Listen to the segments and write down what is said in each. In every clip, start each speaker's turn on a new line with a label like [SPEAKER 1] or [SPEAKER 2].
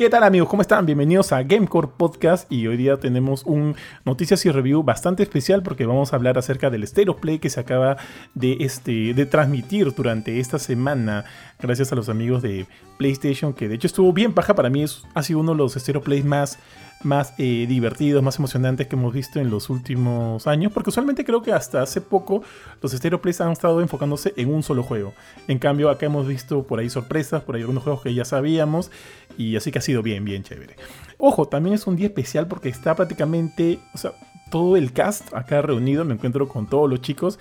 [SPEAKER 1] ¿Qué tal amigos? ¿Cómo están? Bienvenidos a Gamecore Podcast y hoy día tenemos un noticias y review bastante especial porque vamos a hablar acerca del State of Play que se acaba de, este, de transmitir durante esta semana gracias a los amigos de PlayStation que de hecho estuvo bien paja para mí, ha sido uno de los Play más más eh, divertidos, más emocionantes que hemos visto en los últimos años, porque usualmente creo que hasta hace poco los Stereo Plays han estado enfocándose en un solo juego. En cambio, acá hemos visto por ahí sorpresas, por ahí algunos juegos que ya sabíamos, y así que ha sido bien, bien chévere. Ojo, también es un día especial porque está prácticamente, o sea, todo el cast acá reunido, me encuentro con todos los chicos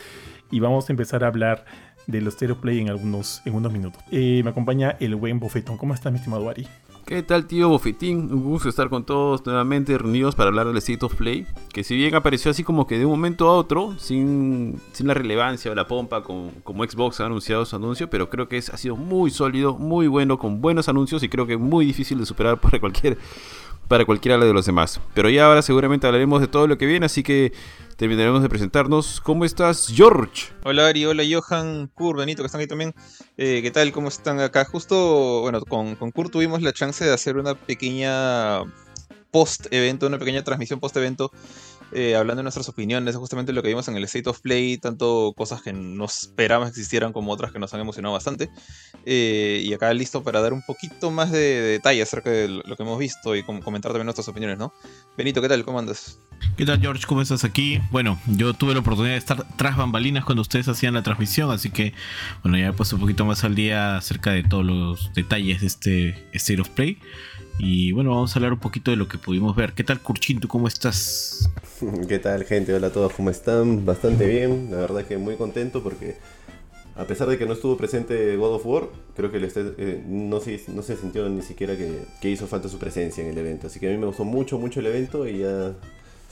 [SPEAKER 1] y vamos a empezar a hablar de los Stereo Play en algunos en unos minutos. Eh, me acompaña el buen Bofetón. ¿Cómo estás, mi estimado Ari?
[SPEAKER 2] ¿Qué tal, tío Bofetín? Un gusto estar con todos nuevamente reunidos para hablar del State of Play. Que si bien apareció así como que de un momento a otro, sin, sin la relevancia o la pompa como, Xbox ha anunciado su anuncio, pero creo que es, ha sido muy sólido, muy bueno, con buenos anuncios y creo que muy difícil de superar para cualquier para cualquiera de los demás. Pero ya ahora seguramente hablaremos de todo lo que viene, así que terminaremos de presentarnos. ¿Cómo estás, George?
[SPEAKER 3] Hola Ari, hola Johan, Kur, Benito, que están ahí también. Eh, ¿Qué tal? ¿Cómo están acá? Justo, bueno, con, con tuvimos la chance de hacer una pequeña post-evento, una pequeña transmisión post-evento eh, hablando de nuestras opiniones, justamente lo que vimos en el State of Play, tanto cosas que no esperábamos existieran como otras que nos han emocionado bastante. Eh, y acá listo para dar un poquito más de, de detalle acerca de lo que hemos visto y comentar también nuestras opiniones, ¿no? Benito, ¿qué tal? ¿Cómo andas?
[SPEAKER 4] ¿Qué tal, George? ¿Cómo estás aquí? Bueno, yo tuve la oportunidad de estar tras bambalinas cuando ustedes hacían la transmisión, así que, bueno, ya he puesto un poquito más al día acerca de todos los detalles de este State of Play. Y bueno, vamos a hablar un poquito de lo que pudimos ver. ¿Qué tal, Curchin? ¿Tú cómo estás?
[SPEAKER 5] ¿Qué tal, gente? Hola a todos, ¿cómo están? Bastante bien, la verdad que muy contento porque a pesar de que no estuvo presente God of War, creo que eh, no, se, no se sintió ni siquiera que, que, hizo falta su presencia en el evento. Así que a mí me gustó mucho, mucho el evento y ya,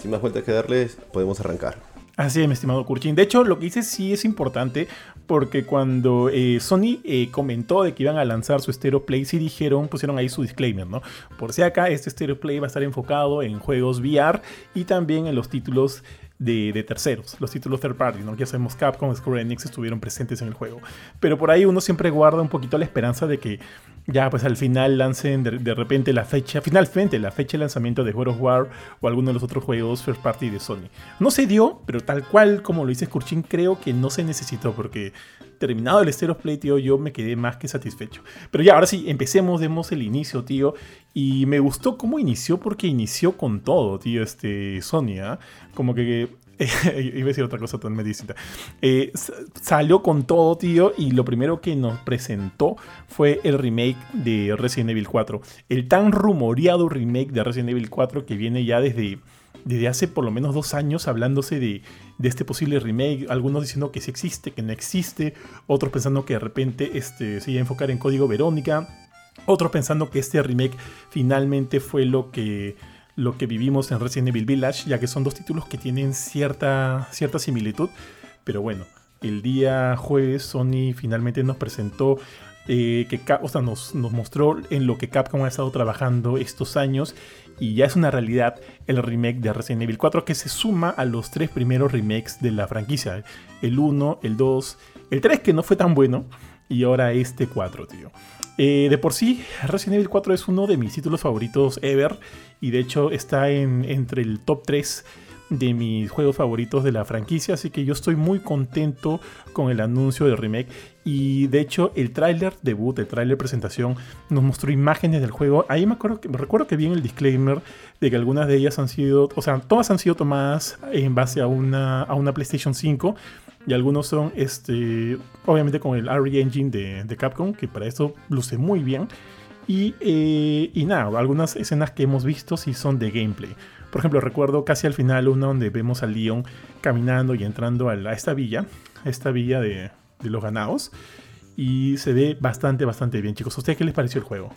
[SPEAKER 5] sin más vueltas que darles, podemos arrancar.
[SPEAKER 1] Así es, mi estimado Kurchin. De hecho, lo que dice sí es importante porque cuando eh, Sony eh, comentó de que iban a lanzar su Stereo Play, sí dijeron, pusieron ahí su disclaimer, ¿no? Por si acá, este Stereo Play va a estar enfocado en juegos VR y también en los títulos de, terceros, los títulos third party, ¿no? Ya sabemos Capcom, Square Enix estuvieron presentes en el juego. Pero por ahí uno siempre guarda un poquito la esperanza de que ya pues al final lancen de, repente la fecha, finalmente la fecha de lanzamiento de God of War o alguno de los otros juegos first party de Sony. No se dio, pero tal cual como lo dice Skurchin, creo que no se necesitó porque terminado el Stereo Play, tío, yo me quedé más que satisfecho. Pero ya, ahora sí, empecemos, demos el inicio, tío. Y me gustó cómo inició porque inició con todo, tío, este Sony, ¿ah? Como que iba a decir otra cosa también distinta. Eh, salió con todo, tío, y lo primero que nos presentó fue el remake de Resident Evil 4. El tan rumoreado remake de Resident Evil 4 que viene ya desde, desde hace por lo menos dos años hablándose de, de este posible remake. Algunos diciendo que sí existe, que no existe. Otros pensando que de repente este, se iba a enfocar en código Verónica. Otros pensando que este remake finalmente fue lo que lo que vivimos en Resident Evil Village, ya que son dos títulos que tienen cierta, cierta similitud. Pero bueno, el día jueves Sony finalmente nos presentó, eh, que, o sea, nos, nos mostró en lo que Capcom ha estado trabajando estos años y ya es una realidad el remake de Resident Evil 4 que se suma a los tres primeros remakes de la franquicia. El 1, el 2, el 3 que no fue tan bueno y ahora este 4, tío. Eh, de por sí, Resident Evil 4 es uno de mis títulos favoritos ever y de hecho está en, entre el top 3 de mis juegos favoritos de la franquicia, así que yo estoy muy contento con el anuncio del remake y de hecho el tráiler debut, el tráiler presentación nos mostró imágenes del juego. Ahí me acuerdo que me recuerdo que vi en el disclaimer de que algunas de ellas han sido, o sea, todas han sido tomadas en base a una, a una PlayStation 5 y algunos son, este, obviamente con el RE Engine de, Capcom, que para eso luce muy bien. Y, eh, y nada, algunas escenas que hemos visto sí son de gameplay. Por ejemplo, recuerdo casi al final una donde vemos a Leon caminando y entrando a, esta villa, esta villa de, de los ganados. Y se ve bastante, bastante bien, chicos. ¿A ustedes qué les pareció el juego?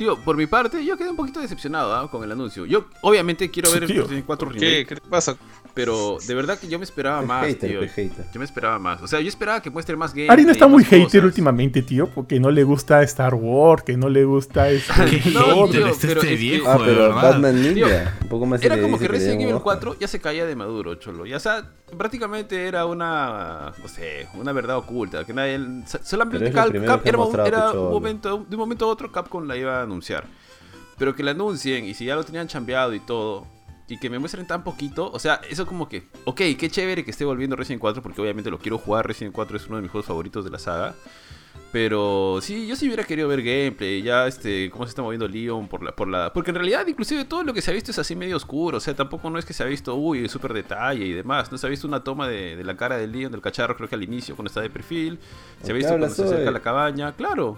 [SPEAKER 2] Tío, por mi parte, yo quedé un poquito decepcionado ¿ah? con el anuncio. Yo, obviamente, quiero ver el 4
[SPEAKER 3] Remake. ¿Qué, te pasa?
[SPEAKER 2] Pero de verdad que yo me esperaba más, tío. Yo me esperaba más. O sea, yo esperaba que muestre más
[SPEAKER 1] game. Ari no está muy hater últimamente, tío, porque no le gusta Star Wars, que no le gusta este.
[SPEAKER 4] no, tío, pero este viejo, ah, pero
[SPEAKER 5] Batman Ninja. un poco más
[SPEAKER 2] Era como que Resident Evil 4 ya se caía de maduro, cholo. Ya, o sea, prácticamente era una, no sé, una verdad oculta. Que nadie. Solamente Cap, era, un momento, de un momento a otro Capcom la iba a anunciar. Pero que la anuncien y si ya lo tenían chambeado y todo, y que me muestren tan poquito, o sea, eso como que, ok, qué chévere que esté volviendo Resident 4, porque obviamente lo quiero jugar, Resident 4 es uno de mis juegos favoritos de la saga. Pero sí, yo sí hubiera querido ver gameplay, ya este, cómo se está moviendo Leon por la, por la. Porque en realidad, inclusive todo lo que se ha visto es así medio oscuro. O sea, tampoco no es que se ha visto, uy, súper detalle y demás. No se ha visto una toma de, la cara de Leon, del cacharro, creo que al inicio, cuando está de perfil. Se ha visto cuando se acerca a la cabaña, claro.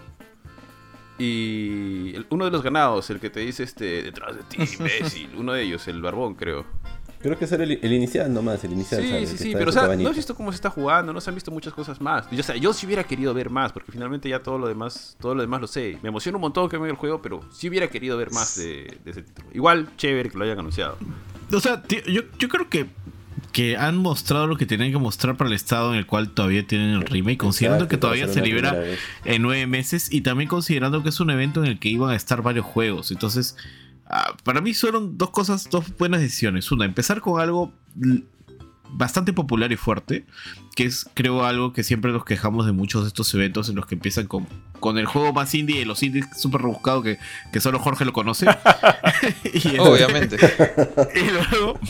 [SPEAKER 2] Y uno de los ganados, el que te dice este, detrás de ti, imbécil. uno de ellos, el barbón, creo.
[SPEAKER 5] Creo que es el, el, inicial nomás, el inicial.
[SPEAKER 2] Sí, sí, sí, pero o sea, no has visto cómo se está jugando, no se han visto muchas cosas más. Yo, o sea, yo sí hubiera querido ver más, porque finalmente ya todo lo demás, todo lo demás lo sé. Me emociona un montón que me vea el juego, pero sí hubiera querido ver más de, ese título. Igual, chévere que lo hayan anunciado.
[SPEAKER 4] O sea, yo, yo creo que que han mostrado lo que tenían que mostrar para el estado en el cual todavía tienen el remake, considerando que todavía se libera en nueve meses y también considerando que es un evento en el que iban a estar varios juegos. Entonces, Ah, para mí fueron dos cosas, dos buenas decisiones. Una, empezar con algo bastante popular y fuerte, que es creo algo que siempre nos quejamos de muchos de estos eventos en los que empiezan con, con el juego más indie y los indies súper rebuscados que, que, solo Jorge lo conoce.
[SPEAKER 3] Obviamente.
[SPEAKER 4] y luego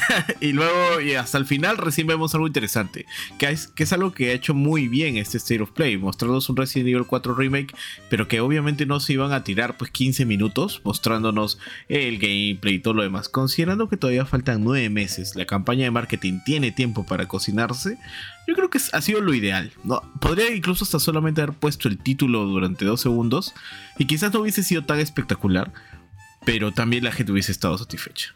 [SPEAKER 4] y luego, y hasta el final, recién vemos algo interesante. Que es, que es algo que ha hecho muy bien este State of Play. Mostrándonos un Resident Evil 4 Remake, pero que obviamente no se iban a tirar pues 15 minutos mostrándonos el gameplay y todo lo demás. Considerando que todavía faltan 9 meses, la campaña de marketing tiene tiempo para cocinarse. Yo creo que ha sido lo ideal. ¿no? Podría incluso hasta solamente haber puesto el título durante 2 segundos. Y quizás no hubiese sido tan espectacular. Pero también la gente hubiese estado satisfecha.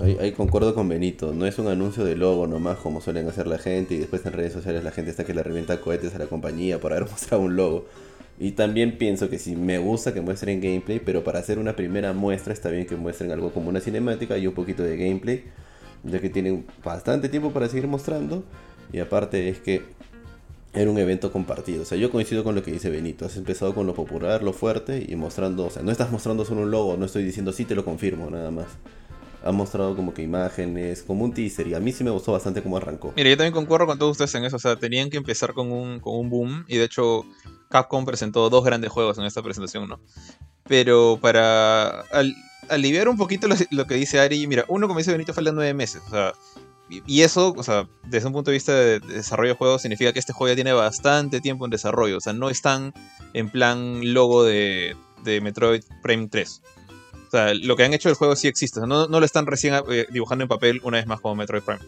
[SPEAKER 5] Ahí, concuerdo con Benito, no es un anuncio de logo nomás como suelen hacer la gente y después en redes sociales la gente está que le revienta cohetes a la compañía por haber mostrado un logo. Y también pienso que si me gusta que muestren gameplay, pero para hacer una primera muestra está bien que muestren algo como una cinemática y un poquito de gameplay, ya que tienen bastante tiempo para seguir mostrando. Y aparte es que era un evento compartido. O sea, yo coincido con lo que dice Benito. Has empezado con lo popular, lo fuerte y mostrando, o sea, no estás mostrando solo un logo, no estoy diciendo sí te lo confirmo, nada más ha mostrado como que imágenes, como un teaser, y a mí sí me gustó bastante cómo arrancó.
[SPEAKER 3] Mira, yo también concuerdo con todos ustedes en eso, o sea, tenían que empezar con un, con un boom, y de hecho Capcom presentó dos grandes juegos en esta presentación, ¿no? Pero para aliviar un poquito lo, que dice Ari, mira, uno como dice Benito faltan nueve meses, o sea, y, eso, o sea, desde un punto de vista de, desarrollo de juegos, significa que este juego ya tiene bastante tiempo en desarrollo, o sea, no están en plan logo de, de Metroid Prime 3. O sea, lo que han hecho del juego sí existe. no, lo están recién eh, dibujando en papel una vez más como Metroid Prime.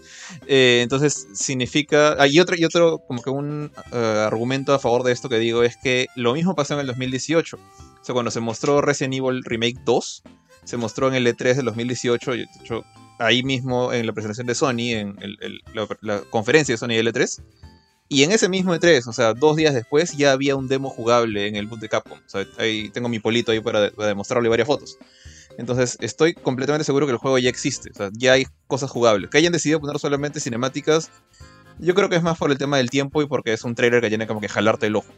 [SPEAKER 3] Eh, entonces, significa. Ah, y otro, y otro, como que un eh, argumento a favor de esto que digo es que lo mismo pasó en el 2018. O sea, cuando se mostró Resident Evil Remake 2, se mostró en el E3 del 2018. de hecho, ahí mismo en la presentación de Sony, en la, la, conferencia de Sony L3. Y en ese mismo E3, o sea, dos días después, ya había un demo jugable en el boot de Capcom. O sea, ahí tengo mi polito ahí para, demostrarle varias fotos. Entonces, estoy completamente seguro que el juego ya existe. O sea, ya hay cosas jugables. Que hayan decidido poner solamente cinemáticas, yo creo que es más por el tema del tiempo y porque es un trailer que tiene como que jalarte el ojo.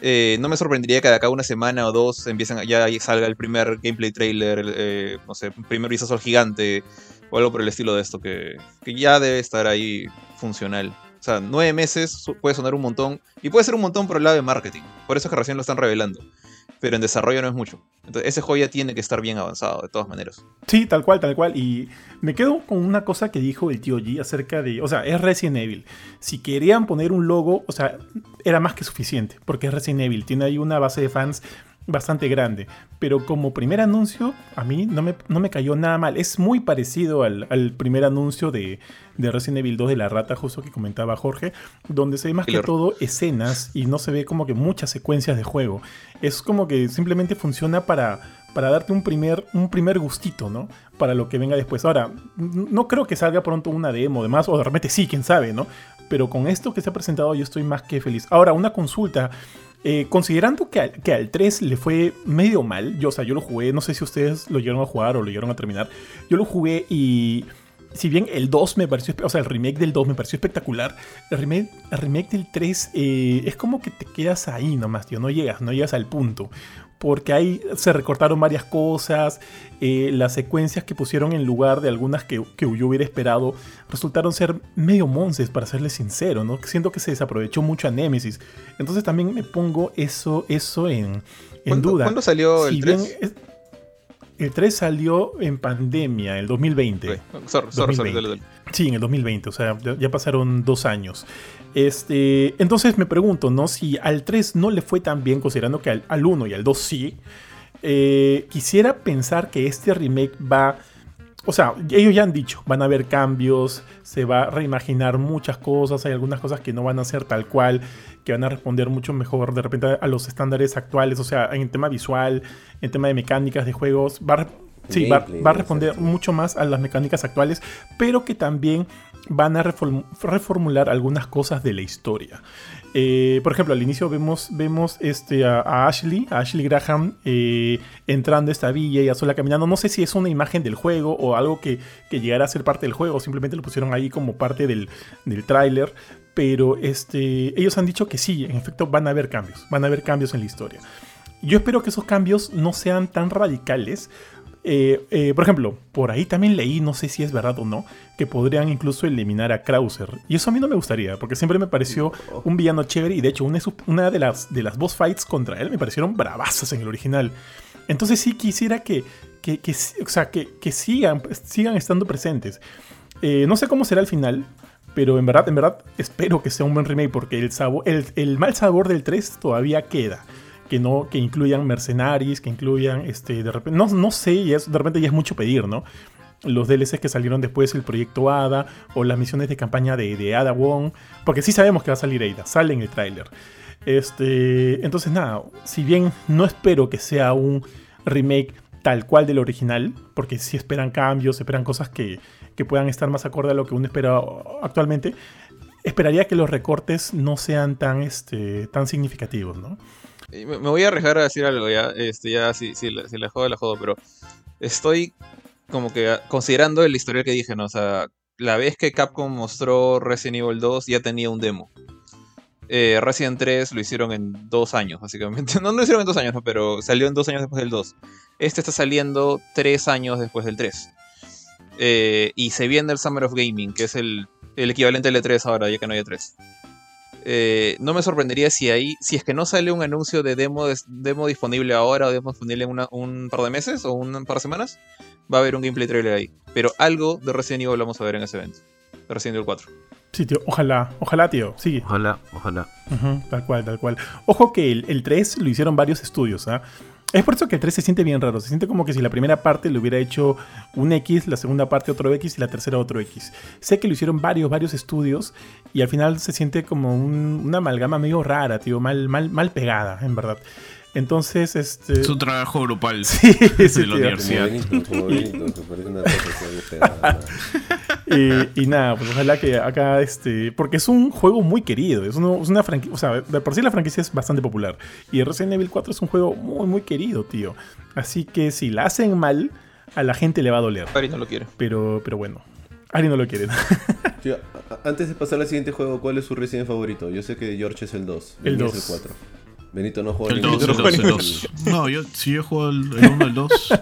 [SPEAKER 3] Eh, no me sorprendería que de acá una semana o dos empiecen, ya salga el primer gameplay trailer, eh, no sé, primer vistazo al gigante o algo por el estilo de esto, que, que ya debe estar ahí funcional. O sea, nueve meses puede sonar un montón. Y puede ser un montón por el lado de marketing. Por eso es que recién lo están revelando. Pero en desarrollo no es mucho. Entonces, ese juego ya tiene que estar bien avanzado, de todas maneras.
[SPEAKER 1] Sí, tal cual, tal cual. Y me quedo con una cosa que dijo el tío G acerca de. O sea, es Resident Evil. Si querían poner un logo, o sea, era más que suficiente. Porque es Resident Evil. Tiene ahí una base de fans bastante grande. Pero como primer anuncio, a mí no me, no me cayó nada mal. Es muy parecido al, primer anuncio de, de, Resident Evil 2 de la rata, justo que comentaba Jorge, donde se ve más que todo escenas y no se ve como que muchas secuencias de juego. Es como que simplemente funciona para, para darte un primer, un primer gustito, ¿no? Para lo que venga después. Ahora, no creo que salga pronto una demo, demás, o de repente sí, quién sabe, ¿no? Pero con esto que se ha presentado yo estoy más que feliz. Ahora, una consulta. Eh, considerando que al, que al, 3 le fue medio mal, yo, o sea, yo lo jugué, no sé si ustedes lo llegaron a jugar o lo llegaron a terminar, yo lo jugué y si bien el 2 me pareció, o sea, el remake del 2 me pareció espectacular, el remake, el remake del 3 eh, es como que te quedas ahí nomás, tío, no llegas, no llegas al punto porque ahí se recortaron varias cosas, eh, las secuencias que pusieron en lugar de algunas que, yo hubiera esperado resultaron ser medio monces, para serles sincero, ¿no? Siento que se desaprovechó mucho a Nemesis. Entonces también me pongo eso, eso en, en duda.
[SPEAKER 3] ¿Cuándo salió el 3?
[SPEAKER 1] El 3 salió en pandemia, el 2020.
[SPEAKER 3] Ok, Sorry, sorry, sorry,
[SPEAKER 1] 2020.
[SPEAKER 3] dale, dale.
[SPEAKER 1] Sí, en el 2020, o sea, ya, ya pasaron dos años. Este, entonces me pregunto, ¿no? Si al 3 no le fue tan bien, considerando que al, al 1 y al 2 sí, eh, quisiera pensar que este remake va... O sea, ellos ya han dicho, van a haber cambios, se va a reimaginar muchas cosas, hay algunas cosas que no van a ser tal cual, que van a responder mucho mejor de repente a los estándares actuales, o sea, en tema visual, en tema de mecánicas de juegos, va a, sí, va, va a responder mucho más a las mecánicas actuales, pero que también van a reform- reformular algunas cosas de la historia. Eh, por ejemplo, al inicio vemos, vemos este, a, a Ashley, a Ashley Graham, eh, entrando a esta villa y a sola caminando. No sé si es una imagen del juego o algo que, que llegara a ser parte del juego, simplemente lo pusieron ahí como parte del, del tráiler. Pero este, ellos han dicho que sí, en efecto van a haber cambios, van a haber cambios en la historia. Yo espero que esos cambios no sean tan radicales. Eh, eh, por ejemplo, por ahí también leí, no sé si es verdad o no, que podrían incluso eliminar a Krauser. Y eso a mí no me gustaría, porque siempre me pareció un villano chévere y de hecho una, de sus- una de, las, de las boss fights contra él me parecieron bravazas en el original. Entonces sí quisiera que, que, que sí- o sea, que, que sigan, sigan estando presentes. Eh, no sé cómo será el final, pero en verdad, en verdad espero que sea un buen remake porque el, sabor, el, el mal sabor del 3 todavía queda. Que no, que incluyan mercenarios, que incluyan, este, de repente, no, no sé, y es- de repente ya es mucho pedir, ¿no? Los DLCs que salieron después, el proyecto Ada, o las misiones de campaña de, de Ada Wong, porque sí sabemos que va a salir Ada, sale en el tráiler. Este, entonces nada, si bien no espero que sea un remake tal cual del original, porque sí esperan cambios, esperan cosas que, que puedan estar más acorde a lo que uno espera actualmente, esperaría que los recortes no sean tan, este, tan significativos, ¿no?
[SPEAKER 3] Me voy a arriesgar a decir algo ya, este, ya si, si, la, si la jodo, la jodo, pero estoy como que considerando el historial que dije. O sea, la vez que Capcom mostró Resident Evil 2 ya tenía un demo. Eh, Resident 3 lo hicieron en dos años, básicamente. No, no lo hicieron en dos años, no, pero salió en dos años después del 2. Este está saliendo tres años después del 3. Eh, y se viene el Summer of Gaming, que es el, el equivalente al E3 ahora, ya que no hay E3. Eh, no me sorprendería si ahí, si es que no sale un anuncio de demo, demo disponible ahora o demo disponible en una- un par de meses o un par de semanas, va a haber un gameplay trailer ahí. Pero algo de Resident Evil vamos a ver en ese evento. De Resident Evil 4.
[SPEAKER 1] Sí, tío, ojalá, ojalá, tío, sigue.
[SPEAKER 2] Ojalá, ojalá.
[SPEAKER 1] Tal cual, tal cual. Ojo que el, el 3 lo hicieron varios estudios, ¿ah? Es por eso que el 3 se siente bien raro. Se siente como que si la primera parte lo hubiera hecho un X, la segunda parte otro X y la tercera otro X. Sé que lo hicieron varios, varios estudios y al final se siente como un- una amalgama medio rara, tío, mal, mal, mal pegada, en verdad. Entonces, este...
[SPEAKER 4] Es un trabajo grupal
[SPEAKER 1] Sí, sí,
[SPEAKER 4] de
[SPEAKER 1] tío.
[SPEAKER 4] la universidad.
[SPEAKER 5] Parece una pega.
[SPEAKER 1] Y, nada, pues ojalá que acá este. Porque es un juego muy querido. Es, uno- es una franquicia. O sea, de por sí la franquicia es bastante popular. Y Resident Evil 4 es un juego muy, muy querido, tío. Así que si la hacen mal, a la gente le va a doler.
[SPEAKER 3] Ari no lo quiere.
[SPEAKER 1] Pero, pero bueno. Ari no lo quiere.
[SPEAKER 5] Tío, antes de pasar al siguiente juego, ¿cuál es su Resident favorito? Yo sé que George es el 2.
[SPEAKER 1] El
[SPEAKER 5] Benny es
[SPEAKER 1] 2.
[SPEAKER 5] el 4. Benito no juega
[SPEAKER 4] El
[SPEAKER 5] ningún
[SPEAKER 4] 2, el
[SPEAKER 5] otro
[SPEAKER 4] 2, el
[SPEAKER 5] juego.
[SPEAKER 4] 2. No, yo, si yo juego el 1, el 2,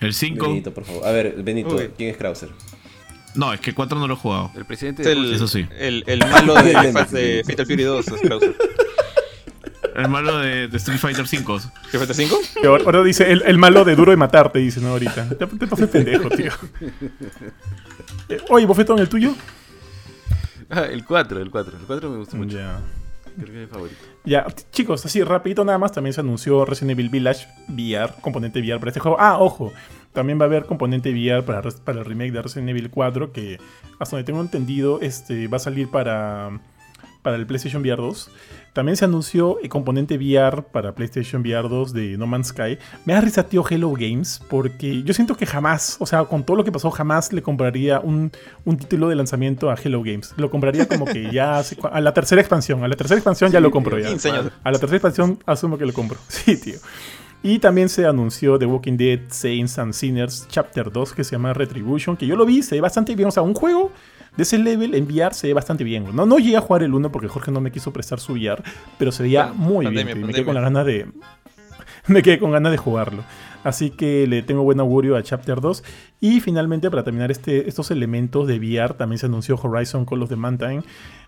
[SPEAKER 4] el 5.
[SPEAKER 5] Benito, por favor. A ver, Benito,
[SPEAKER 3] Uy.
[SPEAKER 5] ¿quién es Krauser?
[SPEAKER 4] No, es que el 4 no lo he jugado.
[SPEAKER 2] El presidente
[SPEAKER 3] Es
[SPEAKER 2] de
[SPEAKER 3] el,
[SPEAKER 4] Eso sí.
[SPEAKER 3] el, el malo de, de Fatal Fury 2, es Krauser.
[SPEAKER 4] El malo de, de Street Fighter 5.
[SPEAKER 3] ¿Qué Fatal 5?
[SPEAKER 1] Que ahora ahora dice el, el malo de duro de matar, te dice, ¿no? Ahorita. Te, te pasé pendejo, tío. Eh, Oye, Bofetón, ¿el tuyo?
[SPEAKER 2] Ah, el 4, el 4. El 4 me gusta mucho.
[SPEAKER 1] Ya.
[SPEAKER 2] Creo que es mi favorito.
[SPEAKER 1] Ya, chicos, así rapidito nada más, también se anunció Resident Evil Village VR, componente VR para este juego. Ah, ojo, también va a haber componente VR para, el remake de Resident Evil 4, que hasta donde tengo entendido este, va a salir para, para el PlayStation VR 2. También se anunció el componente VR para PlayStation VR 2 de No Man's Sky. Me da risa, tío, Hello Games, porque yo siento que jamás, o sea, con todo lo que pasó, jamás le compraría un, un título de lanzamiento a Hello Games. Lo compraría como que ya hace- a la tercera expansión. A la tercera expansión ya lo compro ya.
[SPEAKER 3] 15 años.
[SPEAKER 1] A la tercera expansión asumo que lo compro. Sí, tío. Y también se anunció The Walking Dead Saints and Sinners Chapter 2 que se llama Retribution, que yo lo vi, se ve bastante bien. O sea, un juego de ese level en VR se ve bastante bien. No, no llegué a jugar el 1 porque Jorge no me quiso prestar su VR, pero se veía muy
[SPEAKER 3] pandemia,
[SPEAKER 1] bien. me quedé con las ganas de... me quedé con ganas de jugarlo. Así que le tengo buen augurio a Chapter 2. Y finalmente, para terminar este, estos elementos de VR, también se anunció Horizon Call of the Mountain.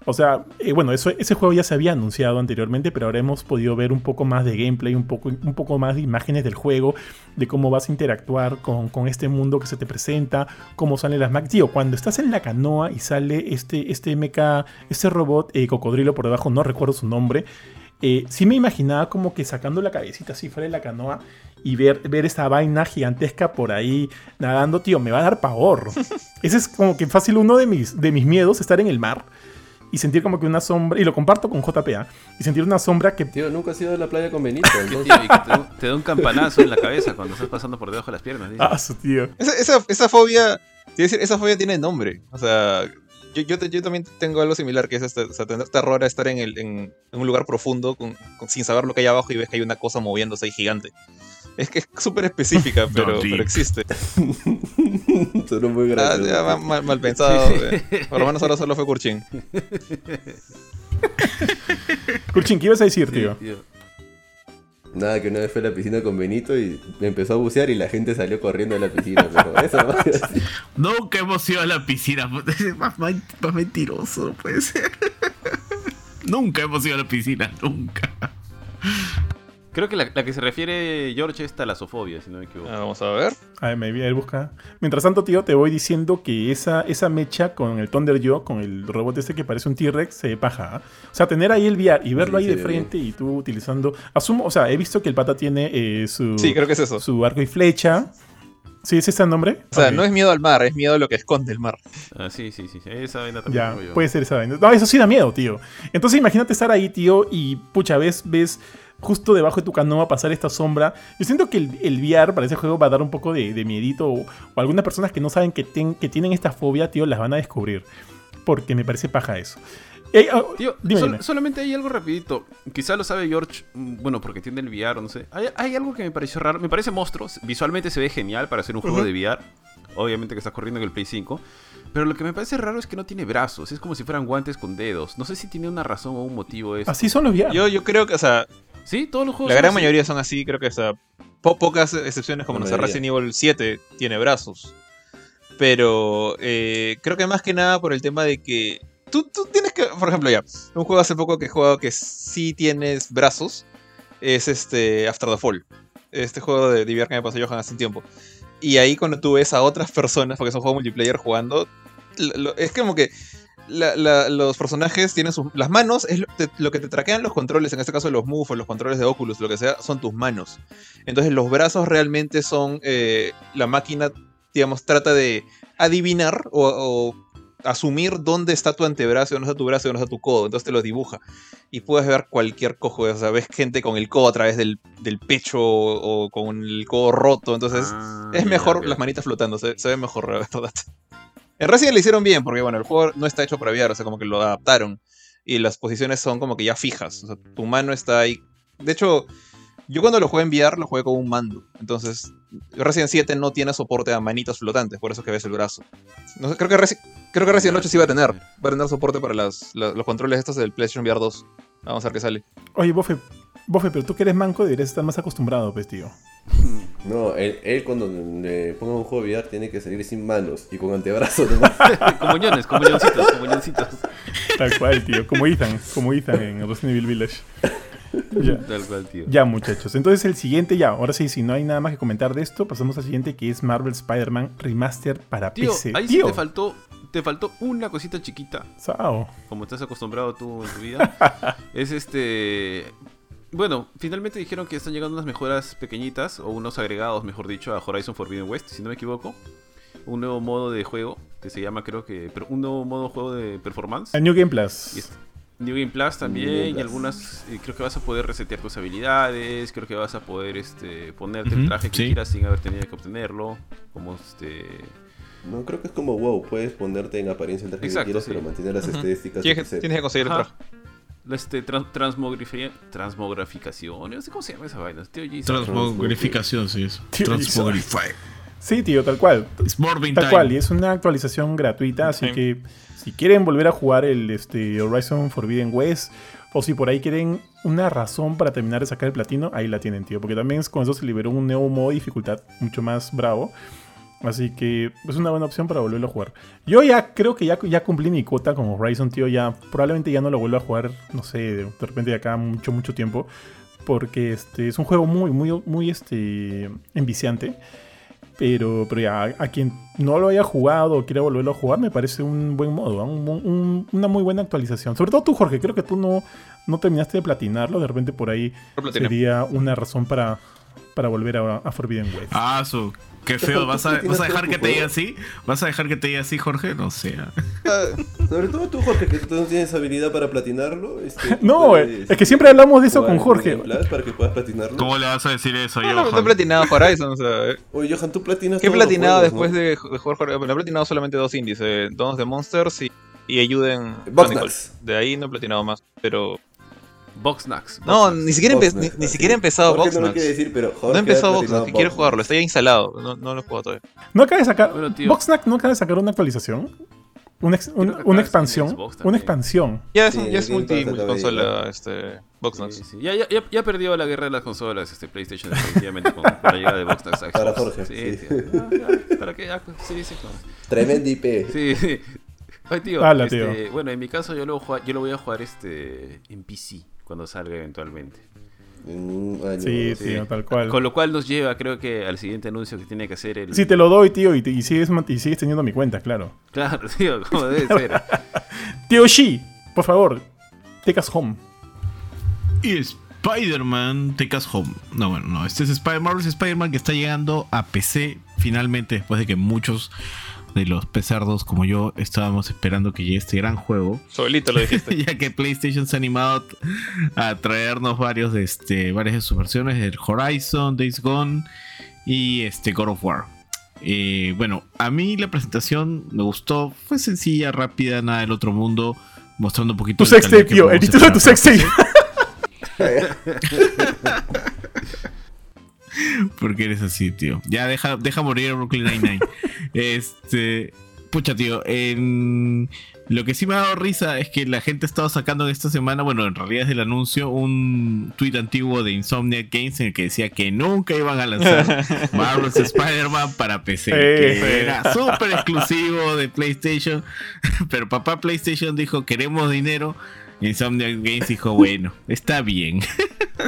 [SPEAKER 1] O sea, eh, bueno, eso, ese juego ya se había anunciado anteriormente, pero ahora hemos podido ver un poco más de gameplay, un poco, un poco más de imágenes del juego, de cómo vas a interactuar con, con este mundo que se te presenta, cómo salen las máquinas. Tío, cuando estás en la canoa y sale este, este este robot eh, cocodrilo por debajo, no recuerdo su nombre, eh, sí me imaginaba como que sacando la cabecita así fuera de la canoa y ver, ver esta vaina gigantesca por ahí nadando, tío, me va a dar pavor. Ese es como que fácil uno de mis, de mis miedos, estar en el mar y sentir como que una sombra, y lo comparto con JPA, y sentir una sombra que...
[SPEAKER 5] Tío, nunca has ido a la playa con Benito.
[SPEAKER 2] Tío, y que te, da- te da un campanazo en la cabeza cuando estás pasando por debajo de las piernas.
[SPEAKER 1] Ah, su tío.
[SPEAKER 3] Esa, esa, esa fobia, decir, esa fobia tiene nombre. O sea, yo, yo, te- yo también tengo algo similar, que es este, o sea, tener terror a estar en, el, en, en un lugar profundo con- con- sin saber lo que hay abajo y ves que hay una cosa moviéndose ahí gigante. Es que es súper específica, pero,
[SPEAKER 4] tío.
[SPEAKER 3] pero existe.
[SPEAKER 5] Sonó muy
[SPEAKER 3] Ah,
[SPEAKER 5] gracioso.
[SPEAKER 3] ya, mal, mal- mal pensado. eh. Por lo menos ahora solo fue Kurchin.
[SPEAKER 1] Kurchin, ¿qué ibas a decir,
[SPEAKER 2] Sí,
[SPEAKER 1] tío?
[SPEAKER 5] Nada, que una vez fue a la piscina con Benito y me empezó a bucear y la gente salió corriendo de la piscina. Pero eso no
[SPEAKER 4] Nunca hemos ido a la piscina. más, más- más mentiroso, no puede ser. Nunca hemos ido a la piscina, nunca.
[SPEAKER 2] Creo que la, la que se refiere George es talasofobia, si no me equivoco.
[SPEAKER 3] Ah, vamos a ver.
[SPEAKER 1] A ver, me él busca. Mientras tanto, tío, te voy diciendo que esa, esa mecha con el Thunder Yo, con el robot este que parece un T-Rex, se paja. ¿ah? O sea, tener ahí el VR y verlo
[SPEAKER 5] Sí,
[SPEAKER 1] ahí de frente y tú utilizando. Asumo, o sea, he visto que el pata tiene eh, su,
[SPEAKER 3] Sí, creo que es eso. O
[SPEAKER 1] su arco y flecha. ¿Sí es ese el nombre?
[SPEAKER 3] sea,
[SPEAKER 1] Ok.
[SPEAKER 3] no es miedo al mar, es miedo a lo que esconde el mar.
[SPEAKER 2] Ah, sí, sí, sí. Esa vaina también
[SPEAKER 1] Ya, puede ser esa vaina. No, eso sí da miedo, tío. Entonces imagínate estar ahí, tío, y pucha, ves, ves justo debajo de tu canoa pasar esta sombra. Yo siento que el, el VR para ese juego va a dar un poco de, de miedito. O, o algunas personas que no saben que, ten- que tienen esta fobia, tío, las van a descubrir. Porque me parece paja eso. Ah,
[SPEAKER 2] Tío,
[SPEAKER 1] dime,
[SPEAKER 2] sol-
[SPEAKER 1] dime.
[SPEAKER 2] solamente hay algo rapidito. Quizá lo sabe George, mm, bueno, porque tiene el VR, o no sé. Hay, hay algo que me pareció raro. Me parece monstruo. Visualmente se ve genial para hacer un juego de VR. Obviamente que está corriendo en el Play 5. Pero lo que me parece raro es que no tiene brazos. Es como si fueran guantes con dedos. No sé si tiene una razón o un motivo eso.
[SPEAKER 1] Así son los VR.
[SPEAKER 3] Yo, yo creo que, o sea,
[SPEAKER 2] Sí, todos los juegos.
[SPEAKER 3] la
[SPEAKER 2] son
[SPEAKER 3] gran
[SPEAKER 2] así.
[SPEAKER 3] mayoría son así. Creo que, po- pocas excepciones, como no sé. Resident Evil 7 tiene brazos. Pero eh, creo que más que nada por el tema de que tú, tú tienes que, por ejemplo, ya, un juego hace poco que he jugado que sí tienes brazos es este After the Fall. Este juego de VR que me pasó Johan hace un tiempo. Y ahí cuando tú ves a otras personas, porque es un juego multiplayer jugando, lo- lo- es como que la- la- los personajes tienen sus las manos, es lo, te- lo que te traquean los controles, en este caso los Move o los controles de Oculus, lo que sea, son tus manos. Entonces los brazos realmente son, eh, la máquina, digamos, trata de adivinar o, o asumir dónde está tu antebrazo, dónde está tu brazo dónde está tu codo. Entonces te lo dibuja. Y puedes ver cualquier cojo, o sea, ves gente con el codo a través del, del pecho o, o con el codo roto. Entonces
[SPEAKER 2] Ah,
[SPEAKER 3] es mejor las manitas flotando, se, se ve mejor, la verdad. En Resident le hicieron bien, porque bueno, el juego no está hecho para VR, o sea, como que lo adaptaron. Y las posiciones son como que ya fijas. O sea, tu mano está ahí. De hecho, yo cuando lo jugué en VR lo jugué con un mando. Entonces, Resident 7 no tiene soporte a manitas flotantes, por eso es que ves el brazo. No creo, que creo que Resident 8 sí va a tener. Va a tener soporte para los controles estos del PlayStation VR 2. Vamos a ver qué sale.
[SPEAKER 1] Oye, Bofe, Bofe, pero tú que eres manco deberías estar más acostumbrado, pues, tío.
[SPEAKER 5] No, él, él cuando le ponga un juego de VR tiene que salir sin manos y con antebrazos nomás.
[SPEAKER 2] Como ñones, como ñoncitos, como ñoncitos.
[SPEAKER 1] Tal cual, tío. Como Ethan, como Ethan en Resident Evil Village. Ya.
[SPEAKER 2] Tal cual, tío.
[SPEAKER 1] Ya, muchachos. Entonces el siguiente, ya, ahora sí, si no hay nada más que comentar de esto, pasamos al siguiente que es Marvel Spider-Man Remaster para
[SPEAKER 2] Tío,
[SPEAKER 1] PC.
[SPEAKER 2] ahí sí
[SPEAKER 1] Tío,
[SPEAKER 2] te faltó, te faltó una cosita chiquita,
[SPEAKER 1] Sao.
[SPEAKER 2] como estás acostumbrado tú en tu vida. es este. Bueno, finalmente dijeron que están llegando unas mejoras pequeñitas, o unos agregados, mejor dicho, a Horizon Forbidden West, si no me equivoco. Un nuevo modo de juego que se llama, creo que. Un nuevo modo de juego de performance.
[SPEAKER 1] El New Game Plus.
[SPEAKER 2] New Game Plus también, y algunas, eh, creo que vas a poder resetear tus habilidades, creo que vas a poder este, ponerte el traje que
[SPEAKER 4] sí.
[SPEAKER 2] quieras sin haber tenido que obtenerlo, como este...
[SPEAKER 5] No, creo que es como WoW, puedes ponerte en apariencia el traje
[SPEAKER 2] Exacto,
[SPEAKER 5] que quieras,
[SPEAKER 2] sí.
[SPEAKER 5] pero mantener las
[SPEAKER 3] Ujú.
[SPEAKER 5] estadísticas
[SPEAKER 3] Tienes que, tienes que conseguir el traje.
[SPEAKER 2] La, Este, tran- transmogrifia- transmograficación, no sé cómo se llama esa vaina. Tío
[SPEAKER 4] Transmogrificación, sí es.
[SPEAKER 1] Tío,
[SPEAKER 4] Transmogrify.
[SPEAKER 1] Sí, tío, tal cual.
[SPEAKER 4] It's Morbin
[SPEAKER 1] Tal
[SPEAKER 4] time.
[SPEAKER 1] cual, y es una actualización gratuita, así
[SPEAKER 3] Sí.
[SPEAKER 1] que Si quieren volver a jugar el este, Horizon Forbidden West, o si por ahí quieren una razón para terminar de sacar el platino, ahí la tienen, tío. Porque también con eso se liberó un nuevo modo de dificultad mucho más bravo. Así que es una buena opción para volverlo a jugar. Yo ya creo que ya, ya cumplí mi cuota con Horizon, tío. Ya probablemente ya no lo vuelvo a jugar, no sé, de repente de acá mucho, mucho tiempo. Porque este, es un juego muy, muy, muy este, enviciante. Pero, pero ya, a quien no lo haya jugado o quiera volverlo a jugar, me parece un buen modo, ¿ah? un- un- una muy buena actualización. Sobre todo tú, Jorge, creo que tú no, no terminaste de platinarlo. De repente por ahí sería una razón para, para volver a, a Forbidden West.
[SPEAKER 4] Ah, su. Qué feo. ¿Vas a, vas a dejar que te diga así? ¿Vas a dejar que te diga así, Jorge? No sé.
[SPEAKER 3] Ah,
[SPEAKER 5] Sobre todo tú, Jorge, que tú no tienes habilidad para platinarlo. este,
[SPEAKER 1] No,
[SPEAKER 5] puedes
[SPEAKER 1] es que siempre hablamos de eso con Jorge.
[SPEAKER 5] para que puedas platinarlo.
[SPEAKER 4] ¿Cómo le vas a decir eso,
[SPEAKER 3] No, no,
[SPEAKER 4] Johan?
[SPEAKER 3] no he platinado Horizon, o sea,
[SPEAKER 5] Oye, Johan, tú platinas
[SPEAKER 3] ¿Qué he platinado
[SPEAKER 5] juegos,
[SPEAKER 3] después
[SPEAKER 5] ¿no?
[SPEAKER 3] de, Horizon? Bueno, he platinado solamente dos indies, eh, dos de Monsters y, y Ayuden. De ahí no he platinado más, pero...
[SPEAKER 2] Boxnax.
[SPEAKER 3] No,
[SPEAKER 2] Boxnax.
[SPEAKER 3] ni siquiera, empe-
[SPEAKER 5] Boxnax,
[SPEAKER 3] ni, ni siquiera he empezado
[SPEAKER 5] Jorge no lo
[SPEAKER 3] Boxnax.
[SPEAKER 5] quiere decir, pero Jorge
[SPEAKER 3] No he empezado Boxnax, que quiero
[SPEAKER 5] Boxnax.
[SPEAKER 3] jugarlo, está ya instalado, no, no lo he jugado todavía.
[SPEAKER 1] ¿No acaba de sacar.
[SPEAKER 2] Bueno, tío.
[SPEAKER 1] Boxnack no acaba de sacar una actualización? Una, ex- un-
[SPEAKER 2] que
[SPEAKER 1] una expansión. Una expansión.
[SPEAKER 3] Ya es,
[SPEAKER 5] Sí,
[SPEAKER 3] ya es multi, multiconsola, este, Boxnax.
[SPEAKER 2] Sí, sí. Ya, ya, ya, perdió la guerra de las consolas, este PlayStation, definitivamente, con, con la llegada de Boxnax Xbox.
[SPEAKER 5] Para Jorge,
[SPEAKER 2] Sí,
[SPEAKER 5] sí.
[SPEAKER 2] tío. Ah, ya, ¿Para qué? Ya, sí, sí, no.
[SPEAKER 5] Tremenda IP.
[SPEAKER 2] Sí, sí. Ay, tío,
[SPEAKER 1] Hala,
[SPEAKER 2] este,
[SPEAKER 1] tío.
[SPEAKER 2] Bueno, en mi caso yo lo, voy a jugar- yo lo voy a jugar este, en PC cuando salga eventualmente.
[SPEAKER 1] Sí,
[SPEAKER 5] sí.
[SPEAKER 1] tío, tal cual.
[SPEAKER 2] Con lo cual nos lleva, creo que, al siguiente anuncio que tiene que hacer el.
[SPEAKER 1] Sí, te lo doy, tío, y, te- y sigues, y sigues teniendo mi cuenta, claro.
[SPEAKER 2] Claro, tío, como debe ser.
[SPEAKER 1] Tío Shi, por favor, take us home.
[SPEAKER 4] Y Spider-Man Take Us Home. No, bueno, no. Este es Spider Marvel's Spider-Man que está llegando a PC finalmente después de que muchos de los pesardos como yo estábamos esperando que llegue este gran juego.
[SPEAKER 3] Solito lo dijiste.
[SPEAKER 4] ya que PlayStation se ha animado a traernos varios de este, varias de sus versiones, el Horizon, Days Gone y este God of War. Eh, bueno, a mí la presentación me gustó, fue sencilla, rápida, nada del otro mundo, mostrando un poquito
[SPEAKER 1] Tu sextape, tío, el título de tu sextape.
[SPEAKER 4] Porque eres así, tío. Ya deja, deja morir a Brooklyn Nine-Nine. este. Pucha, tío. En... Lo que sí me ha dado risa es que la gente ha estado sacando en esta semana, bueno, en realidad es el anuncio, un tweet antiguo de Insomniac Games en el que decía que nunca iban a lanzar Marvel's Spider-Man para PC. Que era súper exclusivo de PlayStation. Pero papá PlayStation dijo, queremos dinero. Insomniac Games dijo, bueno, está bien.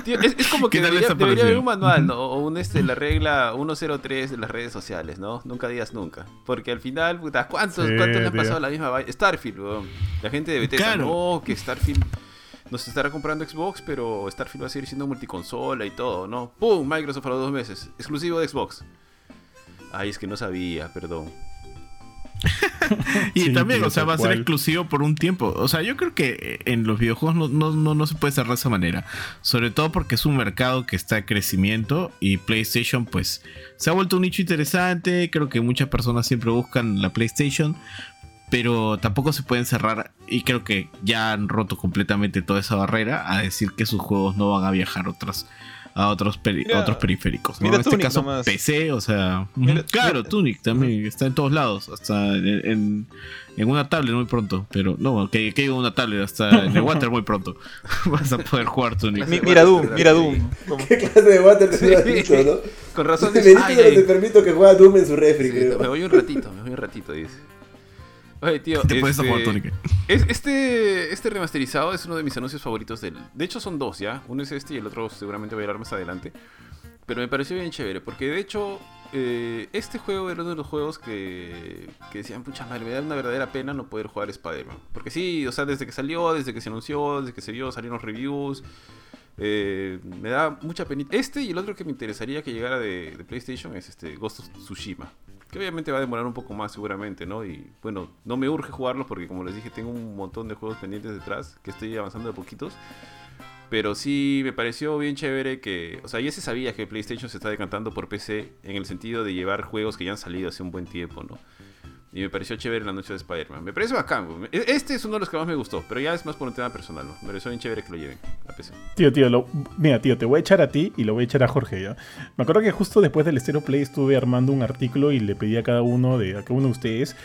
[SPEAKER 2] Tío, es, es como que
[SPEAKER 4] ¿Qué tal
[SPEAKER 2] debería, haber un manual, ¿no? O un, este, la regla 103 de las redes sociales, ¿no? Nunca digas nunca. Porque al final, puta, ¿cuántos,
[SPEAKER 1] Sí,
[SPEAKER 2] ¿cuántos le han pasado la misma vaina? Starfield, weón. La gente de Bethesda,
[SPEAKER 4] Claro.
[SPEAKER 2] no, que Starfield nos estará comprando Xbox, pero Starfield va a seguir siendo multiconsola y todo, ¿no? ¡Pum! Microsoft a los dos meses. Exclusivo de Xbox. Ay, es que no sabía, perdón.
[SPEAKER 4] Y
[SPEAKER 1] Sí,
[SPEAKER 4] también, o sea, va a ser exclusivo por un tiempo. O sea, yo creo que en los videojuegos no, no, no, no se puede cerrar de esa manera. Sobre todo porque es un mercado que está en crecimiento y PlayStation, pues, se ha vuelto un nicho interesante. Creo que muchas personas siempre buscan la PlayStation. Pero tampoco se pueden cerrar y creo que ya han roto completamente toda esa barrera a decir que sus juegos no van a viajar a otras a otros, peri-
[SPEAKER 3] Mira-
[SPEAKER 4] otros periféricos. ¿no?
[SPEAKER 3] mira
[SPEAKER 4] en este
[SPEAKER 3] Tunic
[SPEAKER 4] caso
[SPEAKER 3] nomás.
[SPEAKER 4] PC, o sea,
[SPEAKER 3] Mira-
[SPEAKER 4] claro,
[SPEAKER 3] mira-
[SPEAKER 4] Tunic también está en todos lados, hasta en, en- en una tablet muy pronto, pero no, que, que una tablet hasta en el Water muy pronto. Vas a poder jugar Tunic.
[SPEAKER 3] Mi- mira Doom, mira Doom.
[SPEAKER 5] ¿Qué clase de water te
[SPEAKER 2] Sí.
[SPEAKER 5] has visto, no?
[SPEAKER 2] Con razón.
[SPEAKER 5] Benito
[SPEAKER 2] ay,
[SPEAKER 5] no
[SPEAKER 2] ay.
[SPEAKER 5] te permito que juegue a Doom en su refri,
[SPEAKER 2] Sí,
[SPEAKER 5] creo.
[SPEAKER 2] me voy un ratito, me voy un ratito, dice. Oye, tío.
[SPEAKER 4] Te puedes
[SPEAKER 2] este,
[SPEAKER 4] jugar Tunic.
[SPEAKER 2] es- este, este remasterizado es uno de mis anuncios favoritos del. De hecho, son dos ya. Uno es este y el otro seguramente voy a hablar más adelante. Pero me pareció bien chévere, porque de hecho, eh, este juego era uno de los juegos que, que decían, pucha madre, me da una verdadera pena no poder jugar Spider-Man. Porque sí, o sea, desde que salió, desde que se anunció, desde que se vio, salieron reviews. eh, me da mucha pena. Este y el otro que me interesaría que llegara de, de PlayStation es este Ghost of Tsushima. Que obviamente va a demorar un poco más seguramente, ¿no? Y bueno, no me urge jugarlo porque como les dije, tengo un montón de juegos pendientes detrás que estoy avanzando de poquitos. Pero sí me pareció bien chévere que, o sea, ya se sabía que PlayStation se está decantando por PC en el sentido de llevar juegos que ya han salido hace un buen tiempo, ¿no? Y me pareció chévere el anuncio de Spider-Man. Me parece bacán. E- Este es uno de los que más me gustó, pero ya es más por un tema personal, ¿no? Me pareció bien chévere que lo lleven.
[SPEAKER 1] Tío, tío, lo- mira, tío, te voy a echar a ti y lo voy a echar a Jorge, ¿ya? Me acuerdo que justo después del Stereo Play estuve armando un artículo y le pedí a cada uno de, a cada uno de ustedes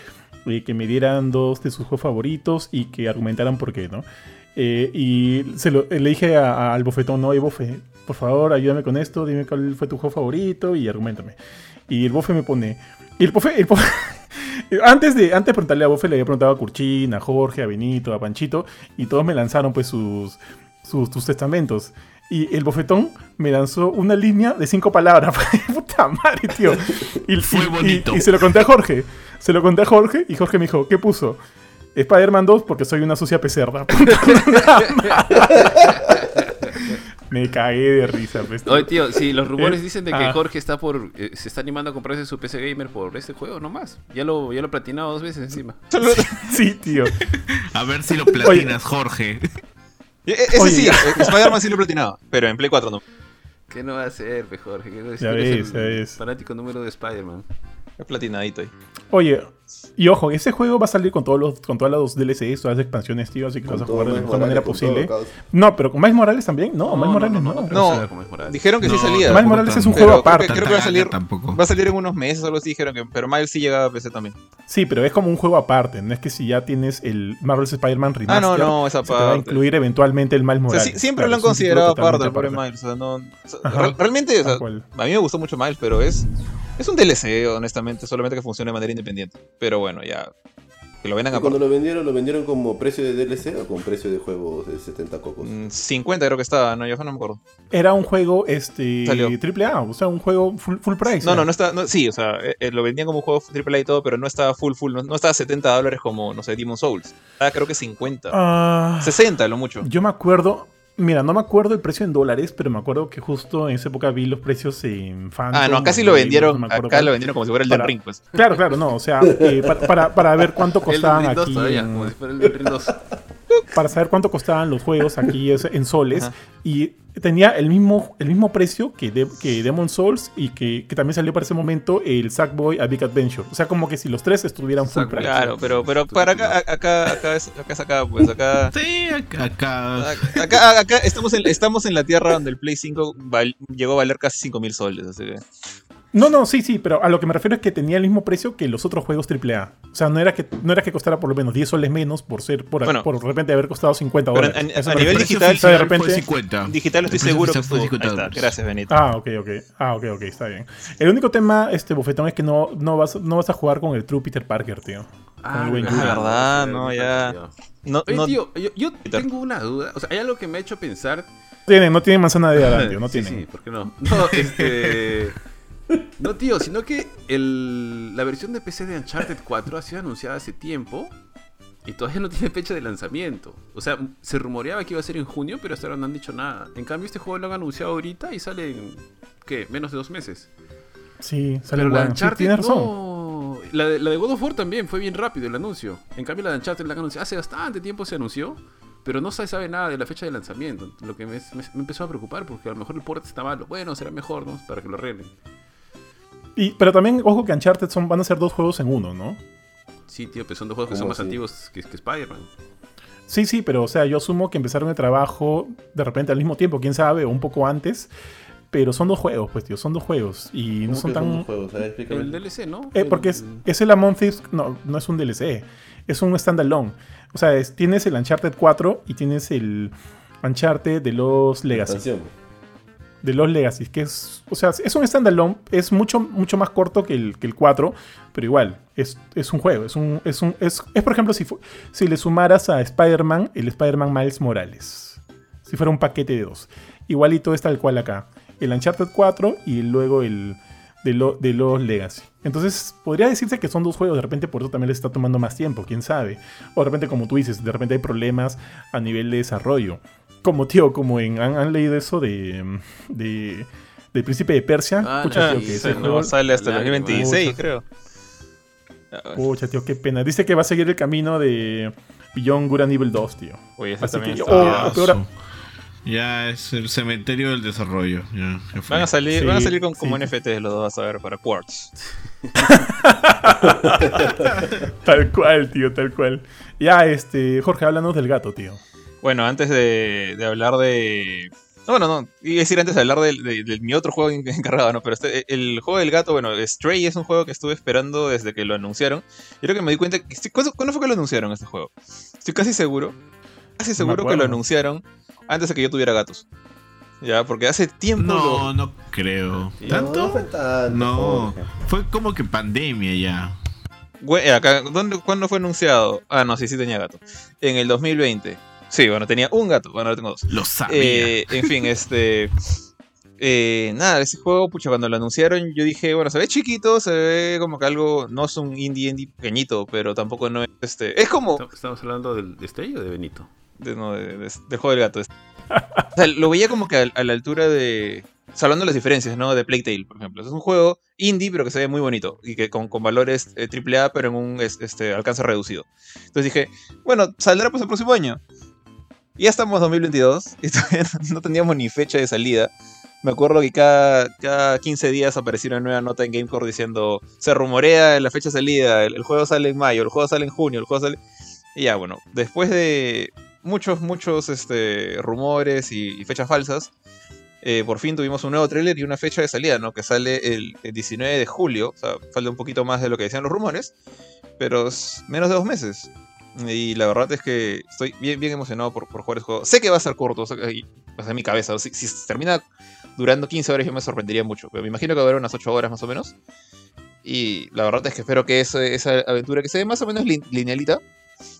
[SPEAKER 1] eh, que me dieran dos de sus juegos favoritos y que argumentaran por qué, ¿no? Eh, y se lo, le dije a- a- al bofetón, no, bofe, por favor, ayúdame con esto, dime cuál fue tu juego favorito y argumentame. Y el bofe me pone... Y el bofe- antes, de, antes de preguntarle a bofe, le había preguntado a Curchín, a Jorge, a Benito, a Panchito, y todos me lanzaron pues sus, sus, sus testamentos. Y el bofetón me lanzó una línea de cinco palabras. Puta madre, tío. Y,
[SPEAKER 4] Fue
[SPEAKER 1] y-
[SPEAKER 4] bonito.
[SPEAKER 1] Y, y se lo conté a Jorge. Se lo conté a Jorge y Jorge me dijo, ¿qué puso? Spider-Man 2 porque soy una sucia pecerda. Me cagué de risa. pues.
[SPEAKER 2] Oye, tío, sí, los rumores
[SPEAKER 1] Eh,
[SPEAKER 2] dicen de que
[SPEAKER 1] ah.
[SPEAKER 2] Jorge está por eh, se está animando a comprarse su PC gamer por este juego nomás. Ya lo ya lo he platinado dos veces encima.
[SPEAKER 1] Sí, tío.
[SPEAKER 4] A ver si lo platinas, Jorge.
[SPEAKER 3] E- e- Ese
[SPEAKER 1] Oye,
[SPEAKER 3] sí,
[SPEAKER 1] ya.
[SPEAKER 3] eh, Spider-Man sí lo he platinado, pero en Play 4 no.
[SPEAKER 2] ¿Qué no va a hacer, pe, Jorge? ¿Qué no
[SPEAKER 1] Ya
[SPEAKER 2] eres
[SPEAKER 1] ves, ya ves.
[SPEAKER 2] fanático número de Spider-Man.
[SPEAKER 3] Es platinadito ahí.
[SPEAKER 1] Oye, y ojo, ese juego va a salir con todos los, con todas las DLCs, todas las expansiones, tío, así que vas a jugar de la mejor manera posible. No, pero con Miles Morales también. No, Miles Morales no.
[SPEAKER 3] No.
[SPEAKER 2] es Morales.
[SPEAKER 3] Dijeron que sí
[SPEAKER 4] No,
[SPEAKER 3] salía.
[SPEAKER 1] Miles Morales es un juego aparte.
[SPEAKER 3] creo que va a salir-
[SPEAKER 4] Tampoco.
[SPEAKER 3] Va a salir en unos meses, solo sí dijeron que. Pero Miles sí llegaba a PC también.
[SPEAKER 1] Sí, pero es como un juego aparte. No es que si ya tienes el Marvel's Spider-Man
[SPEAKER 3] Ah,
[SPEAKER 1] Remaster,
[SPEAKER 3] no, no, esa
[SPEAKER 1] se te va a incluir eventualmente el Miles
[SPEAKER 3] O sea,
[SPEAKER 1] Morales.
[SPEAKER 3] sí- siempre
[SPEAKER 1] Claro,
[SPEAKER 3] lo han considerado aparte, el pobre. Miles. O sea, no, o sea,
[SPEAKER 1] Ajá.
[SPEAKER 3] re- realmente, o a mí me gustó mucho Miles, pero es, es un DLC, honestamente, solamente que funciona de manera independiente. Pero bueno, ya. Que lo vendan
[SPEAKER 5] ¿Y
[SPEAKER 3] a
[SPEAKER 5] cuando lo vendieron, lo vendieron como precio de DLC o con precio de juegos de 70 cocos?
[SPEAKER 3] Mm, 50 creo que estaba, no, yo no me acuerdo.
[SPEAKER 1] Era un juego este
[SPEAKER 3] Salió.
[SPEAKER 1] triple A, o sea, un juego full, full price.
[SPEAKER 3] No,
[SPEAKER 1] era.
[SPEAKER 3] no, no está, no, sí, o sea, eh, eh, lo vendían como un juego AAA y todo, pero no estaba full, full, no, no estaba a 70 dólares como, no sé, Demon Souls. Estaba creo que 50.
[SPEAKER 1] Ah,
[SPEAKER 3] 60 lo mucho.
[SPEAKER 1] yo me acuerdo. Mira, no me acuerdo el precio en dólares, pero me acuerdo que justo en esa época vi los precios en Phantom.
[SPEAKER 3] Ah, no, acá sí lo
[SPEAKER 1] en-
[SPEAKER 3] vendieron,
[SPEAKER 1] no
[SPEAKER 3] acá
[SPEAKER 1] cuál.
[SPEAKER 3] lo vendieron como si fuera el
[SPEAKER 1] Para-
[SPEAKER 3] del Ring, pues.
[SPEAKER 1] Claro, claro, no, o sea, eh, pa- para, para ver cuánto costaban
[SPEAKER 2] Ring 2
[SPEAKER 1] aquí.
[SPEAKER 2] todavía,
[SPEAKER 1] en-
[SPEAKER 2] como si fuera el Ring 2.
[SPEAKER 1] Para saber cuánto costaban los juegos aquí en soles.
[SPEAKER 3] Ajá.
[SPEAKER 1] Y tenía el mismo, el mismo precio que, de, que Demon Souls y que, que también salió para ese momento el Sackboy A Big Adventure. O sea, como que si los tres estuvieran full price.
[SPEAKER 3] Claro, pero, pero para acá, acá, acá es, acá es acá, pues acá.
[SPEAKER 4] Sí, acá. acá-
[SPEAKER 3] Acá, acá, acá estamos, en, estamos en la tierra donde el Play 5 val- llegó a valer casi 5000 soles. Así que.
[SPEAKER 1] No, no, sí, sí, pero a lo que me refiero es que tenía el mismo precio que los otros juegos AAA. O sea, no era que, no era que costara por lo menos 10 soles menos por ser, por,
[SPEAKER 3] Bueno.
[SPEAKER 1] por de repente haber costado 50
[SPEAKER 3] Pero
[SPEAKER 1] dólares.
[SPEAKER 3] a-
[SPEAKER 1] Eso
[SPEAKER 3] a
[SPEAKER 1] me
[SPEAKER 3] nivel digital-
[SPEAKER 1] de
[SPEAKER 4] fue
[SPEAKER 1] repente.
[SPEAKER 4] 50.
[SPEAKER 3] Digital estoy seguro que
[SPEAKER 4] fue
[SPEAKER 3] estuvo.
[SPEAKER 4] 50
[SPEAKER 3] Ahí está. Gracias, Benito.
[SPEAKER 1] Ah, ok, ok. Ah, ok, ok, está bien. El único tema, este bofetón, es que no, no, vas, no vas a jugar con el True Peter Parker, tío. Con el buen
[SPEAKER 3] Ah,
[SPEAKER 1] Jude.
[SPEAKER 3] verdad, no, ya. No,
[SPEAKER 2] Oye,
[SPEAKER 3] no-
[SPEAKER 2] tío, yo, tengo una duda. O sea, hay algo que me ha hecho pensar.
[SPEAKER 1] Tienen, no tienen manzana de edad, tío, no
[SPEAKER 2] Sí,
[SPEAKER 1] tienen.
[SPEAKER 2] Sí, ¿por qué no? No, este. No, tío, sino que el, la versión de PC de Uncharted 4 ha sido anunciada hace tiempo y todavía no tiene fecha de lanzamiento. O sea, se rumoreaba que iba a ser en junio, pero hasta ahora no han dicho nada. En cambio, este juego lo han anunciado ahorita y sale en. ¿Qué? Menos de dos meses.
[SPEAKER 1] Sí, sale
[SPEAKER 2] Pero la de.
[SPEAKER 1] Sí,
[SPEAKER 2] Uncharted
[SPEAKER 1] razón.
[SPEAKER 2] no. La de, la de God of War también fue bien rápido el anuncio. En cambio, la de Uncharted la han anunciado. Hace bastante tiempo se anunció. Pero no se sabe nada de la fecha de lanzamiento. Lo que me, me- me empezó a preocupar porque a lo mejor el port está malo. Bueno, será mejor, ¿no? Para que lo arreglen.
[SPEAKER 1] Y, pero también, ojo que Uncharted son, van a ser dos juegos en uno, ¿no?
[SPEAKER 2] Sí, tío, pero son dos juegos que son
[SPEAKER 5] ¿Cómo
[SPEAKER 2] más antiguos que, que Spider-Man.
[SPEAKER 1] Sí, sí, pero o sea, yo asumo que empezaron el trabajo de repente al mismo tiempo, quién sabe, o un poco antes. Pero son dos juegos, pues, tío, son dos juegos. Y no
[SPEAKER 5] ¿Cómo
[SPEAKER 1] son
[SPEAKER 5] que
[SPEAKER 1] tan.
[SPEAKER 5] dos juegos? A ver.
[SPEAKER 2] El DLC, ¿no?
[SPEAKER 1] Eh, porque es,
[SPEAKER 2] El-
[SPEAKER 1] es el Among Thieves. No, no es un DLC. Es un standalone. O sea, es- tienes el Uncharted 4 y tienes el Uncharted de los Legacy.
[SPEAKER 5] Expansión.
[SPEAKER 1] De los Legacy. Que es. O sea, es un standalone. Es mucho, mucho más corto que el, que el 4. Pero igual, es, es un juego. Es un. Es un. Es, es, por ejemplo, si, si le sumaras a Spider-Man, el Spider-Man Miles Morales. Si fuera un paquete de dos. Igualito es tal cual acá. El Uncharted 4 y luego el de, lo- de los Legacy. Entonces, podría decirse que son dos juegos, de repente por eso también les está tomando más tiempo, quién sabe. O de repente, como tú dices, de repente hay problemas a nivel de desarrollo. Como, tío, como en. ¿Han, han leído eso de. de del príncipe de Persia?
[SPEAKER 2] Ah,
[SPEAKER 1] Pucha, tío, que
[SPEAKER 3] sí, no
[SPEAKER 1] juego-
[SPEAKER 3] sale hasta el
[SPEAKER 2] Lágrimas.
[SPEAKER 3] 2026,
[SPEAKER 1] Pucha.
[SPEAKER 3] creo.
[SPEAKER 1] Pucha, tío, qué pena. Dice que va a seguir el camino de Beyond Good and Evil 2, tío.
[SPEAKER 3] Oye, ese
[SPEAKER 1] Así
[SPEAKER 3] también
[SPEAKER 1] que-
[SPEAKER 3] está-
[SPEAKER 1] oh, peor
[SPEAKER 4] Ya es el cementerio del desarrollo. Ya.
[SPEAKER 3] Van a salir,
[SPEAKER 1] Sí,
[SPEAKER 3] van a salir con, como
[SPEAKER 1] sí.
[SPEAKER 3] NFTs los dos, vas a ver, para Quartz.
[SPEAKER 1] Tal cual, tío, tal cual. Ya, este, Jorge, háblanos del gato, tío.
[SPEAKER 3] Bueno, antes de, de hablar de, No, bueno, no. Iba a decir antes de hablar de, de mi otro juego en- encargado, ¿no? Pero este, el juego del gato, bueno, Stray es un juego que estuve esperando desde que lo anunciaron. Y creo que me di cuenta. Que, ¿cuándo, cuándo fue que lo anunciaron este juego? Estoy casi seguro. Casi seguro que lo anunciaron antes de que yo tuviera gatos. Ya, porque hace tiempo.
[SPEAKER 4] No,
[SPEAKER 3] lo-
[SPEAKER 4] no creo.
[SPEAKER 2] Sí.
[SPEAKER 5] No,
[SPEAKER 4] ¿Tanto?
[SPEAKER 5] fue tanto,
[SPEAKER 4] No, fue como que pandemia ya.
[SPEAKER 3] Güey, acá, ¿dónde, ¿Cuándo fue anunciado? Ah, no, sí, sí tenía gato. En el 2020. Sí, bueno, tenía un gato. Bueno, ahora tengo dos.
[SPEAKER 4] Lo sabía.
[SPEAKER 3] Eh, en fin, este. eh, nada, ese juego, pucha, cuando lo anunciaron, yo dije, bueno, se ve chiquito, se ve como que algo. No es un indie indie pequeñito, pero tampoco no es este. Es como.
[SPEAKER 2] ¿Estamos hablando del, de Stray o de Benito?
[SPEAKER 3] de- no, de- de- del juego del gato. este. O sea, lo veía como que a, a la altura de. o sea, hablando de las diferencias, ¿no? De Playtale, por ejemplo. Es un juego indie, pero que se ve muy bonito. Y que con, con valores eh, AAA, pero en un es- este, alcance reducido. Entonces dije, bueno, saldrá pues el próximo año. Ya estamos en 2022 y todavía no teníamos ni fecha de salida. Me acuerdo que cada, cada 15 días aparecía una nueva nota en GameCore diciendo se rumorea la fecha de salida, el, juego sale en mayo, el juego sale en junio, el juego sale... Y ya, bueno, después de muchos, muchos este, rumores y, fechas falsas, eh, por fin tuvimos un nuevo tráiler y una fecha de salida, ¿no? Que sale el, el 19 de julio, o sea, falta un poquito más de lo que decían los rumores, pero menos de dos meses. Y la verdad es que estoy bien, bien emocionado por, por jugar el juego. Sé que va a ser corto, o sea, en mi cabeza. Si, si termina durando 15 horas, yo me sorprendería mucho. Pero me imagino que va a durar unas 8 horas más o menos. Y la verdad es que espero que ese- esa aventura, que se ve más o menos lin- linealita,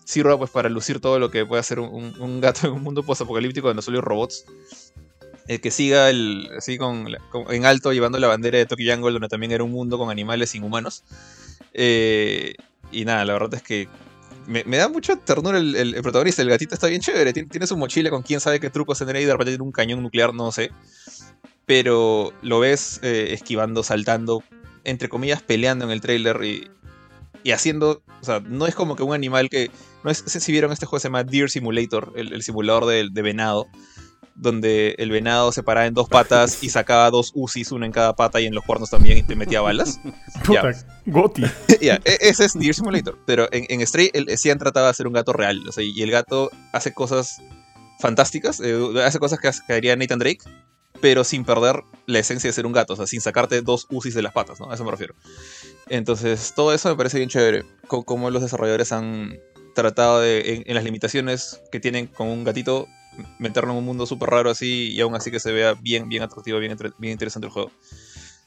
[SPEAKER 3] sirva pues para lucir todo lo que puede hacer un, un- gato en un mundo post-apocalíptico donde solo hay robots. El que siga el, así con, en alto llevando la bandera de Tokyo Jungle, donde también era un mundo con animales sin humanos. Eh, y nada, la verdad es que me, da mucha ternura el, protagonista. El gatito está bien chévere. Tiene, su mochila con quién sabe qué trucos tendrá y de repente tiene un cañón nuclear, no sé. Pero lo ves eh, esquivando, saltando, entre comillas, peleando en el trailer y, y haciendo. O sea, no es como que un animal que. No es, si vieron este juego se llama Deer Simulator, el, el simulador de, de venado. Donde el venado se paraba en dos patas y sacaba dos UCIs, una en cada pata y en los cuernos también, y te metía balas.
[SPEAKER 1] Puta, Goti.
[SPEAKER 3] Ya, e- ese es Deer Simulator. Pero en, en Stray el, sí han tratado de hacer un gato real. O sea, y el gato hace cosas fantásticas. eh, hace cosas que, haría Nathan Drake. Pero sin perder la esencia de ser un gato. O sea, sin sacarte dos usis de las patas, ¿no? A eso me refiero. Entonces, todo eso me parece bien chévere. Cómo los desarrolladores han tratado de, en, en las limitaciones que tienen con un gatito, meterlo en un mundo súper raro así y aún así que se vea bien, bien atractivo, bien, bien interesante el juego.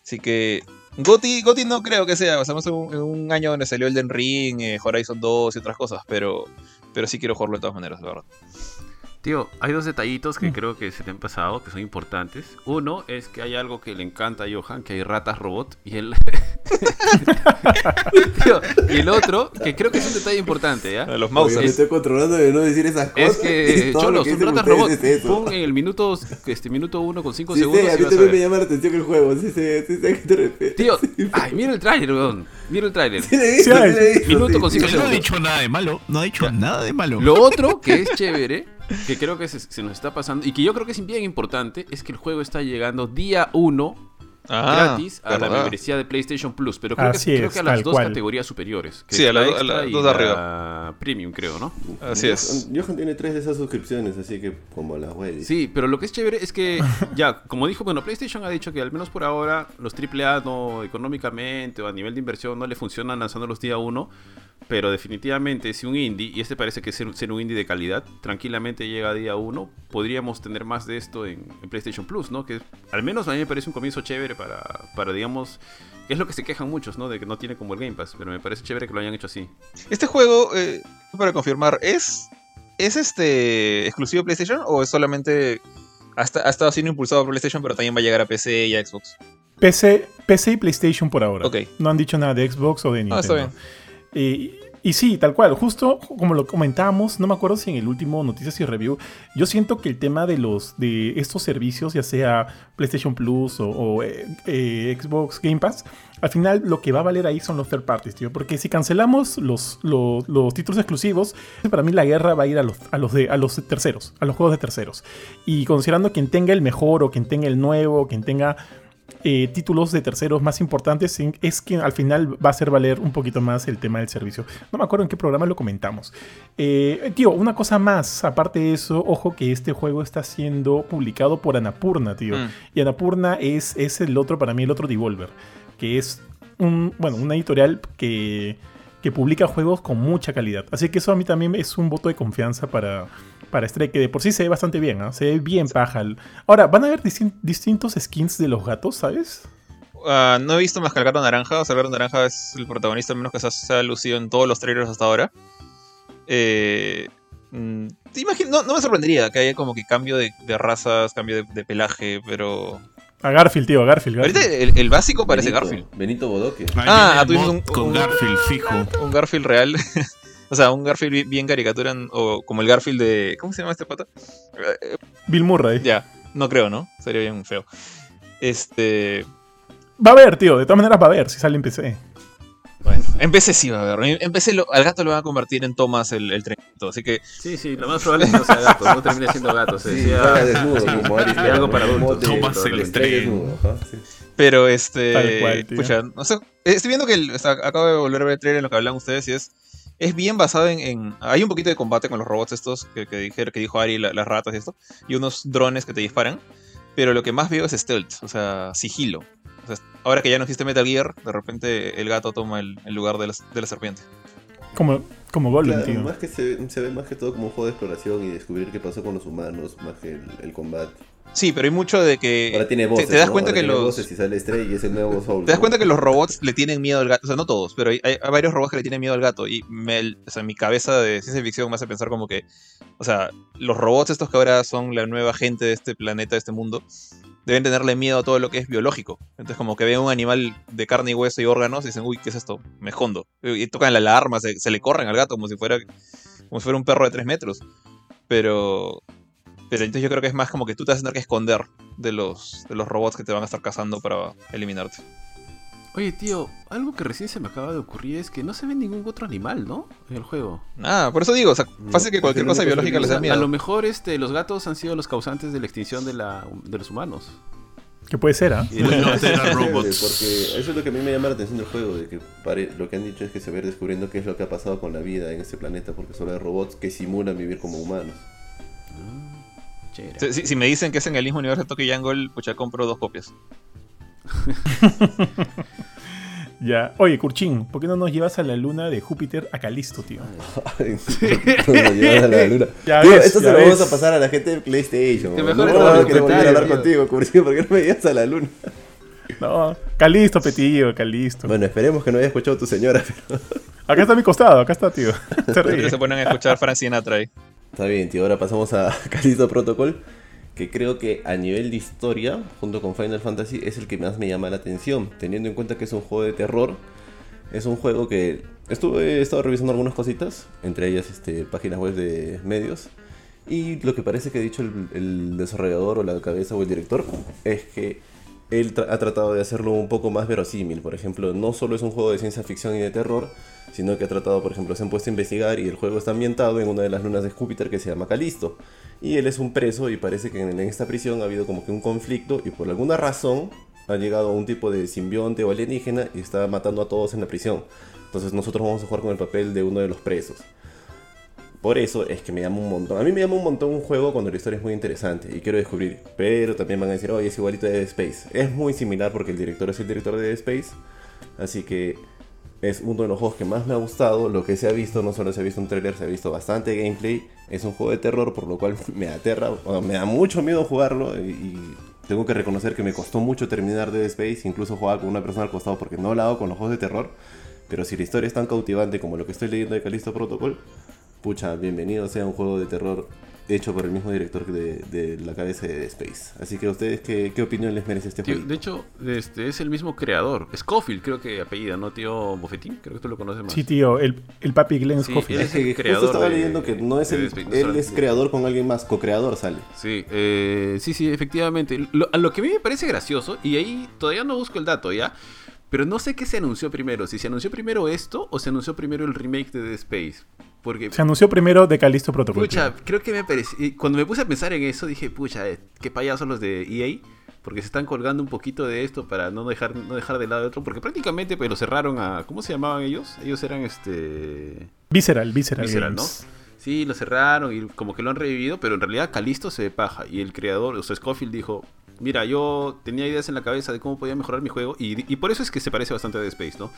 [SPEAKER 3] Así que Goti, Goti no creo que sea, estamos en un, en un año donde salió Elden Ring, eh, Horizon 2 y otras cosas, pero, pero sí quiero jugarlo de todas maneras, la verdad.
[SPEAKER 2] Tío, hay dos detallitos que
[SPEAKER 1] Mm.
[SPEAKER 2] creo que se te han pasado, que son importantes. Uno es que hay algo que le encanta a Johan, que hay ratas robot. Y el... Tío, y el otro, que creo que es un detalle importante, ¿ya?
[SPEAKER 3] A Los
[SPEAKER 5] Oye,
[SPEAKER 3] mouse.
[SPEAKER 5] me estoy controlando de no decir esas cosas.
[SPEAKER 2] Es que,
[SPEAKER 5] Todo lo
[SPEAKER 2] Cholos,
[SPEAKER 5] que
[SPEAKER 2] son ratas robot.
[SPEAKER 5] es.
[SPEAKER 2] Pon en el minuto, este, minuto uno con cinco
[SPEAKER 5] Sí,
[SPEAKER 2] segundos
[SPEAKER 5] sí, a mí
[SPEAKER 2] a
[SPEAKER 5] también me llama la atención el juego. Sí, sí, sí, sí, ¿a qué te refieres?
[SPEAKER 2] Tío, ay, mira el tráiler, weón. Mira el tráiler.
[SPEAKER 5] sí, le he visto,
[SPEAKER 1] Sí,
[SPEAKER 5] sí, le he visto,
[SPEAKER 2] minuto con cinco
[SPEAKER 4] Él no ha
[SPEAKER 2] segundos.
[SPEAKER 4] dicho nada de malo. No ha dicho nada de malo.
[SPEAKER 2] Lo otro que es chévere, que creo que se, se nos está pasando, y que yo creo que es bien importante, es que el juego está llegando día 1
[SPEAKER 3] Ah,
[SPEAKER 2] gratis a la
[SPEAKER 3] verdad.
[SPEAKER 2] membresía de PlayStation Plus, pero creo,
[SPEAKER 1] Así
[SPEAKER 2] que, creo
[SPEAKER 1] es,
[SPEAKER 2] que a las dos
[SPEAKER 1] cual.
[SPEAKER 2] categorías superiores. que
[SPEAKER 3] Sí, a las
[SPEAKER 2] la
[SPEAKER 3] a las dos de
[SPEAKER 2] la Premium, creo, ¿no?
[SPEAKER 3] Así es.
[SPEAKER 5] Johan, tiene tres de esas suscripciones, así que como las decir.
[SPEAKER 2] Sí, pero lo que es chévere es que, ya, como dijo, bueno, PlayStation ha dicho que al menos por ahora los AAA no, económicamente o a nivel de inversión no le funcionan lanzándolos día 1, pero definitivamente si un indie, y este parece que ser, ser un indie de calidad, tranquilamente llega a día 1, podríamos tener más de esto en, en PlayStation Plus, ¿no? Que al menos a mí me parece un comienzo chévere para, para digamos, que es lo que se quejan muchos, ¿no? De que no tiene como el Game Pass, pero me parece chévere que lo hayan hecho así.
[SPEAKER 3] Este juego, eh, para confirmar, ¿es, ¿es este exclusivo de PlayStation o es solamente... Hasta, ha estado siendo impulsado por PlayStation, pero también va a llegar a PC y a Xbox.
[SPEAKER 1] PC, PC y PlayStation por ahora.
[SPEAKER 3] Ok.
[SPEAKER 1] No han dicho nada de Xbox o de Nintendo.
[SPEAKER 3] Ah, está bien.
[SPEAKER 1] Y, sí, tal cual, justo como lo comentábamos, no me acuerdo si en el último Noticias y Review, yo siento que el tema de los de estos servicios, ya sea PlayStation Plus o, o, eh, eh, Xbox Game Pass, al final lo que va a valer ahí son los third parties, tío. Porque si cancelamos los, los, los títulos exclusivos, para mí la guerra va a ir a los, a, los de, a los terceros, a los juegos de terceros. Y considerando quien tenga el mejor o quien tenga el nuevo, quien tenga eh, títulos de terceros más importantes en- es que al final va a hacer valer un poquito más el tema del servicio. No me acuerdo en qué programa lo comentamos. Eh, tío, una cosa más, aparte de eso, ojo que este juego está siendo publicado por Anapurna, tío.
[SPEAKER 3] Mm.
[SPEAKER 1] Y Anapurna es, es el otro, para mí, el otro Devolver, que es un, bueno, una editorial que, que publica juegos con mucha calidad. Así que eso a mí también es un voto de confianza para, para Stray, que de por sí se ve bastante bien, ¿ah? se ve bien paja. Ahora, van a haber distin- distintos skins de los gatos, ¿sabes?
[SPEAKER 3] Ah, no he visto más que el gato naranja. O sea, el gato naranja es el protagonista, al menos que se ha, se ha lucido en todos los trailers hasta ahora. Eh, mm, te imagino- no, no me sorprendería que haya como que cambio de, de razas, cambio de, de pelaje, pero.
[SPEAKER 1] A Garfield, tío, a Garfield.
[SPEAKER 3] Ahorita
[SPEAKER 1] Garfield.
[SPEAKER 3] el, el básico parece
[SPEAKER 5] Benito,
[SPEAKER 3] Garfield.
[SPEAKER 5] Benito Bodoque.
[SPEAKER 4] Ahí
[SPEAKER 3] Ah,
[SPEAKER 4] viene
[SPEAKER 3] tú dices
[SPEAKER 4] mod
[SPEAKER 3] un-
[SPEAKER 4] con
[SPEAKER 3] un-
[SPEAKER 4] Garfield fijo.
[SPEAKER 3] Un Garfield real. o sea, un Garfield bi- bien caricatura. O como el Garfield de. ¿Cómo se llama este pata? Eh,
[SPEAKER 1] Bill Murray.
[SPEAKER 3] ya, no creo, ¿no? Sería bien feo. Este.
[SPEAKER 1] Va a haber, tío, de todas maneras va a haber si sale en PC.
[SPEAKER 3] Bueno, en PC sí va a haber. En PC lo- al gato lo van a convertir en Thomas el, el trenito. Así que
[SPEAKER 2] Sí, sí, lo más probable es que no sea gato, no termine siendo gato. Se
[SPEAKER 5] Sí,
[SPEAKER 2] decía-
[SPEAKER 5] desnudo, como Aris.
[SPEAKER 2] algo para adultos.
[SPEAKER 4] Thomas el
[SPEAKER 5] sí.
[SPEAKER 3] Pero este.
[SPEAKER 1] Tal cual, tío.
[SPEAKER 3] pucha, no sé. Estoy viendo que el- o sea, acabo de volver a ver el trailer en lo que hablan ustedes y es. Es bien basado en, en- Hay un poquito de combate con los robots estos que, que, dijer- que dijo Ari, la- las ratas y esto. Y unos drones que te disparan. Pero lo que más veo es stealth, o sea, sigilo. O sea, ahora que ya no existe Metal Gear, de repente el gato toma el, el lugar de la, de la serpiente.
[SPEAKER 1] Como, como Gollum,
[SPEAKER 5] Claro,
[SPEAKER 1] tío.
[SPEAKER 5] más que se, se ve más que todo como un juego de exploración y descubrir qué pasó con los humanos, más que el, el combate.
[SPEAKER 3] Sí, pero hay mucho de que.
[SPEAKER 5] Ahora tiene
[SPEAKER 3] te-
[SPEAKER 5] voces.
[SPEAKER 3] te, das
[SPEAKER 5] ¿no?
[SPEAKER 3] cuenta
[SPEAKER 5] Ahora
[SPEAKER 3] que
[SPEAKER 5] tiene
[SPEAKER 3] los.
[SPEAKER 5] voces y sale Stray y es el nuevo Soul.
[SPEAKER 3] Te das
[SPEAKER 5] ¿no?
[SPEAKER 3] cuenta que los robots le tienen miedo al gato. O sea, no todos, pero hay, hay varios robots que le tienen miedo al gato. Y me, o sea, mi cabeza de ciencia ficción me hace pensar como que. O sea, los robots estos que ahora son la nueva gente de este planeta, de este mundo, deben tenerle miedo a todo lo que es biológico. Entonces, como que ven un animal de carne y hueso y órganos y dicen, uy, ¿qué es esto? Me escondo. Y tocan la alarma, se, se le corren al gato como si fuera. Como si fuera un perro de tres metros. Pero. Pero entonces yo creo que es más como que tú te vas a tener que esconder de los, de los robots que te van a estar cazando para eliminarte.
[SPEAKER 2] Oye, tío, algo que recién se me acaba de ocurrir es que no se ve ningún otro animal, ¿no? En el juego.
[SPEAKER 3] Ah, por eso digo, o sea,
[SPEAKER 5] No,
[SPEAKER 3] fácil que cualquier cosa biológica les da
[SPEAKER 5] vivo.
[SPEAKER 2] A lo
[SPEAKER 3] miedo.
[SPEAKER 2] mejor este, los gatos han sido los causantes de la extinción de, la, de los humanos.
[SPEAKER 1] Que puede ser, ¿ah?
[SPEAKER 4] Bueno,
[SPEAKER 5] Chévere,
[SPEAKER 4] robots.
[SPEAKER 5] Porque eso es lo que a mí me llama la atención del juego, de que pare- lo que han dicho es que se va a ir descubriendo qué es lo que ha pasado con la vida en este planeta, porque solo hay robots que simulan vivir como humanos.
[SPEAKER 3] Si, si- si me dicen que es en el mismo universo de Tokyo Jungle, pucha, compro dos copias.
[SPEAKER 1] Ya. Oye, Kurchin, ¿por qué no nos llevas a la luna de Júpiter a Calisto, tío?
[SPEAKER 5] Ay, nos a la luna.
[SPEAKER 1] Ya
[SPEAKER 5] Tío,
[SPEAKER 1] ves,
[SPEAKER 5] esto
[SPEAKER 1] ya
[SPEAKER 5] se lo vamos a pasar a la gente de PlayStation.
[SPEAKER 2] Que mejor
[SPEAKER 5] no, no,
[SPEAKER 2] el
[SPEAKER 5] quiero volver a
[SPEAKER 2] comentario,
[SPEAKER 5] hablar
[SPEAKER 2] tío.
[SPEAKER 5] contigo, ¿por qué no me llevas a la luna?
[SPEAKER 1] No, Calisto, petillo, Calisto.
[SPEAKER 5] Bueno, esperemos que no haya escuchado tu señora, pero...
[SPEAKER 1] Acá está a mi costado, acá está, tío. Se
[SPEAKER 3] ponen a escuchar Frank Sinatra ahí.
[SPEAKER 5] Está bien, tío, ahora pasamos a Callisto Protocol, que creo que a nivel de historia, junto con Final Fantasy, es el que más me llama la atención, teniendo en cuenta que es un juego de terror. Es un juego que estuve he estado revisando algunas cositas, entre ellas este, páginas web de medios. Y lo que parece que ha dicho el, el desarrollador o la cabeza o el director es que él ha tratado de hacerlo un poco más verosímil. Por ejemplo, no solo es un juego de ciencia ficción y de terror, sino que ha tratado, por ejemplo, se han puesto a investigar y el juego está ambientado en una de las lunas de Júpiter que se llama Calisto. Y él es un preso y parece que en, esta prisión ha habido como que un conflicto y por alguna razón ha llegado un tipo de simbionte o alienígena y está matando a todos en la prisión. Entonces nosotros vamos a jugar con el papel de uno de los presos. Por eso es que me llama un montón. A mí me llama un montón un juego cuando la historia es muy interesante y quiero descubrir. Pero también van a decir, oye, es igualito de Dead Space. Es muy similar porque el director es el director de Dead Space. Así que es uno de los juegos que más me ha gustado. Lo que se ha visto, no solo se ha visto un trailer, se ha visto bastante gameplay. Es un juego de terror, por lo cual me aterra, me da mucho miedo jugarlo. Y, tengo que reconocer que me costó mucho terminar Dead Space. Incluso jugar con una persona al costado porque no la hago con los juegos de terror. Pero si la historia es tan cautivante como lo que estoy leyendo de Callisto Protocol, pucha, bienvenido sea un juego de terror hecho por el mismo director de, de la cabeza de Dead Space. Así que a ustedes, ¿qué, qué opinión les merece este juego?
[SPEAKER 2] de hecho, este es el mismo creador. Scofield, creo que apellida, ¿no, tío Bofetín? Creo que tú lo conoces más.
[SPEAKER 1] Sí, tío, el, el papi Glenn
[SPEAKER 2] Sí,
[SPEAKER 1] Scofield.
[SPEAKER 2] él
[SPEAKER 5] Es justo
[SPEAKER 2] creador
[SPEAKER 5] estaba
[SPEAKER 2] de-
[SPEAKER 5] leyendo que no es el, él es creador con alguien más, co-creador sale.
[SPEAKER 2] Sí, eh, sí, sí, efectivamente. Lo, a lo que a mí me parece gracioso, y ahí todavía no busco el dato, ¿ya? Pero no sé qué se anunció primero, si se anunció primero esto o se anunció primero el remake de Dead Space. Porque,
[SPEAKER 1] Se anunció primero de Calisto Protocol.
[SPEAKER 2] pucha, creo que me pareció... Cuando me puse a pensar en eso, dije, pucha, eh, qué payasos los de EA. porque se están colgando un poquito de esto para no dejar, no dejar de lado otro, porque prácticamente pues lo cerraron a. ¿Cómo se llamaban ellos? Ellos eran este.
[SPEAKER 1] Visceral, Visceral,
[SPEAKER 2] Visceral, ¿no? Sí, lo cerraron y como que lo han revivido, pero en realidad Calisto se ve paja. Y el creador, o sea, Scofield dijo, mira, yo tenía ideas en la cabeza de cómo podía mejorar mi juego y, y por eso es que se parece bastante a Dead Space, ¿no?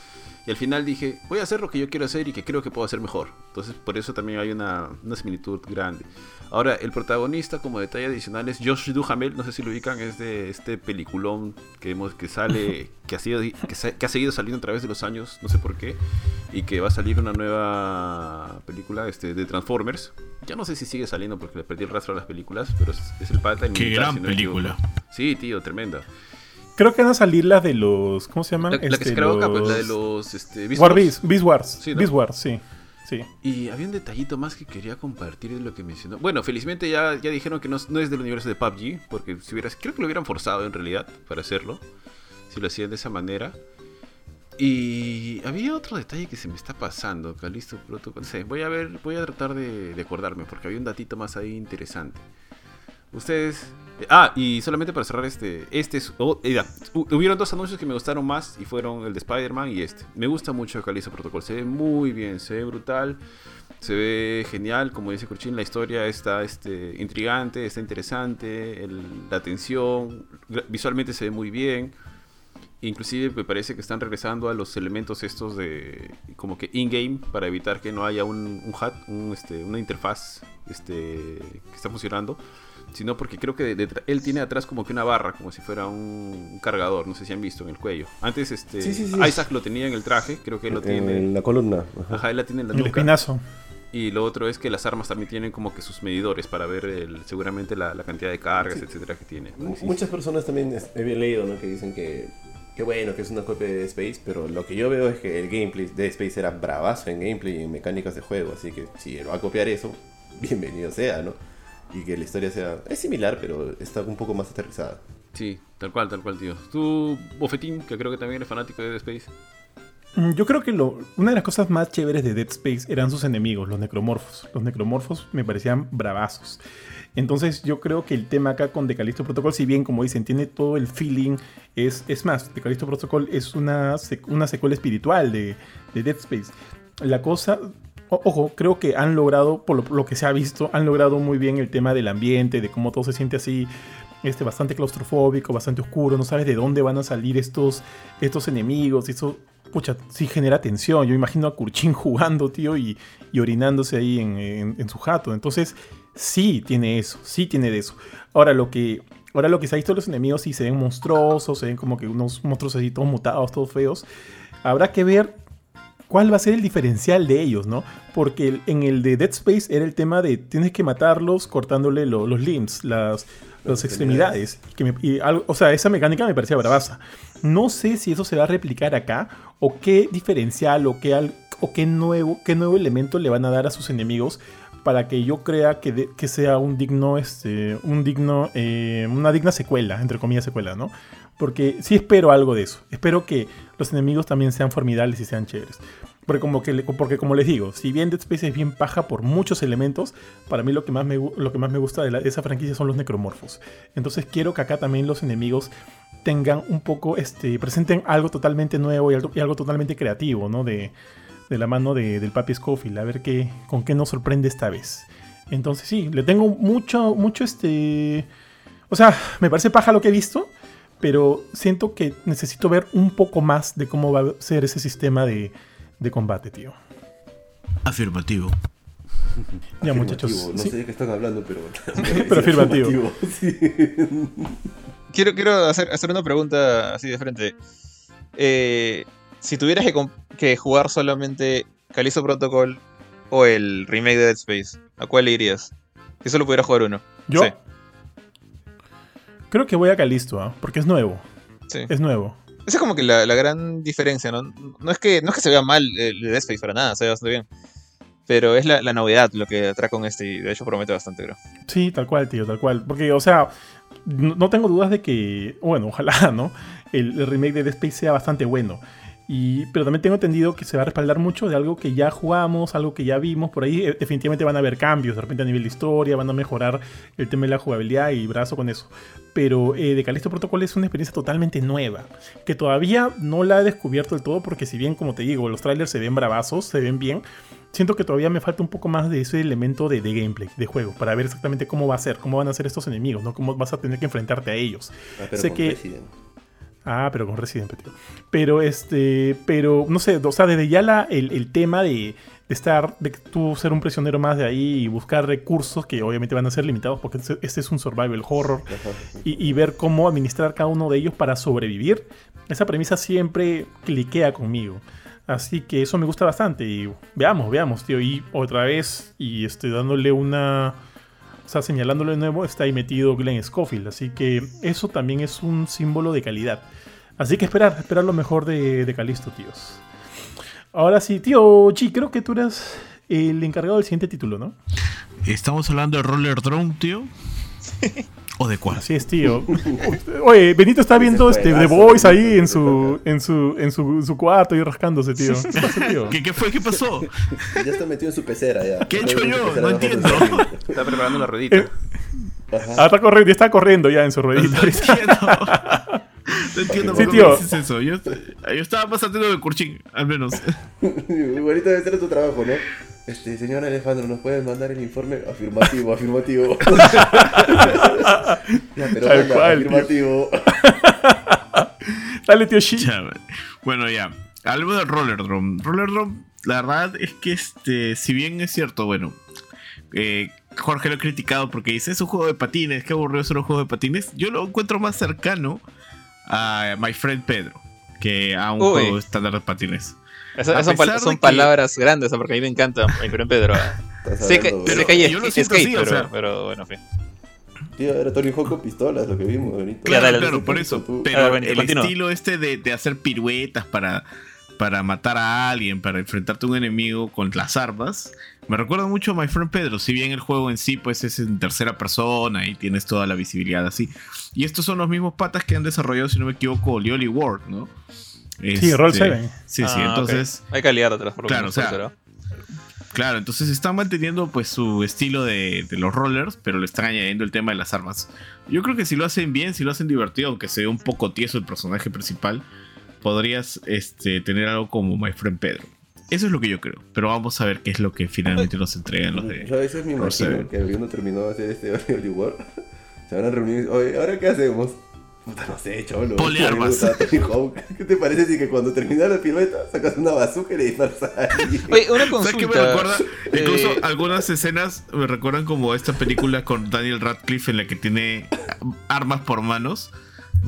[SPEAKER 2] Y al final dije, voy a hacer lo que yo quiero hacer y que creo que puedo hacer mejor. Entonces por eso también hay una, una similitud grande. Ahora, el protagonista como detalle adicional es Josh Duhamel, no sé si lo ubican, es de este peliculón que, hemos, que sale, que ha, sido, que, ha seguido saliendo a través de los años, no sé por qué, y que va a salir una nueva película este, de Transformers. Ya no sé si sigue saliendo porque le perdí el rastro a las películas, pero es, es el pata en
[SPEAKER 4] Qué
[SPEAKER 2] militar,
[SPEAKER 4] gran
[SPEAKER 2] si no
[SPEAKER 4] película.
[SPEAKER 2] Sí, tío, tremenda.
[SPEAKER 1] Creo que van a salir las de los. ¿Cómo se llaman?
[SPEAKER 2] La, la que
[SPEAKER 1] Este,
[SPEAKER 2] se creó acá, pues
[SPEAKER 1] los-
[SPEAKER 2] la de los este, Beast
[SPEAKER 1] War
[SPEAKER 2] Wars.
[SPEAKER 1] Beast, Wars.
[SPEAKER 2] Sí, ¿no?
[SPEAKER 1] Beast Wars, sí. Sí.
[SPEAKER 2] Y había un detallito más que quería compartir de lo que mencionó. Bueno, felizmente ya, ya dijeron que no, no es del universo de PUBG, porque si hubieras, creo que lo hubieran forzado en realidad para hacerlo, si lo hacían de esa manera. Y había otro detalle que se me está pasando, Calisto Protocol. No sé, voy a ver, voy a tratar de, de acordarme, porque había un datito más ahí interesante. Ustedes. Ah, y solamente para cerrar este. Este es. oh, hubieron dos anuncios que me gustaron más y fueron el de Spider-Man y este. Me gusta mucho Callisto Protocol. Se ve muy bien, se ve brutal. Se ve genial, como dice Kurchin, la historia está este, intrigante, está interesante, la tensión, gra- visualmente se ve muy bien. Inclusive me parece que están regresando a los elementos estos de como que in-game para evitar que no haya un, un HUD, un, este, una interfaz este, que está funcionando, sino porque creo que de- él tiene atrás como que una barra, como si fuera un, un cargador, no sé si han visto en el cuello. Antes este,
[SPEAKER 5] Sí, sí, sí.
[SPEAKER 2] Isaac lo tenía en el traje, creo que él lo tiene.
[SPEAKER 5] En la columna. ajá.
[SPEAKER 2] Ajá, él la tiene en la
[SPEAKER 1] El espinazo.
[SPEAKER 2] Y lo otro es que las armas también tienen como que sus medidores para ver el- seguramente la, la cantidad de cargas, etcétera, que tiene.
[SPEAKER 5] Muchas personas también he leído, ¿no? Que dicen que, que bueno, que es una copia de Dead Space, pero lo que yo veo es que el gameplay de Dead Space era bravazo en gameplay y en mecánicas de juego, así que si él va a copiar eso, bienvenido sea, ¿no? Y que la historia sea, es similar, pero está un poco más aterrizada.
[SPEAKER 2] Sí, tal cual, tal cual, tío. Tú, Bofetín, que creo que también eres fanático de Dead Space.
[SPEAKER 1] Mm, Yo creo que lo, una de las cosas más chéveres de Dead Space eran sus enemigos, los necromorfos. Los necromorfos me parecían bravazos. Entonces yo creo que el tema acá con Decalisto Protocol, si bien como dicen, tiene todo el feeling, es, es más, Decalisto Protocol es una, sec- una secuela espiritual de, de Dead Space. La cosa, ojo, creo que han logrado, por lo, que se ha visto, han logrado muy bien el tema del ambiente, de cómo todo se siente así, este, bastante claustrofóbico, bastante oscuro, no sabes de dónde van a salir estos, estos enemigos, eso, pucha, sí genera tensión. Yo imagino a Kurchin jugando, tío, y, orinándose ahí en su jato. Entonces, sí tiene eso, sí tiene de eso. Ahora lo que, ahora lo que se ha visto de los enemigos sí se ven monstruosos, se ven como que unos monstruos así todos mutados, todos feos. Habrá que ver cuál va a ser el diferencial de ellos, ¿no? Porque en el de Dead Space era el tema de tienes que matarlos cortándole lo- los limbs, las, las extremidades. Que me- y algo- o sea, esa mecánica me parecía bravaza. No sé si eso se va a replicar acá o qué diferencial o qué, o qué, nuevo, qué nuevo elemento le van a dar a sus enemigos para que yo crea que, de- que sea un digno, este, un digno, eh, una digna secuela, entre comillas secuela, ¿no? Porque sí espero algo de eso. Espero que los enemigos también sean formidables y sean chéveres. Porque como, que, porque como les digo, si bien Dead Space es bien paja por muchos elementos, para mí lo que más me, lo que más me gusta de esa franquicia son los necromorfos. Entonces quiero que acá también los enemigos tengan un poco, este, presenten algo totalmente nuevo y algo, y algo totalmente creativo, ¿no? De, de la mano de- del papi Scofield, a ver qué, con qué nos sorprende esta vez. Entonces sí, le tengo mucho, mucho este... O sea, me parece paja lo que he visto, pero siento que necesito ver un poco más de cómo va a ser ese sistema de, de combate, tío.
[SPEAKER 4] Afirmativo.
[SPEAKER 1] Ya, muchachos.
[SPEAKER 5] Afirmativo, No
[SPEAKER 1] sí.
[SPEAKER 5] sé de qué están hablando, pero.
[SPEAKER 1] Pero afirmativo.
[SPEAKER 5] Sí.
[SPEAKER 3] Quiero, quiero hacer, hacer una pregunta así de frente. Eh, si tuvieras que, que jugar solamente Callisto Protocol o el remake de Dead Space, ¿a cuál le irías? Si solo pudieras jugar uno.
[SPEAKER 1] Yo
[SPEAKER 3] Sí,
[SPEAKER 1] creo que voy a Calisto, ¿ah? porque es nuevo.
[SPEAKER 3] sí.
[SPEAKER 1] Es nuevo.
[SPEAKER 3] Esa es como que la, la gran diferencia, ¿no? No es, que, no es que se vea mal el de Dead Space para nada, se ve bastante bien. Pero es la, la novedad lo que atrae con este y de hecho promete bastante, creo.
[SPEAKER 1] Sí, tal cual, tío, tal cual. Porque, o sea, no, no tengo dudas de que, bueno, ojalá, ¿no? El, el remake de Dead Space sea bastante bueno. Y, pero también tengo entendido que se va a respaldar mucho de algo que ya jugamos, algo que ya vimos. Por ahí eh, definitivamente van a haber cambios, de repente a nivel de historia, van a mejorar el tema de la jugabilidad y brazo con eso. Pero eh, de Callisto Protocol es una experiencia totalmente nueva, que todavía no la he descubierto del todo porque si bien, como te digo, los trailers se ven bravazos, se ven bien, siento que todavía me falta un poco más de ese elemento de, de gameplay, de juego, para ver exactamente cómo va a ser, cómo van a ser estos enemigos, ¿no? Cómo vas a tener que enfrentarte a ellos.
[SPEAKER 5] Ah,
[SPEAKER 1] sé que...
[SPEAKER 5] Resident.
[SPEAKER 1] Ah, pero con Resident tío. Pero este, pero no sé, o sea, desde ya la, el, el tema de, de estar, de tú ser un prisionero más de ahí y buscar recursos que obviamente van a ser limitados porque este es un survival horror y, y ver cómo administrar cada uno de ellos para sobrevivir, esa premisa siempre cliquea conmigo. Así que eso me gusta bastante y veamos, veamos, tío. Y otra vez, y este, dándole una... O sea, señalándolo de nuevo, está ahí metido Glenn Schofield. Así que eso también es un símbolo de calidad. Así que esperar, esperar lo mejor de, de Calisto, tíos. Ahora sí, tío Chi, creo que tú eras el encargado del siguiente título, ¿no?
[SPEAKER 4] ¿Estamos hablando de Roller Drone, tío? ¿O de cuál?
[SPEAKER 1] Así es, tío. Oye, Benito está viendo este The Voice ahí en su, en su, en su, su cuarto y rascándose, tío. ¿Qué pasa, tío?
[SPEAKER 4] ¿Qué, qué fue? ¿Qué pasó?
[SPEAKER 5] Ya está metido en su pecera ya.
[SPEAKER 4] ¿Qué he hecho yo? No entiendo.
[SPEAKER 2] Está preparando la ruedita.
[SPEAKER 1] Eh,
[SPEAKER 5] Ajá.
[SPEAKER 1] Ah, está corriendo, ya está corriendo ya en su ruedita.
[SPEAKER 4] No entiendo. No entiendo
[SPEAKER 1] Sí,
[SPEAKER 4] por qué dices eso. Yo, yo estaba pasando de Kurchin, al menos.
[SPEAKER 5] Bonito debe ser tu trabajo, ¿no? Este, señor Alejandro, ¿nos puedes mandar el informe? Afirmativo, afirmativo. ya, pero
[SPEAKER 1] Tal
[SPEAKER 5] manda,
[SPEAKER 1] cual, tío.
[SPEAKER 5] afirmativo.
[SPEAKER 1] Dale, tío Shi.
[SPEAKER 4] Ya, vale. Bueno, ya. Algo de Roller Drone. Roller Drone, la verdad es que este, si bien es cierto, bueno, eh, Jorge lo ha criticado porque dice es un juego de patines, qué aburrido ser un juego de patines. Yo lo encuentro más cercano a My Friend Pedro que a un
[SPEAKER 3] Uy.
[SPEAKER 4] juego estándar de patines.
[SPEAKER 3] Esas son, pal- son
[SPEAKER 4] que-
[SPEAKER 3] palabras grandes, porque a mí me encanta mi friend Pedro. Sé que, que hay
[SPEAKER 4] yo lo
[SPEAKER 3] skate,
[SPEAKER 4] siento así, o
[SPEAKER 3] pero,
[SPEAKER 4] sea.
[SPEAKER 3] pero bueno, en fin.
[SPEAKER 5] Tío, era Tony Hawk con pistolas, lo que vimos ahorita.
[SPEAKER 4] Claro, claro,
[SPEAKER 3] dale,
[SPEAKER 4] por eso.
[SPEAKER 5] tú.
[SPEAKER 4] Pero
[SPEAKER 3] ver,
[SPEAKER 4] el
[SPEAKER 3] continúa.
[SPEAKER 4] estilo este de, de hacer piruetas para, para matar a alguien, para enfrentarte a un enemigo con las armas, me recuerda mucho a My Friend Pedro. Si bien el juego en sí pues es en tercera persona y tienes toda la visibilidad así. Y estos son los mismos patas que han desarrollado, si no me equivoco, Lioli World, ¿no?
[SPEAKER 1] Sí, Roll
[SPEAKER 4] Este,
[SPEAKER 1] 7.
[SPEAKER 4] Sí, sí,
[SPEAKER 3] Ah,
[SPEAKER 4] entonces...
[SPEAKER 3] ok. Hay calidad atrás, por lo
[SPEAKER 4] Claro,
[SPEAKER 3] menos,
[SPEAKER 4] o sea, Claro, entonces están manteniendo pues su estilo de, de los rollers, pero le están añadiendo el tema de las armas. Yo creo que si lo hacen bien, si lo hacen divertido, aunque se ve un poco tieso el personaje principal, podrías este, tener algo como My Friend Pedro. Eso es lo que yo creo, pero vamos a ver qué es lo que finalmente nos entregan los de...
[SPEAKER 5] Yo a veces me imagino que habiendo terminado de hacer este Holy War, se habrán reunido y oye, ¿ahora qué hacemos? Puta, no sé, cholo.
[SPEAKER 4] Poliarmas.
[SPEAKER 5] ¿Qué te parece si que cuando terminas la pirueta sacas una bazooka y le disparas a alguien?
[SPEAKER 3] Oye, una
[SPEAKER 4] ¿Sabes qué me
[SPEAKER 3] consulta.
[SPEAKER 4] recuerda? Incluso
[SPEAKER 3] eh,
[SPEAKER 4] algunas escenas me recuerdan como esta película con Daniel Radcliffe en la que tiene armas por manos.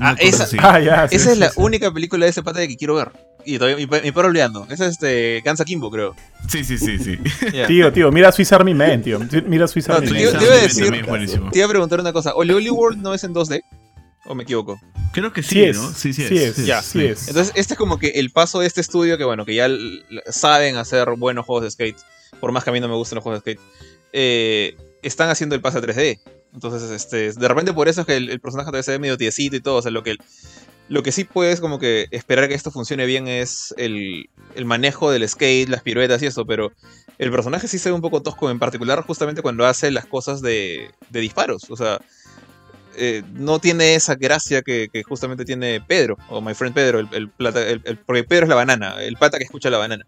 [SPEAKER 3] Ah, esa-.
[SPEAKER 1] Ah, ya. sí,
[SPEAKER 3] esa es
[SPEAKER 1] sí,
[SPEAKER 3] la
[SPEAKER 1] sí.
[SPEAKER 3] única película de ese pata que quiero ver. Y todavía me, me paro olvidando. Esa es este Gansa Kimbo, creo.
[SPEAKER 4] Sí, sí, sí, sí.
[SPEAKER 1] Tío, tío, mira Swiss Army Man, tío. Mira Swiss
[SPEAKER 3] No,
[SPEAKER 1] Army
[SPEAKER 3] te
[SPEAKER 1] Man.
[SPEAKER 3] te iba a decir-. Te iba a preguntar una cosa. ¿Oli Oli World no es en 2D? ¿O me equivoco?
[SPEAKER 4] Creo que sí,
[SPEAKER 1] Sí es,
[SPEAKER 4] ¿no? Sí, sí,
[SPEAKER 1] sí
[SPEAKER 4] es.
[SPEAKER 1] es,
[SPEAKER 3] Ya,
[SPEAKER 1] sí es.
[SPEAKER 3] Entonces, este es como que el paso de este estudio que, bueno, que ya saben hacer buenos juegos de skate. Por más que a mí no me gusten los juegos de skate. eh, están haciendo el pase a 3D. Entonces, este, de repente por eso es que el, el personaje todavía se ve medio tiesito y todo. O sea, lo que, lo que sí puedes como que esperar que esto funcione bien es el, el manejo del skate, las piruetas y eso. Pero el personaje sí se ve un poco tosco, en particular justamente cuando hace las cosas de, de disparos. O sea, eh, no tiene esa gracia que, justamente tiene Pedro, o My Friend Pedro, el, porque Pedro es la banana, el pata que escucha la banana.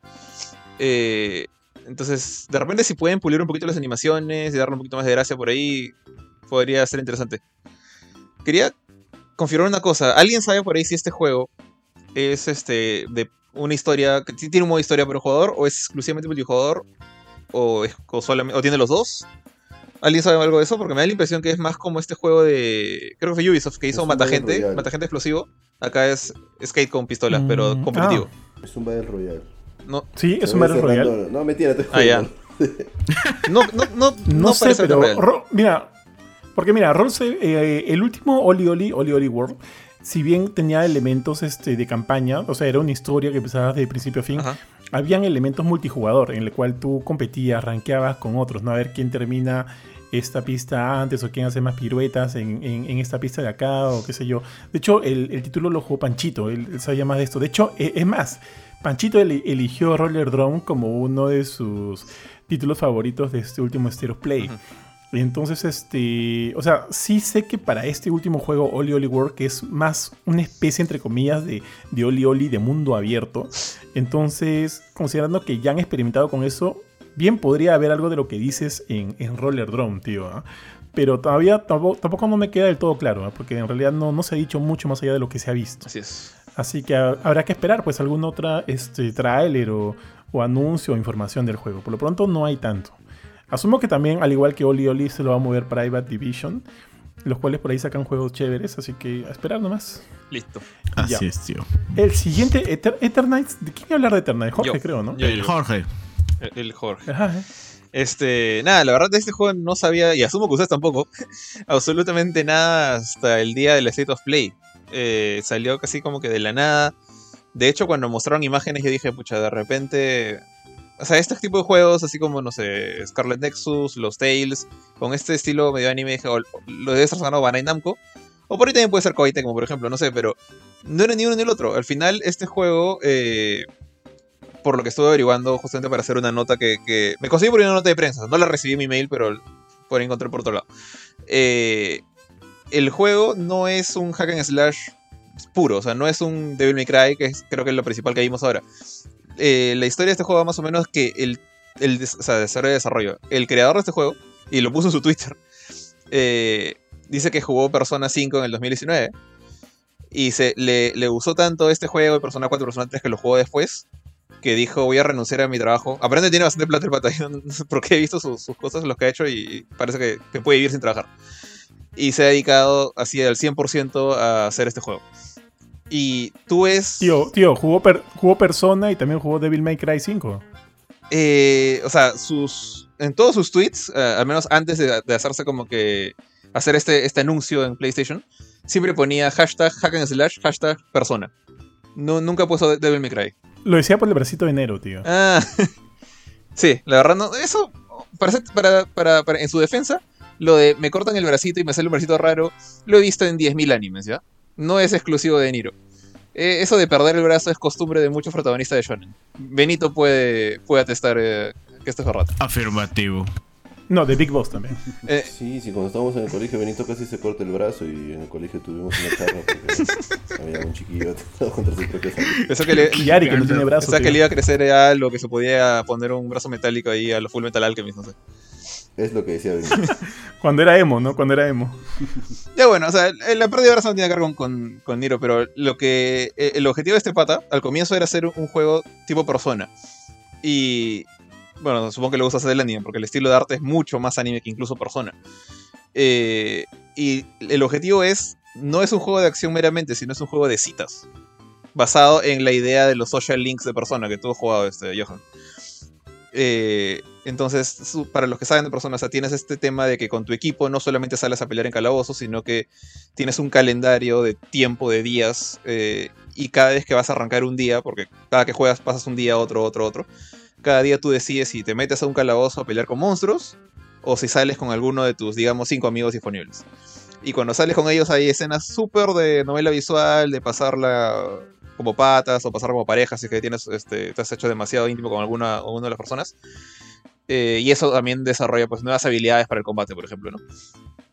[SPEAKER 3] Eh, entonces, de repente si pueden pulir un poquito las animaciones y darle un poquito más de gracia por ahí, podría ser interesante. Quería confirmar una cosa, ¿alguien sabe por ahí si este juego es este de una historia, tiene un modo historia para el jugador, o es exclusivamente multijugador, o, o, solamente, o tiene los dos? ¿Alguien sabe algo de eso? Porque me da la impresión que es más como este juego de. Creo que fue Ubisoft que hizo
[SPEAKER 5] un
[SPEAKER 3] Mata Gente,
[SPEAKER 5] Royale.
[SPEAKER 3] Mata Gente explosivo. Acá es skate con pistolas, pero
[SPEAKER 1] Mm,
[SPEAKER 3] competitivo.
[SPEAKER 5] Es un Battle Royale.
[SPEAKER 3] No,
[SPEAKER 1] Sí, es un Battle Royale.
[SPEAKER 5] No, mentira, te
[SPEAKER 3] Ah, ya.
[SPEAKER 5] juro.
[SPEAKER 3] no, no, no,
[SPEAKER 1] No,
[SPEAKER 3] no
[SPEAKER 1] sé,
[SPEAKER 3] parece
[SPEAKER 1] pero. Ro- mira, porque mira, Roll se- eh, el último Oli Oli, Oli Oli World, si bien tenía elementos este, de campaña, o sea, era una historia que empezaba de principio a fin,
[SPEAKER 3] Ajá.
[SPEAKER 1] habían elementos multijugador en el cual tú competías, rankeabas con otros, ¿no? A ver quién termina esta pista antes o quién hace más piruetas en, en- en esta pista de acá o qué sé yo. De hecho, el, el título lo jugó Panchito, él, él sabía más de esto. De hecho, e- es más, Panchito eli- eligió Roller Drone como uno de sus títulos favoritos de este último State of Play. Y Entonces, este. O sea, sí sé que para este último juego, Oli Oli World, que es más una especie, entre comillas, de, de Oli Oli de mundo abierto. Entonces, considerando que ya han experimentado con eso, bien podría haber algo de lo que dices en, en Roller Drone, tío. ¿ah? Pero todavía tampoco, tampoco no me queda del todo claro, ¿ah? porque en realidad no, no se ha dicho mucho más allá de lo que se ha visto.
[SPEAKER 3] Así es.
[SPEAKER 1] Así que ha- habrá que esperar, pues, algún otra este, tráiler o, o anuncio o información del juego. Por lo pronto no hay tanto. Asumo que también, al igual que Oli Oli, se lo va a mover Private Division, los cuales por ahí sacan juegos chéveres, así que a esperar nomás.
[SPEAKER 3] Listo.
[SPEAKER 4] Así
[SPEAKER 1] Ya.
[SPEAKER 4] es, tío.
[SPEAKER 1] El siguiente, Eter Eternights, ¿de quién iba a hablar de Eternights? Jorge,
[SPEAKER 3] Yo.
[SPEAKER 1] creo, ¿no?
[SPEAKER 3] Yo,
[SPEAKER 4] El
[SPEAKER 3] yo.
[SPEAKER 4] Jorge.
[SPEAKER 3] El, Jorge.
[SPEAKER 1] Ajá, ¿eh?
[SPEAKER 3] Este, nada, la verdad de este juego no sabía, y asumo que ustedes tampoco, absolutamente nada hasta el día del State of Play. Eh, salió casi como que de la nada. De hecho, cuando mostraron imágenes, yo dije, pucha, de repente. O sea, este tipo de juegos, así como, no sé, Scarlet Nexus, los Tales, con este estilo medio anime, dije, o lo debe estar sonando Bandai Namco. O por ahí también puede ser Koei Tecmo, por ejemplo, no sé, pero no era ni uno ni el otro. Al final, este juego, eh, por lo que estuve averiguando justamente para hacer una nota que, me conseguí por una nota de prensa. No la recibí en mi mail, pero por ahí encontré por otro lado. Eh, el juego no es un hack and slash puro, o sea, no es un Devil May Cry, que creo que es lo principal que vimos ahora. Eh, la historia de este juego va más o menos que el, o sea, desarrollo de desarrollo. El creador de este juego, y lo puso en su Twitter, eh, dice que jugó Persona 5 en el 2019. Y se, le, le gustó tanto este juego, Persona 4 y Persona 3, que lo jugó después, que dijo voy a renunciar a mi trabajo. Aparentemente tiene bastante plata el pata, porque he visto sus, sus cosas, los que ha hecho y parece que, que puede vivir sin trabajar. Y se ha dedicado así al 100% a hacer este juego. Y tú ves...
[SPEAKER 1] Tío, tío, jugó, per- jugó Persona y también jugó Devil May Cry 5.
[SPEAKER 3] eh, o sea, sus, en todos sus tweets, eh, al menos antes de, de hacerse como que hacer este, este anuncio en PlayStation, siempre ponía hashtag hack and slash, hashtag persona. No, nunca puso Devil May Cry.
[SPEAKER 1] Lo decía por el bracito de enero, tío.
[SPEAKER 3] Ah, sí, la verdad no. Eso, para, para, para- para- en su defensa, lo de me cortan el bracito y me sale un bracito raro, lo he visto en 10.000 animes, ¿ya? No es exclusivo de Niro. Eh, eso de perder el brazo es costumbre de muchos protagonistas de Shonen. Benito puede, puede atestar eh, que esto es verdad.
[SPEAKER 4] Afirmativo.
[SPEAKER 1] No, de Big Boss también.
[SPEAKER 3] Eh,
[SPEAKER 5] Sí, sí, cuando estábamos en el colegio Benito casi se corta el brazo y en el colegio tuvimos una charla porque había un chiquillo atentado contra su propia salud.
[SPEAKER 3] pensó que le,
[SPEAKER 1] que no tiene brazo.
[SPEAKER 3] pensaba que le iba a crecer ya lo que se podía poner un brazo metálico ahí a lo Full Metal Alchemist, no sé.
[SPEAKER 5] Es lo que decía Benito.
[SPEAKER 1] Cuando era emo, ¿no? Cuando era emo.
[SPEAKER 3] Ya bueno, o sea, el- la pérdida de brazo no tiene que ver con, con, con Niro, pero lo que. eh, El objetivo de este pata, al comienzo era hacer un juego tipo persona. Y. Bueno, supongo que le gusta hacer el anime, porque el estilo de arte es mucho más anime que incluso persona. Eh, y el objetivo es. No es un juego de acción meramente, sino es un juego de citas. Basado en la idea de los social links de persona que tú has jugado, este, Johan. Eh, entonces, para los que saben de personas, o sea, tienes este tema de que con tu equipo no solamente sales a pelear en calabozos, sino que tienes un calendario de tiempo, de días, eh, y cada vez que vas a arrancar un día, porque cada que juegas pasas un día, otro, otro, otro, cada día tú decides si te metes a un calabozo a pelear con monstruos, o si sales con alguno de tus, digamos, cinco amigos disponibles. Y cuando sales con ellos hay escenas súper de novela visual, de pasarla como patas o pasar como pareja, si es que tienes, este, te has hecho demasiado íntimo con alguna, o una de las personas. Eh, y eso también desarrolla pues nuevas habilidades para el combate, por ejemplo, ¿no?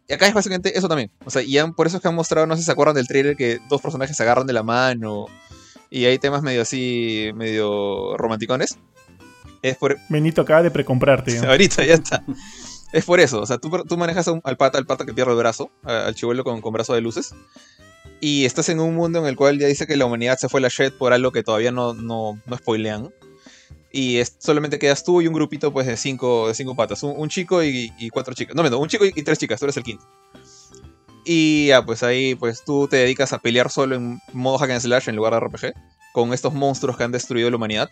[SPEAKER 3] Y acá es básicamente eso también. O sea, y por eso es que han mostrado, no sé si se acuerdan del trailer, que dos personajes se agarran de la mano. Y hay temas medio así, medio romanticones. Es por,
[SPEAKER 1] Benito acaba de precomprarte.
[SPEAKER 3] Ahorita ya está. Es por eso, o sea, tú, tú manejas un- al pata, al pata que pierde el brazo, al chivuelo con, con brazo de luces, y estás en un mundo en el cual ya dice que la humanidad se fue a la shit por algo que todavía no, no, no spoilean. Y es- solamente quedas tú y un grupito pues de cinco, de cinco patas, un, un chico y, y cuatro chicas. No, no, un chico y, y tres chicas, tú eres el quinto. Y ya, pues ahí pues tú te dedicas a pelear solo en modo hack and slash en lugar de RPG, con estos monstruos que han destruido la humanidad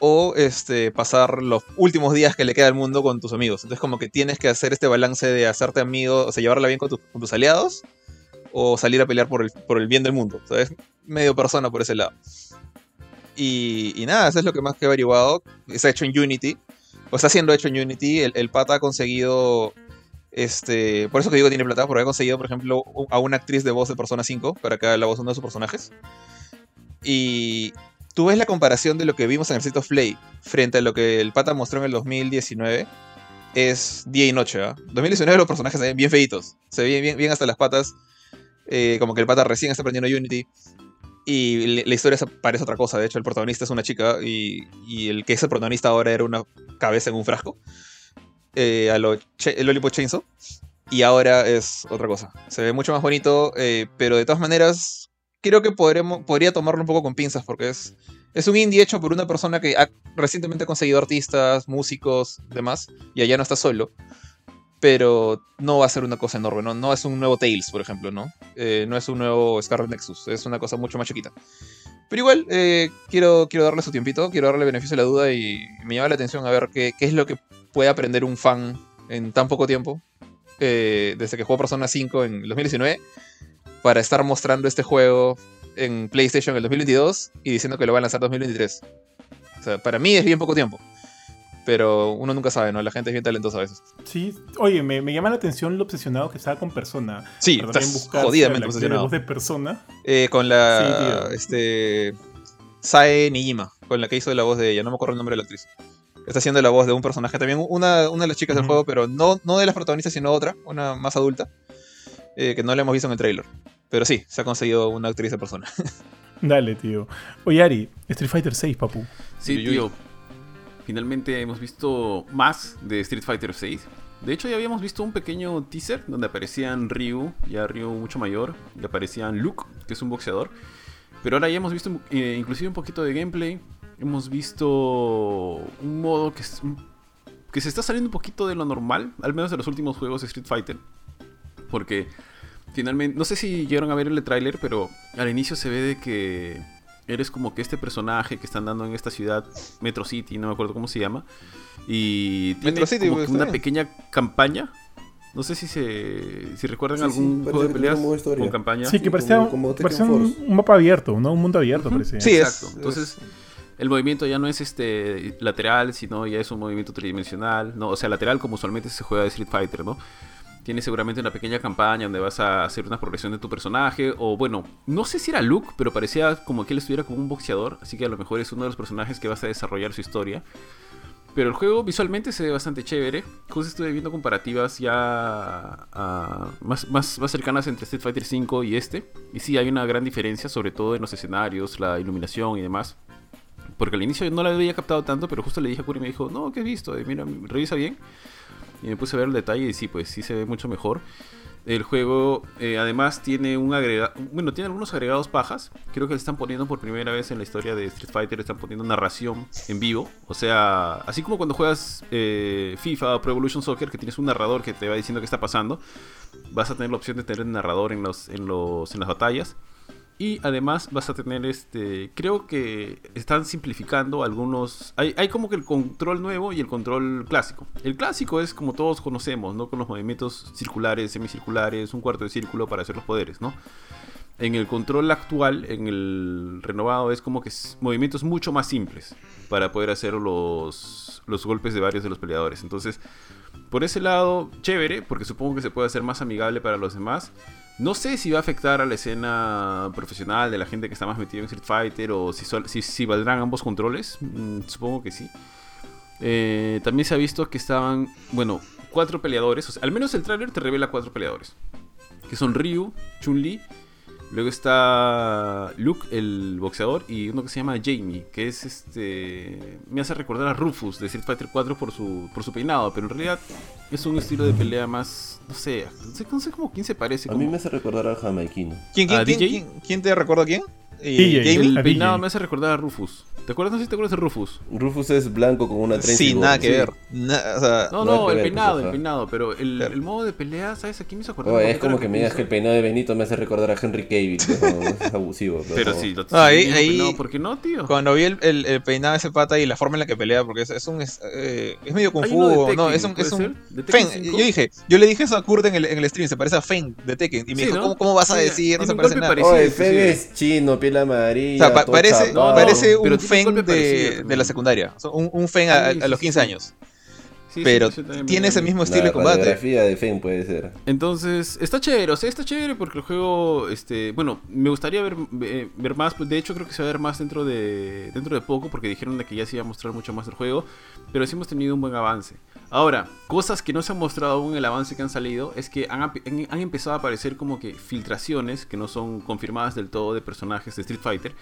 [SPEAKER 3] o este, pasar los últimos días que le queda al mundo con tus amigos. Entonces como que tienes que hacer este balance de hacerte amigo, o sea, llevarla bien con, tu- con tus aliados, o salir a pelear por el, por el bien del mundo. O es medio persona por ese lado. Y, y nada, eso es lo que más que he averiguado. Está hecho en Unity. o está siendo hecho en Unity. El, el pata ha conseguido. Este, por eso que digo tiene plata, porque ha conseguido, por ejemplo, a una actriz de voz de Persona 5 para que haga la voz de uno de sus personajes. Y tú ves la comparación de lo que vimos en el State of Play frente a lo que el pata mostró en el 2019. Es día y noche, ¿ah? 2019 los personajes se ven bien feitos. Se ven bien, hasta las patas. eh, como que el pata recién está aprendiendo Unity. Y la historia parece otra cosa. De hecho, el protagonista es una chica y, el que es el protagonista ahora era una cabeza en un frasco. Eh, el Lollipop Chainsaw. Y ahora es otra cosa. Se ve mucho más bonito, eh, pero de todas maneras, creo que podremos, podría tomarlo un poco con pinzas porque es, es un indie hecho por una persona que ha recientemente conseguido artistas, músicos, demás, y allá no está solo. Pero no va a ser una cosa enorme, ¿no? Es un nuevo Tales, por ejemplo, ¿no? Eh, no es un nuevo Scarlet Nexus, es una cosa mucho más chiquita. Pero igual, eh, quiero, quiero darle su tiempito, quiero darle beneficio de la duda y me llama la atención a ver qué, qué es lo que puede aprender un fan en tan poco tiempo, eh, desde que jugó Persona 5 en el 2019, para estar mostrando este juego en PlayStation en el 2022 y diciendo que lo va a lanzar en 2023. O sea, para mí es bien poco tiempo. Pero uno nunca sabe, ¿no? La gente es bien talentosa a veces.
[SPEAKER 1] Sí, oye, me, me llama la atención lo obsesionado que estaba con Persona.
[SPEAKER 3] Sí, estás jodidamente obsesionado.
[SPEAKER 1] voz de Persona.
[SPEAKER 3] Eh, con la.
[SPEAKER 1] Sí,
[SPEAKER 3] este. Sae Nijima, con la que hizo la voz de ella. No me acuerdo el nombre de la actriz. Está haciendo la voz de un personaje también. Una, una de las chicas del juego, pero no, no de las protagonistas, sino otra, una más adulta. eh, que no la hemos visto en el trailer. Pero sí, se ha conseguido una actriz de persona.
[SPEAKER 1] Dale, tío. Oye, Ari, Street Fighter 6, papu.
[SPEAKER 2] Sí, tío. Finalmente hemos visto más de Street Fighter 6. De hecho, ya habíamos visto un pequeño teaser donde aparecían Ryu, ya Ryu mucho mayor, y aparecían Luke, que es un boxeador. Pero ahora ya hemos visto eh, inclusive un poquito de gameplay. Hemos visto un modo que, es- que se está saliendo un poquito de lo normal, al menos de los últimos juegos de Street Fighter. Porque finalmente, no sé si llegaron a ver el tráiler, pero al inicio se ve de que eres como que este personaje que están dando en esta ciudad, Metro City, no me acuerdo cómo se llama. Y tiene
[SPEAKER 3] Metro City,
[SPEAKER 2] como que una
[SPEAKER 3] bien.
[SPEAKER 2] pequeña campaña. No sé si se si recuerdan
[SPEAKER 5] Sí, sí,
[SPEAKER 2] algún
[SPEAKER 5] parece
[SPEAKER 2] juego de peleas con campaña.
[SPEAKER 1] Sí, que
[SPEAKER 5] Sí,
[SPEAKER 1] parecía,
[SPEAKER 5] como- como Tekken
[SPEAKER 1] parecía un, mapa abierto, ¿no? Un mundo abierto, parecía.
[SPEAKER 3] Sí, es-
[SPEAKER 2] Exacto. Entonces, el movimiento ya no es este lateral, sino ya es un movimiento tridimensional, ¿no? O sea, lateral como usualmente se juega de Street Fighter, ¿no? Tiene seguramente una pequeña campaña donde vas a hacer una progresión de tu personaje. O bueno, no sé si era Luke, pero parecía como que él estuviera como un boxeador. Así que a lo mejor es uno de los personajes que vas a desarrollar su historia. Pero el juego visualmente se ve bastante chévere. Justo estuve viendo comparativas ya ah, más, más, más cercanas entre Street Fighter V y este. Y sí, hay una gran diferencia, sobre todo en los escenarios, la iluminación y demás. Porque al inicio no la había captado tanto, pero justo le dije a Curi y me dijo, no, ¿qué has visto? Eh, Mira, revisa bien. Y me puse a ver el detalle y sí, pues sí se ve mucho mejor. El juego eh, además tiene un agregado, bueno, tiene algunos agregados pajas. Creo que le están poniendo por primera vez en la historia de Street Fighter, le están poniendo narración en vivo. O sea, así como cuando juegas eh, FIFA o Pro Evolution Soccer, que tienes un narrador que te va diciendo qué está pasando, vas a tener la opción de tener el narrador en, los, en, los, en las batallas. Y además vas a tener este. Creo que están simplificando algunos. Hay, hay como que el control nuevo y el control clásico. El clásico es como todos conocemos, ¿no? Con los movimientos circulares, semicirculares, un cuarto de círculo para hacer los poderes, ¿no? En el control actual, en el renovado, es como que es movimientos mucho más simples para poder hacer los, los golpes de varios de los peleadores. Entonces, por ese lado, chévere, porque supongo que se puede hacer más amigable para los demás. No sé si va a afectar a la escena profesional de la gente que está más metida en Street Fighter o si, valdrán ambos controles. Mm, supongo que sí. Eh, también se ha visto que estaban, bueno, cuatro peleadores. O al menos el tráiler te revela cuatro peleadores. Que son Ryu, Chun-Li. Luego está Luke, el boxeador, y uno que se llama Jamie, que es este. Me hace recordar a Rufus de Street Fighter 4 por su, por su peinado, pero en realidad es un estilo de pelea más. No sé, no sé, no sé cómo quién se parece.
[SPEAKER 5] A mí
[SPEAKER 2] como-
[SPEAKER 5] me hace recordar al jamaiquino.
[SPEAKER 3] ¿Quién, quién,
[SPEAKER 2] ¿A
[SPEAKER 3] quién,
[SPEAKER 2] DJ?
[SPEAKER 3] quién- quién te recuerda a quién?
[SPEAKER 1] DJ.
[SPEAKER 3] Jamie.
[SPEAKER 2] El peinado
[SPEAKER 1] DJ.
[SPEAKER 2] me hace recordar a Rufus. ¿Te acuerdas? No sé si te acuerdas de Rufus.
[SPEAKER 5] Rufus es blanco con una trenza.
[SPEAKER 3] Sí,
[SPEAKER 5] y
[SPEAKER 3] nada que
[SPEAKER 5] Sí.
[SPEAKER 3] ver. Na- o sea,
[SPEAKER 2] No, no, el
[SPEAKER 5] ver,
[SPEAKER 2] peinado, el peinado, pero el,
[SPEAKER 3] Claro.
[SPEAKER 2] el modo de pelea, ¿sabes? Aquí me hizo acordar.
[SPEAKER 5] Oh, es como que me digas que el peinado de Benito me hace recordar a Henry Cavill. pero es abusivo.
[SPEAKER 2] Pero sí, lo
[SPEAKER 3] Ah, ahí- ahí-
[SPEAKER 2] peinado, ¿por qué no, tío?
[SPEAKER 3] Cuando vi el, el- el peinado de ese pata y la forma en la que pelea, porque es, es un. Es, eh, es medio confuso. No, es un.
[SPEAKER 2] ¿puede
[SPEAKER 3] Es un
[SPEAKER 2] ser? ¿De Tekken
[SPEAKER 3] Fen.
[SPEAKER 2] 5?
[SPEAKER 3] Yo dije, yo le dije eso a Kurt en el, en el stream, se parece a Fen de Tekken. Y me
[SPEAKER 2] Sí,
[SPEAKER 3] dijo,
[SPEAKER 2] ¿no?
[SPEAKER 3] ¿cómo, cómo vas a
[SPEAKER 2] Sí,
[SPEAKER 3] decir? No se parece nada.
[SPEAKER 5] Oye. Feng es chino, piel
[SPEAKER 3] O
[SPEAKER 5] amarilla.
[SPEAKER 3] parece, un Fen de, de la secundaria. O sea, Un, un Fen a, los
[SPEAKER 2] sí,
[SPEAKER 3] 15
[SPEAKER 2] sí.
[SPEAKER 3] años.
[SPEAKER 2] Sí,
[SPEAKER 3] Pero
[SPEAKER 2] sí,
[SPEAKER 3] tiene ese mismo
[SPEAKER 5] La
[SPEAKER 3] estilo de combate.
[SPEAKER 5] radiografía de Fen puede ser.
[SPEAKER 2] Entonces, está chévere, o sea, está chévere porque el juego, este, bueno, me gustaría ver, eh, ver más, pues de hecho creo que se va a ver más dentro de, dentro de poco porque dijeron de que ya se iba a mostrar mucho más el juego, pero sí hemos tenido un buen avance. Ahora, cosas que no se han mostrado aún en el avance que han salido es que han- han empezado a aparecer como que filtraciones que no son confirmadas del todo de personajes de Street Fighter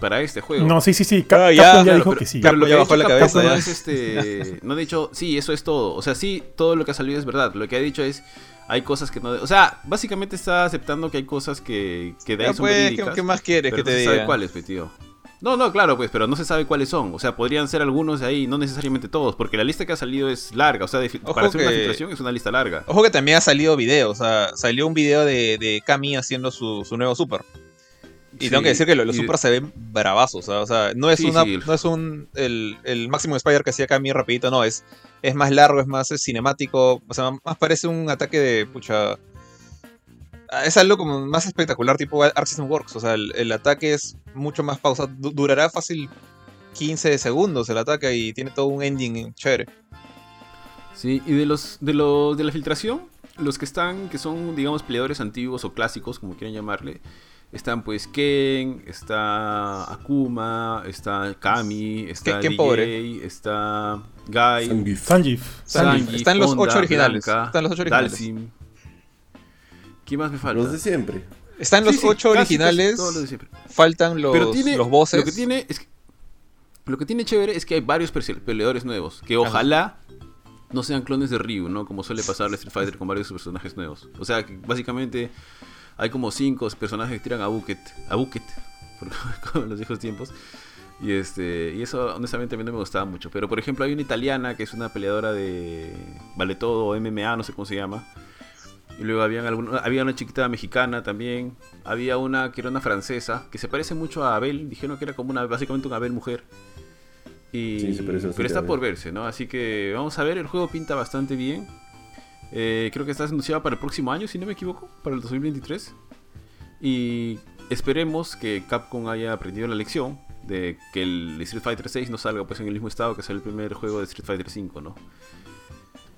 [SPEAKER 2] para este juego.
[SPEAKER 1] No, sí, sí, sí. Cap-
[SPEAKER 3] Ah, ya,
[SPEAKER 1] Capcom ya
[SPEAKER 2] Claro,
[SPEAKER 1] dijo
[SPEAKER 2] pero-
[SPEAKER 1] que sí.
[SPEAKER 2] pero lo
[SPEAKER 3] Ya
[SPEAKER 2] que ha
[SPEAKER 3] bajó
[SPEAKER 2] dicho
[SPEAKER 3] la
[SPEAKER 2] Capcom
[SPEAKER 3] cabeza,
[SPEAKER 2] no
[SPEAKER 3] ya.
[SPEAKER 2] es este. No ha dicho, sí, eso es todo. O sea, sí, todo lo que ha salido es verdad. Lo que ha dicho es. Hay cosas que no. O sea, básicamente está aceptando que hay cosas que, que de ahí
[SPEAKER 3] Ya
[SPEAKER 2] son
[SPEAKER 3] pues, ¿qué,
[SPEAKER 2] verídicas.
[SPEAKER 3] qué más quieres
[SPEAKER 2] pero
[SPEAKER 3] que
[SPEAKER 2] no
[SPEAKER 3] te
[SPEAKER 2] se sabe
[SPEAKER 3] diga?
[SPEAKER 2] cuáles, pe, tío. No, no, claro, pues, pero no se sabe cuáles son. O sea, podrían ser algunos de ahí, no necesariamente todos, porque la lista que ha salido es larga. O sea, de para hacer una filtración es una lista larga.
[SPEAKER 3] Ojo que también ha salido video, o sea, salió un video de, de Kami haciendo su, su nuevo super. Y
[SPEAKER 2] Sí,
[SPEAKER 3] tengo que decir que lo- los
[SPEAKER 2] y-
[SPEAKER 3] super se ven bravazos, o sea, no es
[SPEAKER 2] Sí,
[SPEAKER 3] una,
[SPEAKER 2] sí.
[SPEAKER 3] no es un el, el máximo Spider que hacía Kami rapidito, no, es, es más largo, es más es cinemático, o sea, más parece un ataque de pucha. ah, Es algo como más espectacular, tipo Arc System Works. O sea, el, el ataque es mucho más pausado. du- Durará fácil 15 segundos el ataque y tiene todo un ending chévere.
[SPEAKER 2] Sí, y de los de los de la filtración, los que están, que son, digamos, peleadores antiguos o clásicos, como quieran llamarle, están pues Ken, está Akuma, está Kami, está
[SPEAKER 3] Ken
[SPEAKER 2] DJ,
[SPEAKER 3] pobre.
[SPEAKER 2] está Guy,
[SPEAKER 5] Zangief.
[SPEAKER 1] Sanjif.
[SPEAKER 3] Sanji.
[SPEAKER 2] Sanji,
[SPEAKER 3] Están los ocho originales.
[SPEAKER 2] Blanca,
[SPEAKER 3] Están los ocho originales.
[SPEAKER 2] Dalsim. ¿Quién más me falta?
[SPEAKER 5] Los de siempre.
[SPEAKER 3] Están los
[SPEAKER 2] Sí, sí,
[SPEAKER 3] ocho originales.
[SPEAKER 2] todos los de siempre.
[SPEAKER 3] Faltan los,
[SPEAKER 2] Pero tiene,
[SPEAKER 3] los bosses.
[SPEAKER 2] Lo que tiene es que- lo que tiene chévere es que hay varios peleadores nuevos que ojalá no sean clones de Ryu, ¿no? Como suele pasar en Street Fighter con varios personajes nuevos. O sea, que básicamente hay como cinco personajes que tiran a Bucket, a Bucket, por- los viejos tiempos. Y este y eso honestamente a mí no me gustaba mucho. Pero por ejemplo hay una italiana que es una peleadora de vale todo MMA, no sé cómo se llama. Y luego habían alguna- había una chiquita mexicana también. Había una que era una francesa, que se parece mucho a Abel. Dijeron que era como una, básicamente un Abel mujer. Y,
[SPEAKER 5] Sí, se parece
[SPEAKER 2] pero está por verse, ¿no? Así que vamos a ver, el juego pinta bastante bien. Eh, creo que está anunciado para el próximo año, si no me equivoco, para el 2023. Y esperemos que Capcom haya aprendido la lección de que el Street Fighter 6 no salga pues en el mismo estado que sale el primer juego de Street Fighter 5, ¿no?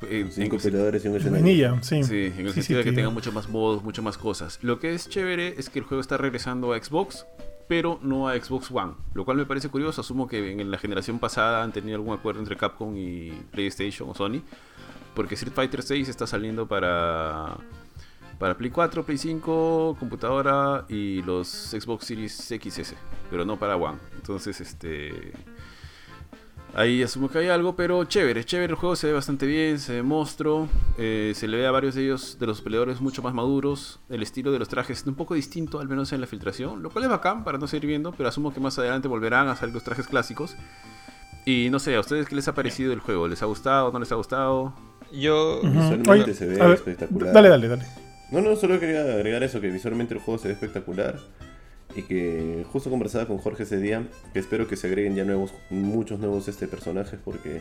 [SPEAKER 2] Eh,
[SPEAKER 5] Cinco
[SPEAKER 2] en-
[SPEAKER 5] peleadores y un escenario.
[SPEAKER 1] Sí.
[SPEAKER 2] Sí, en el
[SPEAKER 1] Sí, sí,
[SPEAKER 2] sentido de que
[SPEAKER 1] que-
[SPEAKER 2] tenga mucho más modos, mucho más cosas. Lo que es chévere es que el juego está regresando a Xbox, pero no a Xbox One, lo cual me parece curioso. Asumo que en la generación pasada han tenido algún acuerdo entre Capcom y PlayStation o Sony, porque Street Fighter 6 está saliendo para para Play 4, Play 5, computadora y los Xbox Series XS, pero no para One. Entonces, este Ahí asumo que hay algo, pero chévere, chévere el juego, se ve bastante bien, se ve monstruo, eh, se le ve a varios de ellos, de los peleadores mucho más maduros, el estilo de los trajes es un poco distinto, al menos en la filtración, lo cual es bacán para no seguir viendo, pero asumo que más adelante volverán a salir los trajes clásicos. Y no sé, ¿a ustedes qué les ha parecido el juego? ¿Les ha gustado? ¿No les ha gustado?
[SPEAKER 3] Yo.
[SPEAKER 1] Ujú.
[SPEAKER 5] Visualmente
[SPEAKER 1] Oye,
[SPEAKER 5] se ve espectacular.
[SPEAKER 1] Dale, dale, dale.
[SPEAKER 5] No, no, solo quería agregar eso, que visualmente el juego se ve espectacular. Y que justo conversaba con Jorge ese día, que espero que se agreguen ya nuevos, muchos nuevos este personajes, porque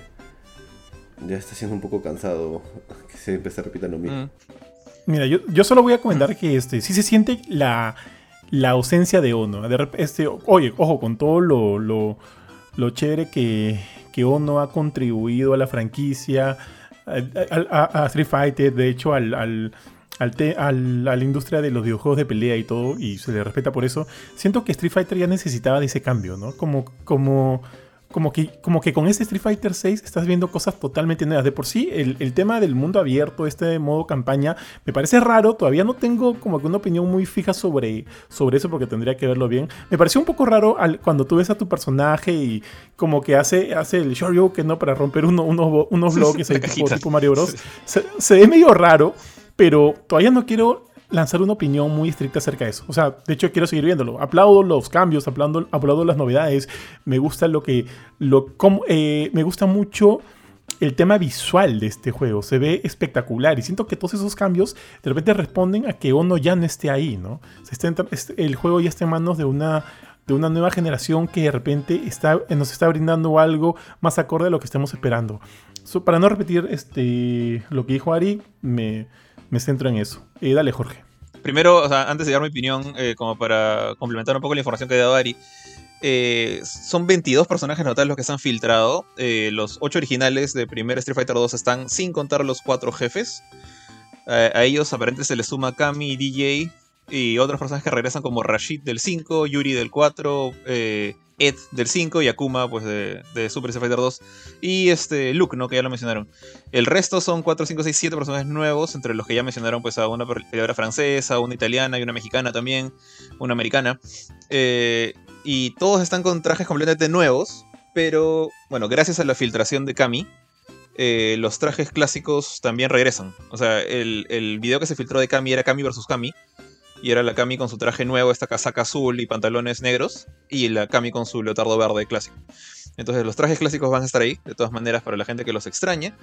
[SPEAKER 5] ya está siendo un poco cansado que siempre se repita lo mismo.
[SPEAKER 3] Mm.
[SPEAKER 1] Mira, yo, yo solo voy a comentar que este, sí se siente la, la ausencia de Ono. De este, oye, ojo, con todo lo, lo, lo chévere que, que Ono ha contribuido a la franquicia, a, Street Fighter, de hecho, al, al, al te- al- a la industria de los videojuegos de pelea y todo, y se le respeta por eso. Siento que Street Fighter ya necesitaba de ese cambio, ¿no? Como, como, como, que, como que con este Street Fighter 6 estás viendo cosas totalmente nuevas. De por sí, el, el tema del mundo abierto, este modo campaña, me parece raro. Todavía no tengo como que una opinión muy fija sobre, sobre eso porque tendría que verlo bien. Me pareció un poco raro al- cuando tú ves a tu personaje y como que hace, hace el Shoryuken, ¿no? Para romper uno- unos, bo- unos bloques ahí tipo Mario Bros. Se, se ve medio raro, pero todavía no quiero lanzar una opinión muy estricta acerca de eso. O sea, de hecho quiero seguir viéndolo. Aplaudo los cambios, aplaudo, aplaudo las novedades. Me gusta lo que... Lo, como, eh, me gusta mucho el tema visual de este juego. Se ve espectacular y siento que todos esos cambios de repente responden a que Ono ya no esté ahí, ¿no? Se está el juego ya está en manos de una de una nueva generación que de repente está, nos está brindando algo más acorde a lo que estamos esperando. Para no repetir este, lo que dijo Ari, me, me centro en eso. Eh, dale, Jorge.
[SPEAKER 3] Primero, antes de dar mi opinión, eh, como para complementar un poco la información que ha dado Ari, Eh, son 22 personajes notables los que se han filtrado. Eh, los 8 originales de primer Street Fighter 2 están sin contar los 4 jefes. A ellos aparentemente se les suma Kami, DJ y otros personajes que regresan como Rashid del 5, Yuri del 4, eh, Ed del 5 y Akuma pues de, Super Street Fighter 2 y este Luke, ¿no? Que ya lo mencionaron. El resto son 4, 5, 6, 7 personajes nuevos, entre los que ya mencionaron pues a una peleadora francesa, una italiana y una mexicana también, una americana. Eh, y todos están con trajes completamente nuevos, pero bueno, gracias a la filtración de Kami, eh, los trajes clásicos también regresan. O sea, el, el video que se filtró de Kami era Kami versus Kami. Y era la Kami con su traje nuevo, esta casaca azul y pantalones negros. Y la Kami con su leotardo verde clásico. Entonces los trajes clásicos van a estar ahí, de todas maneras, para la gente que los extrañe.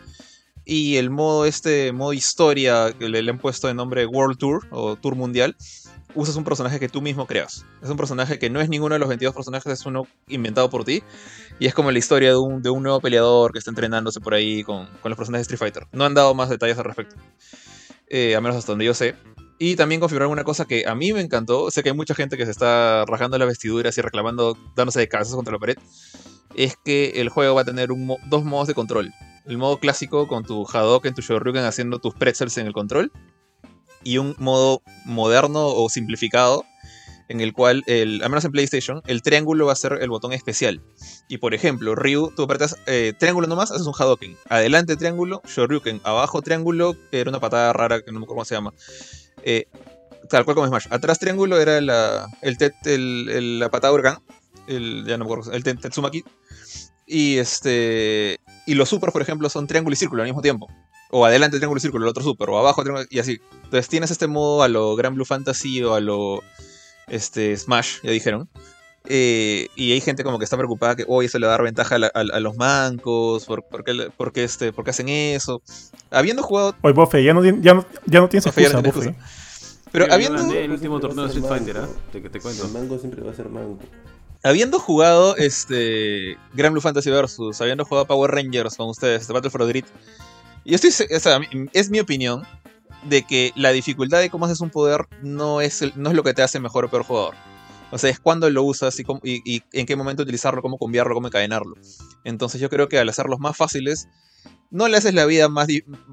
[SPEAKER 3] Y el modo este, modo historia, que le, le han puesto de nombre World Tour o Tour Mundial, usas un personaje que tú mismo creas. Es un personaje que no es ninguno de los 22 personajes, es uno inventado por ti. Y es como la historia de un, de un nuevo peleador que está entrenándose por ahí con, con los personajes de Street Fighter. No han dado más detalles al respecto. Eh, a menos hasta donde yo sé. Y también configuraron una cosa que a mí me encantó. Sé que hay mucha gente que se está rajando las vestiduras y reclamando, dándose de contra la pared. Es que el juego va a tener un dos modos de control. El modo clásico con tu Hadouken, tu Shoryuken haciendo tus pretzels en el control. Y un modo moderno o simplificado en el cual, al menos en PlayStation, el triángulo va a ser el botón especial. Y por ejemplo, Ryu, tú apretas eh, triángulo nomás, haces un Hadouken. Adelante triángulo, Shoryuken. Abajo triángulo, era una patada rara que no me acuerdo cómo se llama. Eh, tal cual como Smash. Atrás triángulo era la, el, tet, el, la patada. El, ya no me acuerdo, el Tetsumaki. Y este. Y los supers, por ejemplo, son triángulo y círculo al mismo tiempo. O adelante triángulo y círculo, el otro super. O abajo triángulo y así. Entonces tienes este modo a lo Grand Blue Fantasy o a lo este, Smash, ya dijeron. Eh, y hay gente como que está preocupada que hoy eso le va a dar ventaja a, la, a, a los mancos, por, por, qué, por, qué este, por, qué, hacen eso. Habiendo jugado...
[SPEAKER 1] Oye, Bofe, ya no, ya no, ya no tienes excusa,
[SPEAKER 3] ya
[SPEAKER 1] Bofe.
[SPEAKER 3] Pero habiendo...
[SPEAKER 2] el último torneo de Street Fighter, ¿eh? te, te cuento.
[SPEAKER 5] El mango siempre va a ser mango.
[SPEAKER 3] Habiendo jugado este Grand Blue Fantasy Versus, habiendo jugado Power Rangers con ustedes, The Battle for the Grid, y estoy, o sea, es mi opinión de que la dificultad de cómo haces un poder no es, el, no es lo que te hace mejor o peor jugador. O sea, es cuándo lo usas y, cómo, y, en qué momento utilizarlo, cómo cambiarlo, cómo encadenarlo. Entonces yo creo que al hacerlos más fáciles, no le haces la vida más,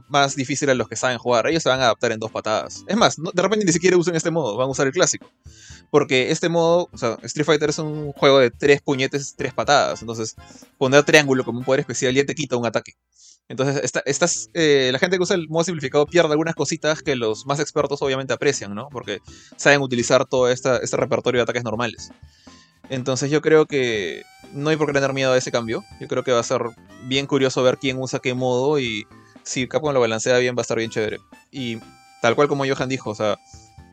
[SPEAKER 3] más difícil a los que saben jugar. Ellos se van a adaptar en dos patadas. Es más, de repente ni siquiera usan este modo, van a usar el clásico. Porque este modo, o sea, Street Fighter es un juego de tres puñetes, tres patadas. Entonces, poner triángulo como un poder especial ya te quita un ataque. Entonces, esta, estas, eh, la gente que usa el modo simplificado pierde algunas cositas que los más expertos obviamente aprecian, ¿no? Porque saben utilizar todo este repertorio de ataques normales. Entonces yo creo que no hay por qué tener miedo a ese cambio. Yo creo que va a ser bien curioso ver quién usa qué modo y si Capcom lo balancea bien va a estar bien chévere. Y tal cual como Johan dijo, o sea,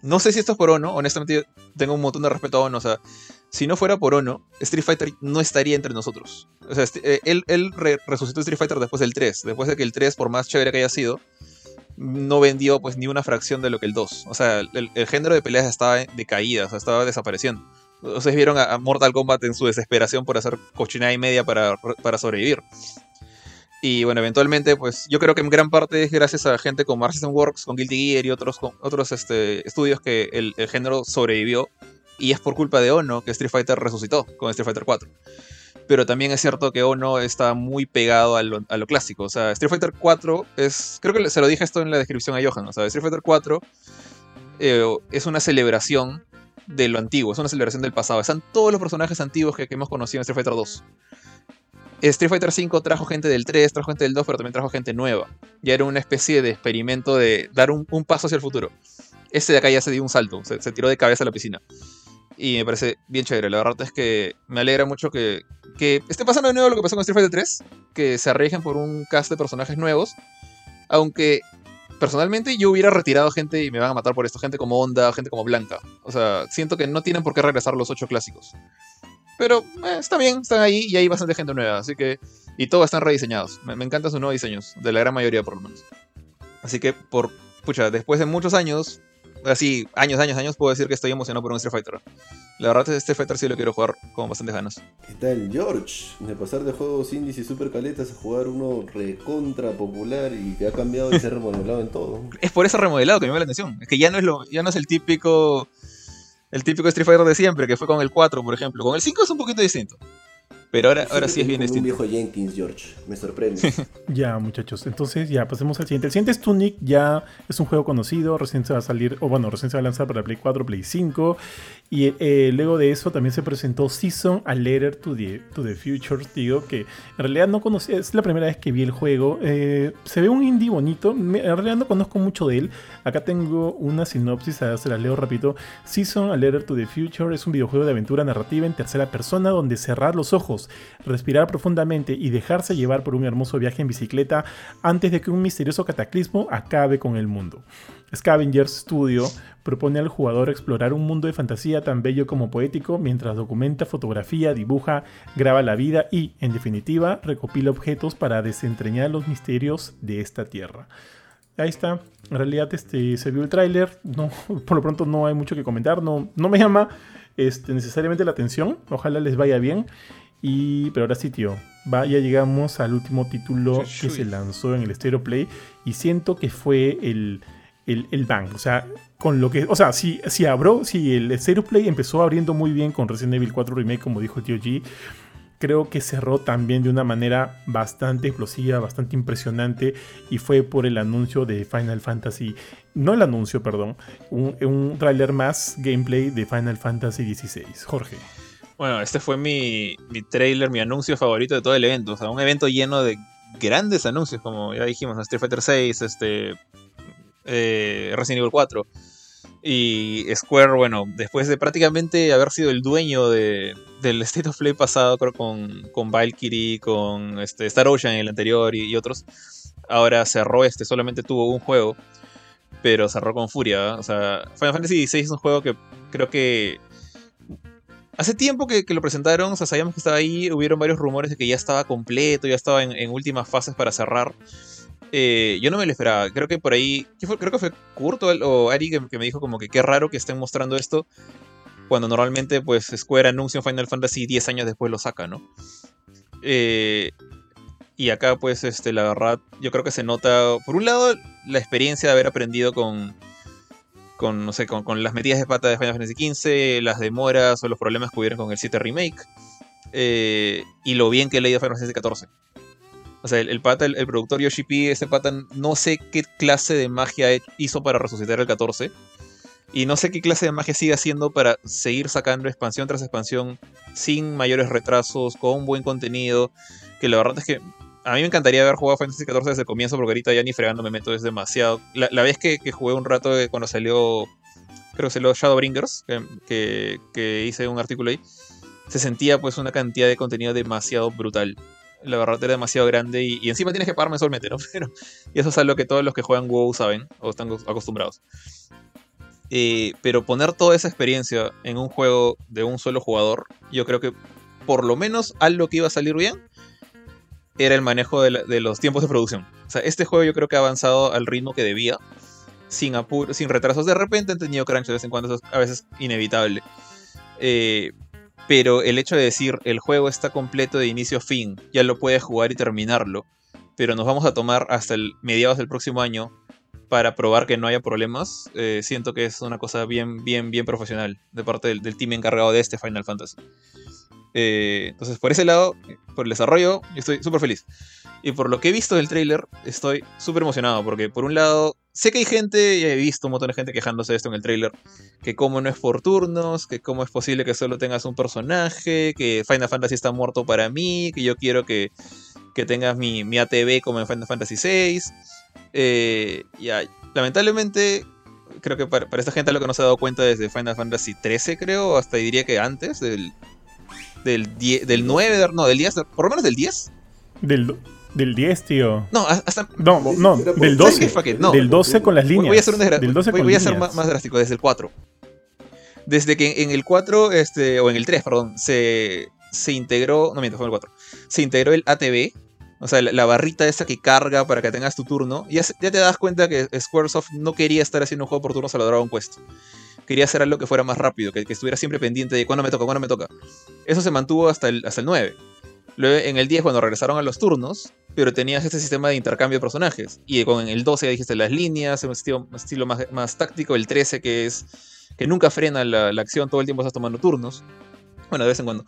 [SPEAKER 3] no sé si esto es por Ono, honestamente tengo un montón de respeto a Ono, o sea, si no fuera por Ono, Street Fighter no estaría entre nosotros. O sea, eh, él, él re resucitó Street Fighter después del 3, después de que el 3, por más chévere que haya sido, no vendió pues ni una fracción de lo que el 2. O sea, el, género de peleas estaba de caída, o sea, estaba desapareciendo. Ustedes vieron a, Mortal Kombat en su desesperación por hacer cochinada y media para, para sobrevivir. Y bueno, eventualmente, pues yo creo que en gran parte es gracias a gente como Artisan Works, con Guilty Gear y otros, otros este, estudios que el, género sobrevivió. Y es por culpa de Ono que Street Fighter resucitó con Street Fighter 4. Pero también es cierto que Ono está muy pegado a lo, clásico. O sea, Street Fighter 4 es. Creo que se lo dije esto en la descripción a Johan. O sea, Street Fighter 4 eh, es una celebración de lo antiguo, es una celebración del pasado. Están todos los personajes antiguos que, hemos conocido en Street Fighter 2. Street Fighter 5 trajo gente del 3, trajo gente del 2, pero también trajo gente nueva. Ya era una especie de experimento de dar un, un paso hacia el futuro. Este de acá ya se dio un salto, se, se, tiró de cabeza a la piscina. Y me parece bien chévere. La verdad es que me alegra mucho que, que esté pasando de nuevo lo que pasó con Street Fighter 3, que se arriesguen por un cast de personajes nuevos. Aunque personalmente yo hubiera retirado gente y me van a matar por esto, gente como Onda, gente como Blanca. O sea, siento que no tienen por qué regresar los ocho clásicos. Pero eh, está bien, están ahí y hay bastante gente nueva, así que... Y todos están rediseñados. Me, me encantan sus nuevos diseños, de la gran mayoría por lo menos. Así que, por... Pucha, después de muchos años, así, años, años, años, puedo decir que estoy emocionado por un Street Fighter. La verdad es que este Fighter sí lo quiero jugar con bastantes ganas.
[SPEAKER 5] ¿Qué tal, George? De pasar de juegos indies y super caletas a jugar uno recontra popular y que ha cambiado y se ha remodelado en todo.
[SPEAKER 3] Es por ese remodelado que me llama la atención. Es que ya no es lo, ya no es el típico el típico Street Fighter de siempre, que fue con el 4, por ejemplo. Con el 5 es un poquito distinto. Pero ahora, ahora sí es bien
[SPEAKER 5] Como un
[SPEAKER 3] distinto.
[SPEAKER 5] viejo Jenkins, George. Me sorprende.
[SPEAKER 1] Ya, muchachos. Entonces, ya, pasemos al siguiente. El siguiente es Tunic. Ya es un juego conocido. Recién se va a salir, o bueno, recién se va a lanzar para Play 4, Play 5. Y eh, luego de eso también se presentó Season A Letter to the, to the Future, tío. Que en realidad no conocía. Es la primera vez que vi el juego. Eh, se ve un indie bonito. Me- en realidad no conozco mucho de él. Acá tengo una sinopsis, a se la leo rápido. Season A Letter to the Future es un videojuego de aventura narrativa en tercera persona donde cerrar los ojos, respirar profundamente y dejarse llevar por un hermoso viaje en bicicleta antes de que un misterioso cataclismo acabe con el mundo. Scavengers Studio propone al jugador explorar un mundo de fantasía tan bello como poético mientras documenta, fotografía, dibuja, graba la vida y, en definitiva, recopila objetos para desentrañar los misterios de esta tierra. Ahí está. En realidad este, se vio el tráiler. No, por lo pronto no hay mucho que comentar. No, no me llama este, necesariamente la atención. Ojalá les vaya bien. Y, pero ahora sí, tío. Va, ya llegamos al último título que se lanzó en el Stereo Play. Y siento que fue el, el, el bang. O sea, con lo que. O sea, si, si abrió, si el Stereo Play empezó abriendo muy bien con Resident Evil 4 Remake, como dijo el tío G creo que cerró también de una manera bastante explosiva, bastante impresionante y fue por el anuncio de Final Fantasy, no el anuncio, perdón, un, un tráiler más gameplay de Final Fantasy XVI. Jorge.
[SPEAKER 3] Bueno, este fue mi, mi trailer, mi anuncio favorito de todo el evento. O sea, un evento lleno de grandes anuncios, como ya dijimos, ¿no? Street Fighter 6, este, eh, Resident Evil 4. Y Square, bueno, después de prácticamente haber sido el dueño de, del State of Play pasado, creo con, con Valkyrie, con este, Star Ocean en el anterior y, y otros, ahora cerró este, solamente tuvo un juego, pero cerró con furia. O sea, Final Fantasy XVI es un juego que creo que Hace tiempo que, que lo presentaron, o sea, sabíamos que estaba ahí, hubieron varios rumores de que ya estaba completo, ya estaba en, últimas fases para cerrar. Eh, yo no me lo esperaba, creo que por ahí, creo que fue Kurt o, Ari que, que me dijo como que qué raro que estén mostrando esto cuando normalmente pues Square anuncia un Final Fantasy 10 años después lo saca, ¿no? Eh, y acá pues este, la verdad yo creo que se nota, por un lado, la experiencia de haber aprendido con, con, no sé, con, con las metidas de pata de Final Fantasy XV, las demoras o los problemas que hubieron con el 7 Remake, eh, y lo bien que he leído Final Fantasy XIV. O sea, el, el pata, el, el productor Yoshi P, ese pata, no sé qué clase de magia hizo para resucitar el 14. Y no sé qué clase de magia sigue haciendo para seguir sacando expansión tras expansión sin mayores retrasos, con buen contenido. Que la verdad es que a mí me encantaría haber jugado Fantasy XIV desde el comienzo, porque ahorita ya ni fregando me meto, es demasiado. La, vez que, jugué un rato eh, cuando salió, creo que salió Shadowbringers, que, hice un artículo ahí, se sentía pues una cantidad de contenido demasiado brutal. La verdad era demasiado grande y, y encima tienes que pagar mensualmente, ¿no? Pero, y eso es algo que todos los que juegan WoW saben o están acostumbrados. Eh, pero poner toda esa experiencia en un juego de un solo jugador, yo creo que por lo menos algo que iba a salir bien era el manejo de, los tiempos de producción. O sea, este juego yo creo que ha avanzado al ritmo que debía, sin apuro, sin retrasos. De repente han tenido crunch de vez en cuando, eso es a veces inevitable. Eh, pero el hecho de decir el juego está completo de inicio a fin, ya lo puedes jugar y terminarlo, pero nos vamos a tomar hasta el mediados del próximo año para probar que no haya problemas, eh, siento que es una cosa bien, bien, bien profesional de parte del, del team encargado de este Final Fantasy. Eh, entonces, por ese lado, por el desarrollo, yo estoy súper feliz. Y por lo que he visto del tráiler, estoy súper emocionado, porque por un lado, sé que hay gente, y he visto un montón de gente quejándose de esto en el tráiler, que como no es por turnos, que cómo es posible que solo tengas un personaje, que Final Fantasy está muerto para mí, que yo quiero que, que tengas mi, mi ATV como en Final Fantasy VI. Eh, lamentablemente, creo que para, para esta gente lo que no se ha dado cuenta desde Final Fantasy XIII, creo, hasta diría que antes, del, del, 10 del 9, no, del 10, por lo menos del 10.
[SPEAKER 1] Del, del 10, tío.
[SPEAKER 3] No, hasta...
[SPEAKER 1] No, no, del
[SPEAKER 3] ¿sabes
[SPEAKER 1] 12.
[SPEAKER 3] qué? Fuck it, no.
[SPEAKER 1] Del 12 con las líneas.
[SPEAKER 3] Voy a ser, un
[SPEAKER 1] del 12
[SPEAKER 3] voy, voy a ser más, más drástico, desde el 4. Desde que en el 4, este, o en el 3, perdón, se, se integró, no miento, fue en el 4, se integró el ATV, o sea, la, la barrita esa que carga para que tengas tu turno, y ya, ya te das cuenta que Squaresoft no quería estar haciendo un juego por turnos a la Dragon Quest. Quería hacer algo que fuera más rápido, que, estuviera siempre pendiente de cuándo me toca, cuándo me toca. Eso se mantuvo hasta el, hasta el 9. Luego en el 10, cuando regresaron a los turnos, pero tenías este sistema de intercambio de personajes. Y con el 12 ya dijiste las líneas, un estilo, más, táctico. El 13 que es que nunca frena la, la acción, todo el tiempo estás tomando turnos. Bueno, de vez en cuando.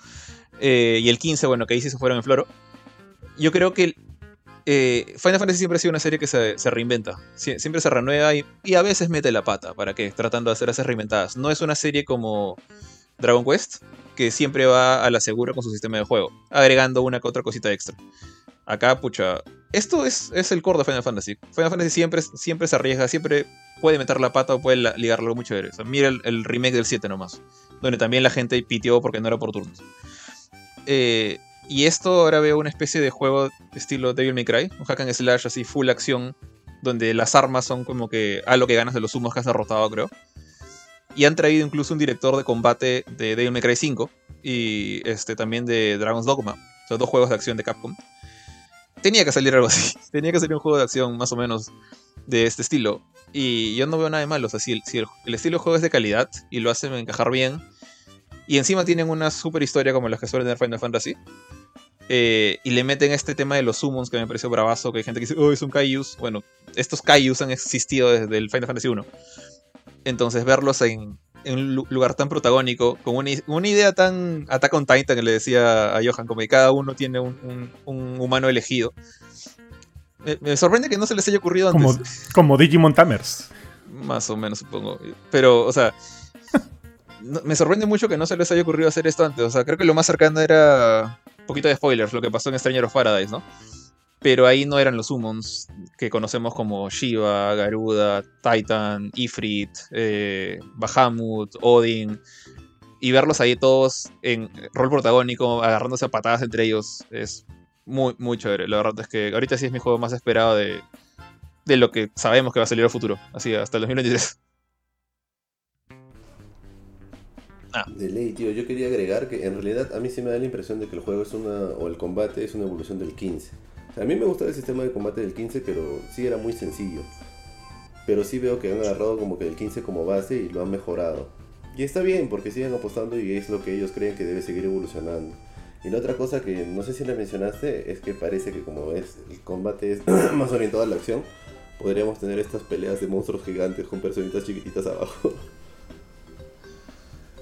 [SPEAKER 3] Eh, y el 15, bueno, que ahí sí se fueron en floro. Yo creo que eh, Final Fantasy siempre ha sido una serie que se, reinventa. Sie- siempre se renueva y, a veces mete la pata. ¿Para qué? Tratando de hacer esas reinventadas. No es una serie como Dragon Quest, que siempre va a la segura con su sistema de juego, agregando una que otra cosita extra. Acá, pucha, esto es, es el core de Final Fantasy. Final Fantasy siempre, siempre se arriesga, siempre puede meter la pata o puede ligarlo chévere. O sea, mira el, el remake del 7 nomás, donde también la gente pitió porque no era por turnos. Eh, y esto ahora veo una especie de juego estilo Devil May Cry, un hack and slash así, full acción, donde las armas son como que a lo que ganas de los humos que has derrotado, creo. Y han traído incluso un director de combate de Devil May Cry 5 y este, también de Dragon's Dogma, o sea, dos juegos de acción de Capcom. Tenía que salir algo así, tenía que salir un juego de acción más o menos de este estilo. Y yo no veo nada de malo, o sea, si el, el estilo de juego es de calidad y lo hacen encajar bien, y encima tienen una super historia como las que suelen tener Final Fantasy, eh, y le meten este tema de los summons que me pareció bravazo, que hay gente que dice, oh, es un Kaijus. Bueno, estos Kaijus han existido desde el Final Fantasy 1. Entonces verlos en, en un lu- lugar tan protagónico, con una, una idea tan Attack on Titan que le decía a Johan, como que cada uno tiene un, un- un humano elegido. Me, me sorprende que no se les haya ocurrido antes.
[SPEAKER 1] Como, como Digimon Tamers.
[SPEAKER 3] Más o menos, supongo. Pero, o sea, me sorprende mucho que no se les haya ocurrido hacer esto antes. O sea, creo que lo más cercano era. Un poquito de spoilers, lo que pasó en Stranger of Paradise, ¿no? Pero ahí no eran los summons que conocemos como Shiva, Garuda, Titan, Ifrit, eh, Bahamut, Odin. Y verlos ahí todos en rol protagónico, agarrándose a patadas entre ellos, es muy, muy chévere. La verdad es que ahorita sí es mi juego más esperado de, de lo que sabemos que va a salir al futuro. Así, hasta el 2023.
[SPEAKER 5] De ley, tío, yo quería agregar que en realidad a mí sí me da la impresión de que el juego es una, o el combate es una evolución del 15. O sea, a mí me gustaba el sistema de combate del 15, pero sí era muy sencillo. Pero sí veo que han agarrado como que el 15 como base y lo han mejorado. Y está bien, porque siguen apostando y es lo que ellos creen que debe seguir evolucionando. Y la otra cosa que no sé si la mencionaste es que parece que como es el combate es más orientado a la acción, podríamos tener estas peleas de monstruos gigantes con personitas chiquititas abajo.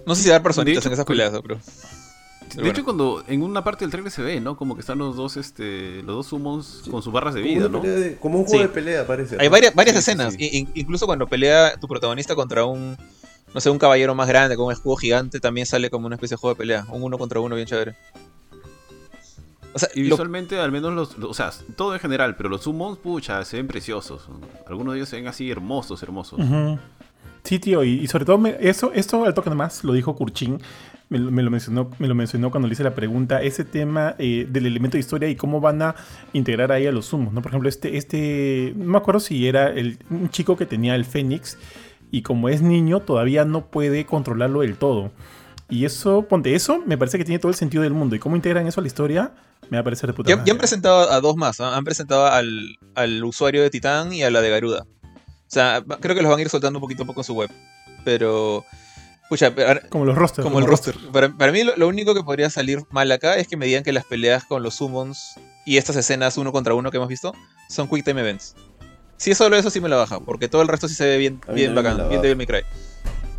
[SPEAKER 3] No sé si dar personitas
[SPEAKER 2] De hecho,
[SPEAKER 3] en esas peleas, pero.
[SPEAKER 2] De
[SPEAKER 3] bueno.
[SPEAKER 2] hecho, cuando en una parte del trailer se ve, ¿no? Como que están los dos, este, los dos summons con sus barras de vida, ¿no?
[SPEAKER 5] de- como un juego
[SPEAKER 3] Sí.
[SPEAKER 5] de pelea parece.
[SPEAKER 3] Hay
[SPEAKER 5] ¿no?
[SPEAKER 3] varias, varias
[SPEAKER 2] Sí,
[SPEAKER 3] escenas.
[SPEAKER 2] sí.
[SPEAKER 3] I- in- incluso cuando pelea tu protagonista contra un. No sé, un caballero más grande con un escudo gigante, también sale como una especie de juego de pelea. Un uno contra uno bien chévere. O sea,
[SPEAKER 2] Y
[SPEAKER 3] lo-
[SPEAKER 2] visualmente, al menos los, los- O sea, todo en general, pero los summons, pucha, se ven preciosos. Algunos de ellos se ven así hermosos, hermosos.
[SPEAKER 1] Ujú. Sí, tío, y, y sobre todo me- eso, esto al toque nomás lo dijo Kurchin, me, lo- me lo mencionó, me lo mencionó cuando le hice la pregunta, ese tema eh, del elemento de historia y cómo van a integrar ahí a los humos, ¿no? Por ejemplo, este, este, no me acuerdo si era el, un chico que tenía el Fénix y como es niño todavía no puede controlarlo del todo. Y eso, ponte eso, me parece que tiene todo el sentido del mundo. Y cómo integran eso a la historia, me va a parecer de puta
[SPEAKER 3] ya,
[SPEAKER 1] madre.
[SPEAKER 3] ya han presentado a dos más. ¿ah? Han presentado al, al usuario de Titán y a la de Garuda. O sea, creo que los van a ir soltando un poquito a poco en su web. Pero. Pucha,
[SPEAKER 1] Como los rosters.
[SPEAKER 3] como el roster. Para, para mí lo, lo único que podría salir mal acá es que me digan que las peleas con los summons y estas escenas uno contra uno que hemos visto son quick time events. Si es solo eso sí me la baja, porque todo el resto sí se ve bien,
[SPEAKER 5] A
[SPEAKER 3] bien bacán, bien. Devil May Cry.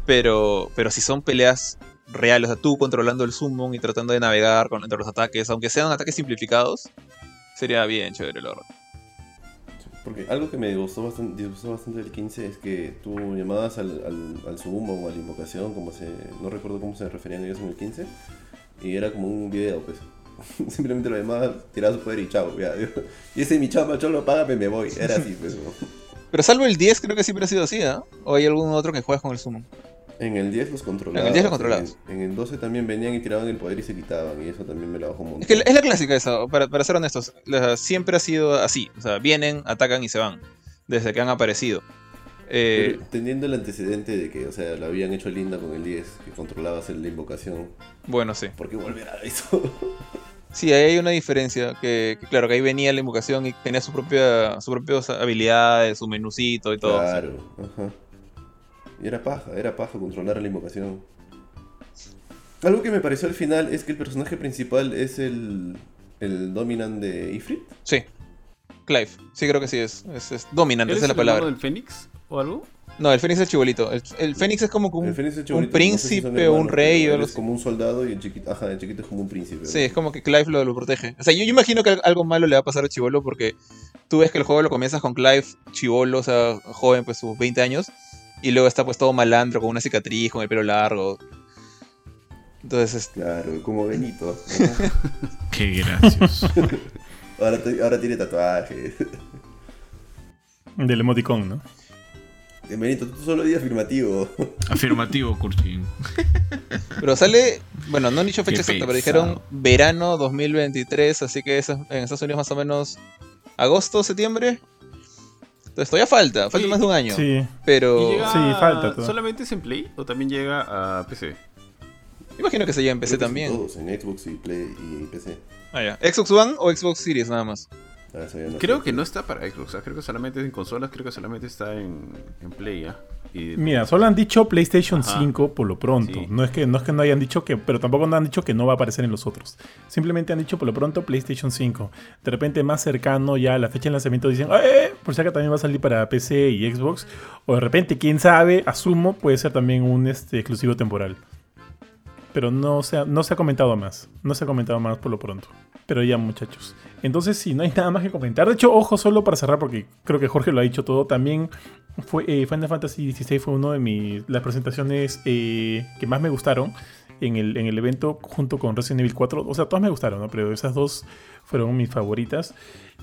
[SPEAKER 3] Pero, pero si son peleas reales, o sea, tú controlando el summon y tratando de navegar con, entre los ataques, aunque sean ataques simplificados, sería bien chévere, la verdad.
[SPEAKER 5] Porque algo que me gustó bastante, disgustó bastante del 15 es que tú llamabas al, al, al sumo o a la invocación, como se, no recuerdo cómo se referían ellos en el 15, y era como un video, pues. Simplemente lo llamabas, tirabas su poder y chao, ya. Y ese mi chamba, cholo, págame, me voy. Era así, pues.
[SPEAKER 3] Pero salvo el 10 creo que siempre ha sido así, ¿ah? ¿O hay algún otro que juegas con el summon?
[SPEAKER 5] En el 10 los controlabas.
[SPEAKER 3] En el 10 los controlabas.
[SPEAKER 5] En, en el 12 también venían y tiraban el poder y se quitaban, y eso también me la bajó un montón.
[SPEAKER 3] Es que es la clásica esa, para, para ser honestos, la- siempre ha sido así. O sea, vienen, atacan y se van. Desde que han aparecido. Eh,
[SPEAKER 5] teniendo el antecedente de que, o sea, lo habían hecho linda con el 10, que controlabas la invocación,
[SPEAKER 3] bueno, sí.
[SPEAKER 5] ¿por qué volver a eso?
[SPEAKER 3] Sí, ahí hay una diferencia. Que, que claro, que ahí venía la invocación y tenía su propia, sus propias habilidades, su menucito y todo.
[SPEAKER 5] Claro, ajá. Y era paja, era paja controlar a la invocación. Algo que me pareció al final es que el personaje principal es el, el dominant de Ifrit.
[SPEAKER 3] Sí. Clive. Sí, creo que sí es. Es, es dominante,
[SPEAKER 2] ¿Él
[SPEAKER 3] esa es la
[SPEAKER 2] el
[SPEAKER 3] palabra.
[SPEAKER 2] del Fénix o algo?
[SPEAKER 3] No, el Fénix es chibolito. El, el Fénix es como un,
[SPEAKER 5] El es
[SPEAKER 3] un
[SPEAKER 5] no sé si
[SPEAKER 3] príncipe o un rey o
[SPEAKER 5] es como un soldado y el chiquito, ajá, el chiquito es como un príncipe.
[SPEAKER 3] Sí, es como que Clive lo, lo protege. O sea, yo, yo imagino que al- algo malo le va a pasar a Chivolo porque tú ves que el juego lo comienzas con Clive Chivolo, o sea, joven, pues sus 20 años, y luego está pues todo malandro, con una cicatriz, con el pelo largo. Entonces,
[SPEAKER 5] Claro, como Benito. ¿no?
[SPEAKER 4] Qué gracioso.
[SPEAKER 5] ahora, ahora tiene tatuajes.
[SPEAKER 1] Del emoticón, ¿no?
[SPEAKER 5] Eh, Benito, tú solo di afirmativo.
[SPEAKER 4] Afirmativo, Kurchin.
[SPEAKER 3] Pero sale, bueno, no han dicho fecha
[SPEAKER 4] Qué
[SPEAKER 3] exacta, pero dijeron verano 2023, así que eso en Estados Unidos más o menos agosto, septiembre. Entonces todavía falta, falta más de un año.
[SPEAKER 1] Sí.
[SPEAKER 3] Pero
[SPEAKER 2] ¿Y llega
[SPEAKER 1] Sí, falta todo.
[SPEAKER 2] ¿Solamente es en Play o también llega a PC?
[SPEAKER 3] imagino que se lleva en PC también.
[SPEAKER 5] Todos, en Xbox y Play y PC.
[SPEAKER 3] Ah, ya. ¿Xbox One o Xbox Series nada más?
[SPEAKER 5] Ah, no
[SPEAKER 2] Creo
[SPEAKER 5] sé.
[SPEAKER 2] que no está para Xbox, sea, creo que solamente es en consolas, creo que solamente está en, en Play, ¿ya? Y
[SPEAKER 1] Mira, solo han dicho PlayStation
[SPEAKER 2] Ajá.
[SPEAKER 1] 5 por lo pronto.
[SPEAKER 2] Sí.
[SPEAKER 1] No, es que, no es que no hayan dicho que, pero tampoco no han dicho que no va a aparecer en los otros. Simplemente han dicho por lo pronto PlayStation 5. De repente más cercano ya a la fecha de lanzamiento dicen, ¡eh! Por si acá también va a salir para PC y Xbox. O de repente, quién sabe, asumo, puede ser también un este, exclusivo temporal. Pero no se, ha, no se ha comentado más. No se ha comentado más por lo pronto. Pero ya, muchachos. Entonces, si no hay nada más que comentar. De hecho, ojo, solo para cerrar, porque creo que Jorge lo ha dicho todo. También fue eh, Final Fantasy XVI fue uno de mis las presentaciones eh, que más me gustaron en el, en el evento junto con Resident Evil 4. O sea, todas me gustaron, ¿no? Pero esas dos fueron mis favoritas.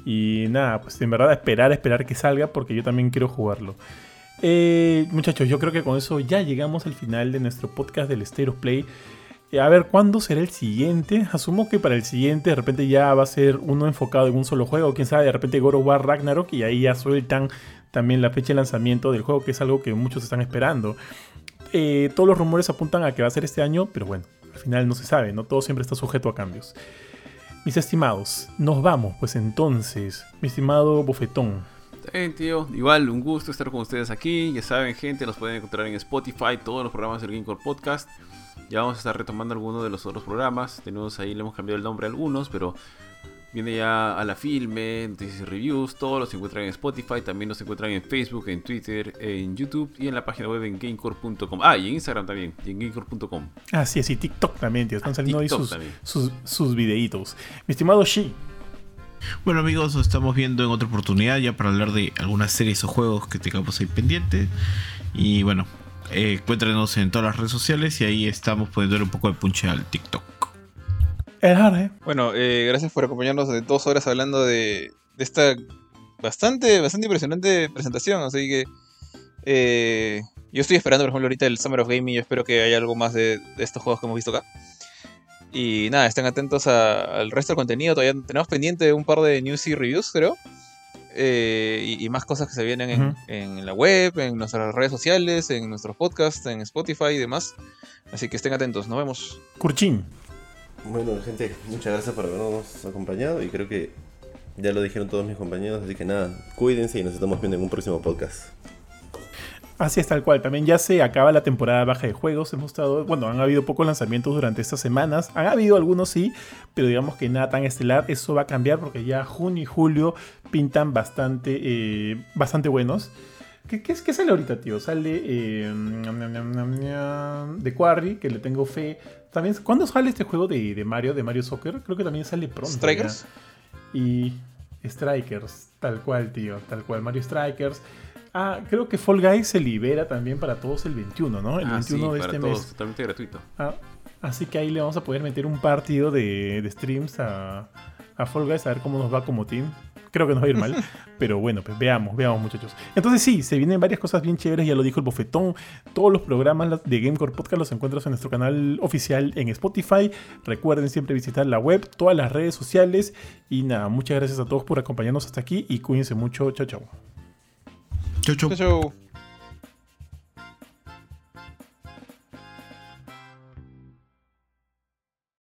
[SPEAKER 1] Y nada, pues en verdad esperar, esperar que salga porque yo también quiero jugarlo. Eh, muchachos, yo creo que con eso ya llegamos al final de nuestro podcast del State of Play. Eh, A ver, ¿cuándo será el siguiente? Asumo que para el siguiente de repente ya va a ser uno enfocado en un solo juego. Quién sabe, de repente God of War Ragnarok y ahí ya sueltan también la fecha de lanzamiento del juego, que es algo que muchos están esperando. Eh, todos los rumores apuntan a que va a ser este año, pero bueno, al final no se sabe, ¿no? Todo siempre está sujeto a cambios. Mis estimados, nos vamos, pues entonces, mi estimado Bofetón.
[SPEAKER 2] Bien, tío. Igual, un gusto estar con ustedes aquí. Ya saben, gente, los pueden encontrar en Spotify, todos los programas del Gamecore Podcast. Ya vamos a estar retomando algunos de los otros programas. Tenemos ahí, le hemos cambiado el nombre a algunos, pero viene ya a la filme, noticias y reviews. Todos los encuentran en Spotify. También los encuentran en Facebook, en Twitter, en YouTube y en la página web en gamecore.com. Ah, y en Instagram también, y en gamecore.com.
[SPEAKER 1] Ah, sí, sí, TikTok también, tío. Están
[SPEAKER 2] Ah,
[SPEAKER 1] saliendo ahí
[SPEAKER 2] TikTok
[SPEAKER 1] sus,
[SPEAKER 2] también.
[SPEAKER 1] sus, sus videitos. Mi estimado Shi.
[SPEAKER 4] Bueno amigos, nos estamos viendo en otra oportunidad ya para hablar de algunas series o juegos que tengamos ahí pendientes. Y bueno, eh, encuéntrenos en todas las redes sociales y ahí estamos poniendo un poco de punche al TikTok.
[SPEAKER 3] Bueno, eh, gracias por acompañarnos de dos horas hablando de, de esta bastante, bastante impresionante presentación. Así que eh, yo estoy esperando, por ejemplo, ahorita el Summer of Gaming. Yo espero que haya algo más de, de estos juegos que hemos visto acá. Y nada, estén atentos a- al resto del contenido. Todavía tenemos pendiente un par de news y reviews, creo. Eh, y, y más cosas que se vienen en, en la web, en nuestras redes sociales, en nuestros podcasts, en Spotify y demás. Así que estén atentos. Nos vemos.
[SPEAKER 1] Kurchin.
[SPEAKER 5] Bueno, gente, muchas gracias por habernos acompañado y creo que ya lo dijeron todos mis compañeros, así que nada, cuídense y nos estamos viendo en un próximo podcast.
[SPEAKER 1] Así es tal cual. También ya se acaba la temporada baja de juegos. Hemos estado, bueno, han habido pocos lanzamientos durante estas semanas. Han habido algunos sí, pero digamos que nada tan estelar. Eso va a cambiar porque ya junio y julio pintan bastante, eh, bastante buenos. ¿Qué, qué, sale ahorita, tío? Sale eh, The Quarry, que le tengo fe. También, ¿Cuándo sale este juego de, de Mario, de Mario Soccer? Creo que también sale pronto.
[SPEAKER 3] ¿Strikers?
[SPEAKER 1] ya. Y Strikers, tal cual, tío, tal cual. Mario Strikers. Ah, creo que Fall Guys se libera también para todos el 21, ¿no? El
[SPEAKER 2] Ah,
[SPEAKER 1] 21
[SPEAKER 2] sí,
[SPEAKER 1] de
[SPEAKER 2] para
[SPEAKER 1] este
[SPEAKER 2] todos,
[SPEAKER 1] mes.
[SPEAKER 2] totalmente gratuito.
[SPEAKER 1] Ah, así que ahí le vamos a poder meter un partido de, de streams a, a Fall Guys a ver cómo nos va como team. Creo que nos va a ir mal, pero bueno, pues veamos, veamos muchachos. Entonces sí, se vienen varias cosas bien chéveres, ya lo dijo el bofetón. Todos los programas de Gamecore Podcast los encuentras en nuestro canal oficial en Spotify. Recuerden siempre visitar la web, todas las redes sociales. Y nada, muchas gracias a todos por acompañarnos hasta aquí y cuídense mucho. Chao, chao.
[SPEAKER 3] Chau, chau.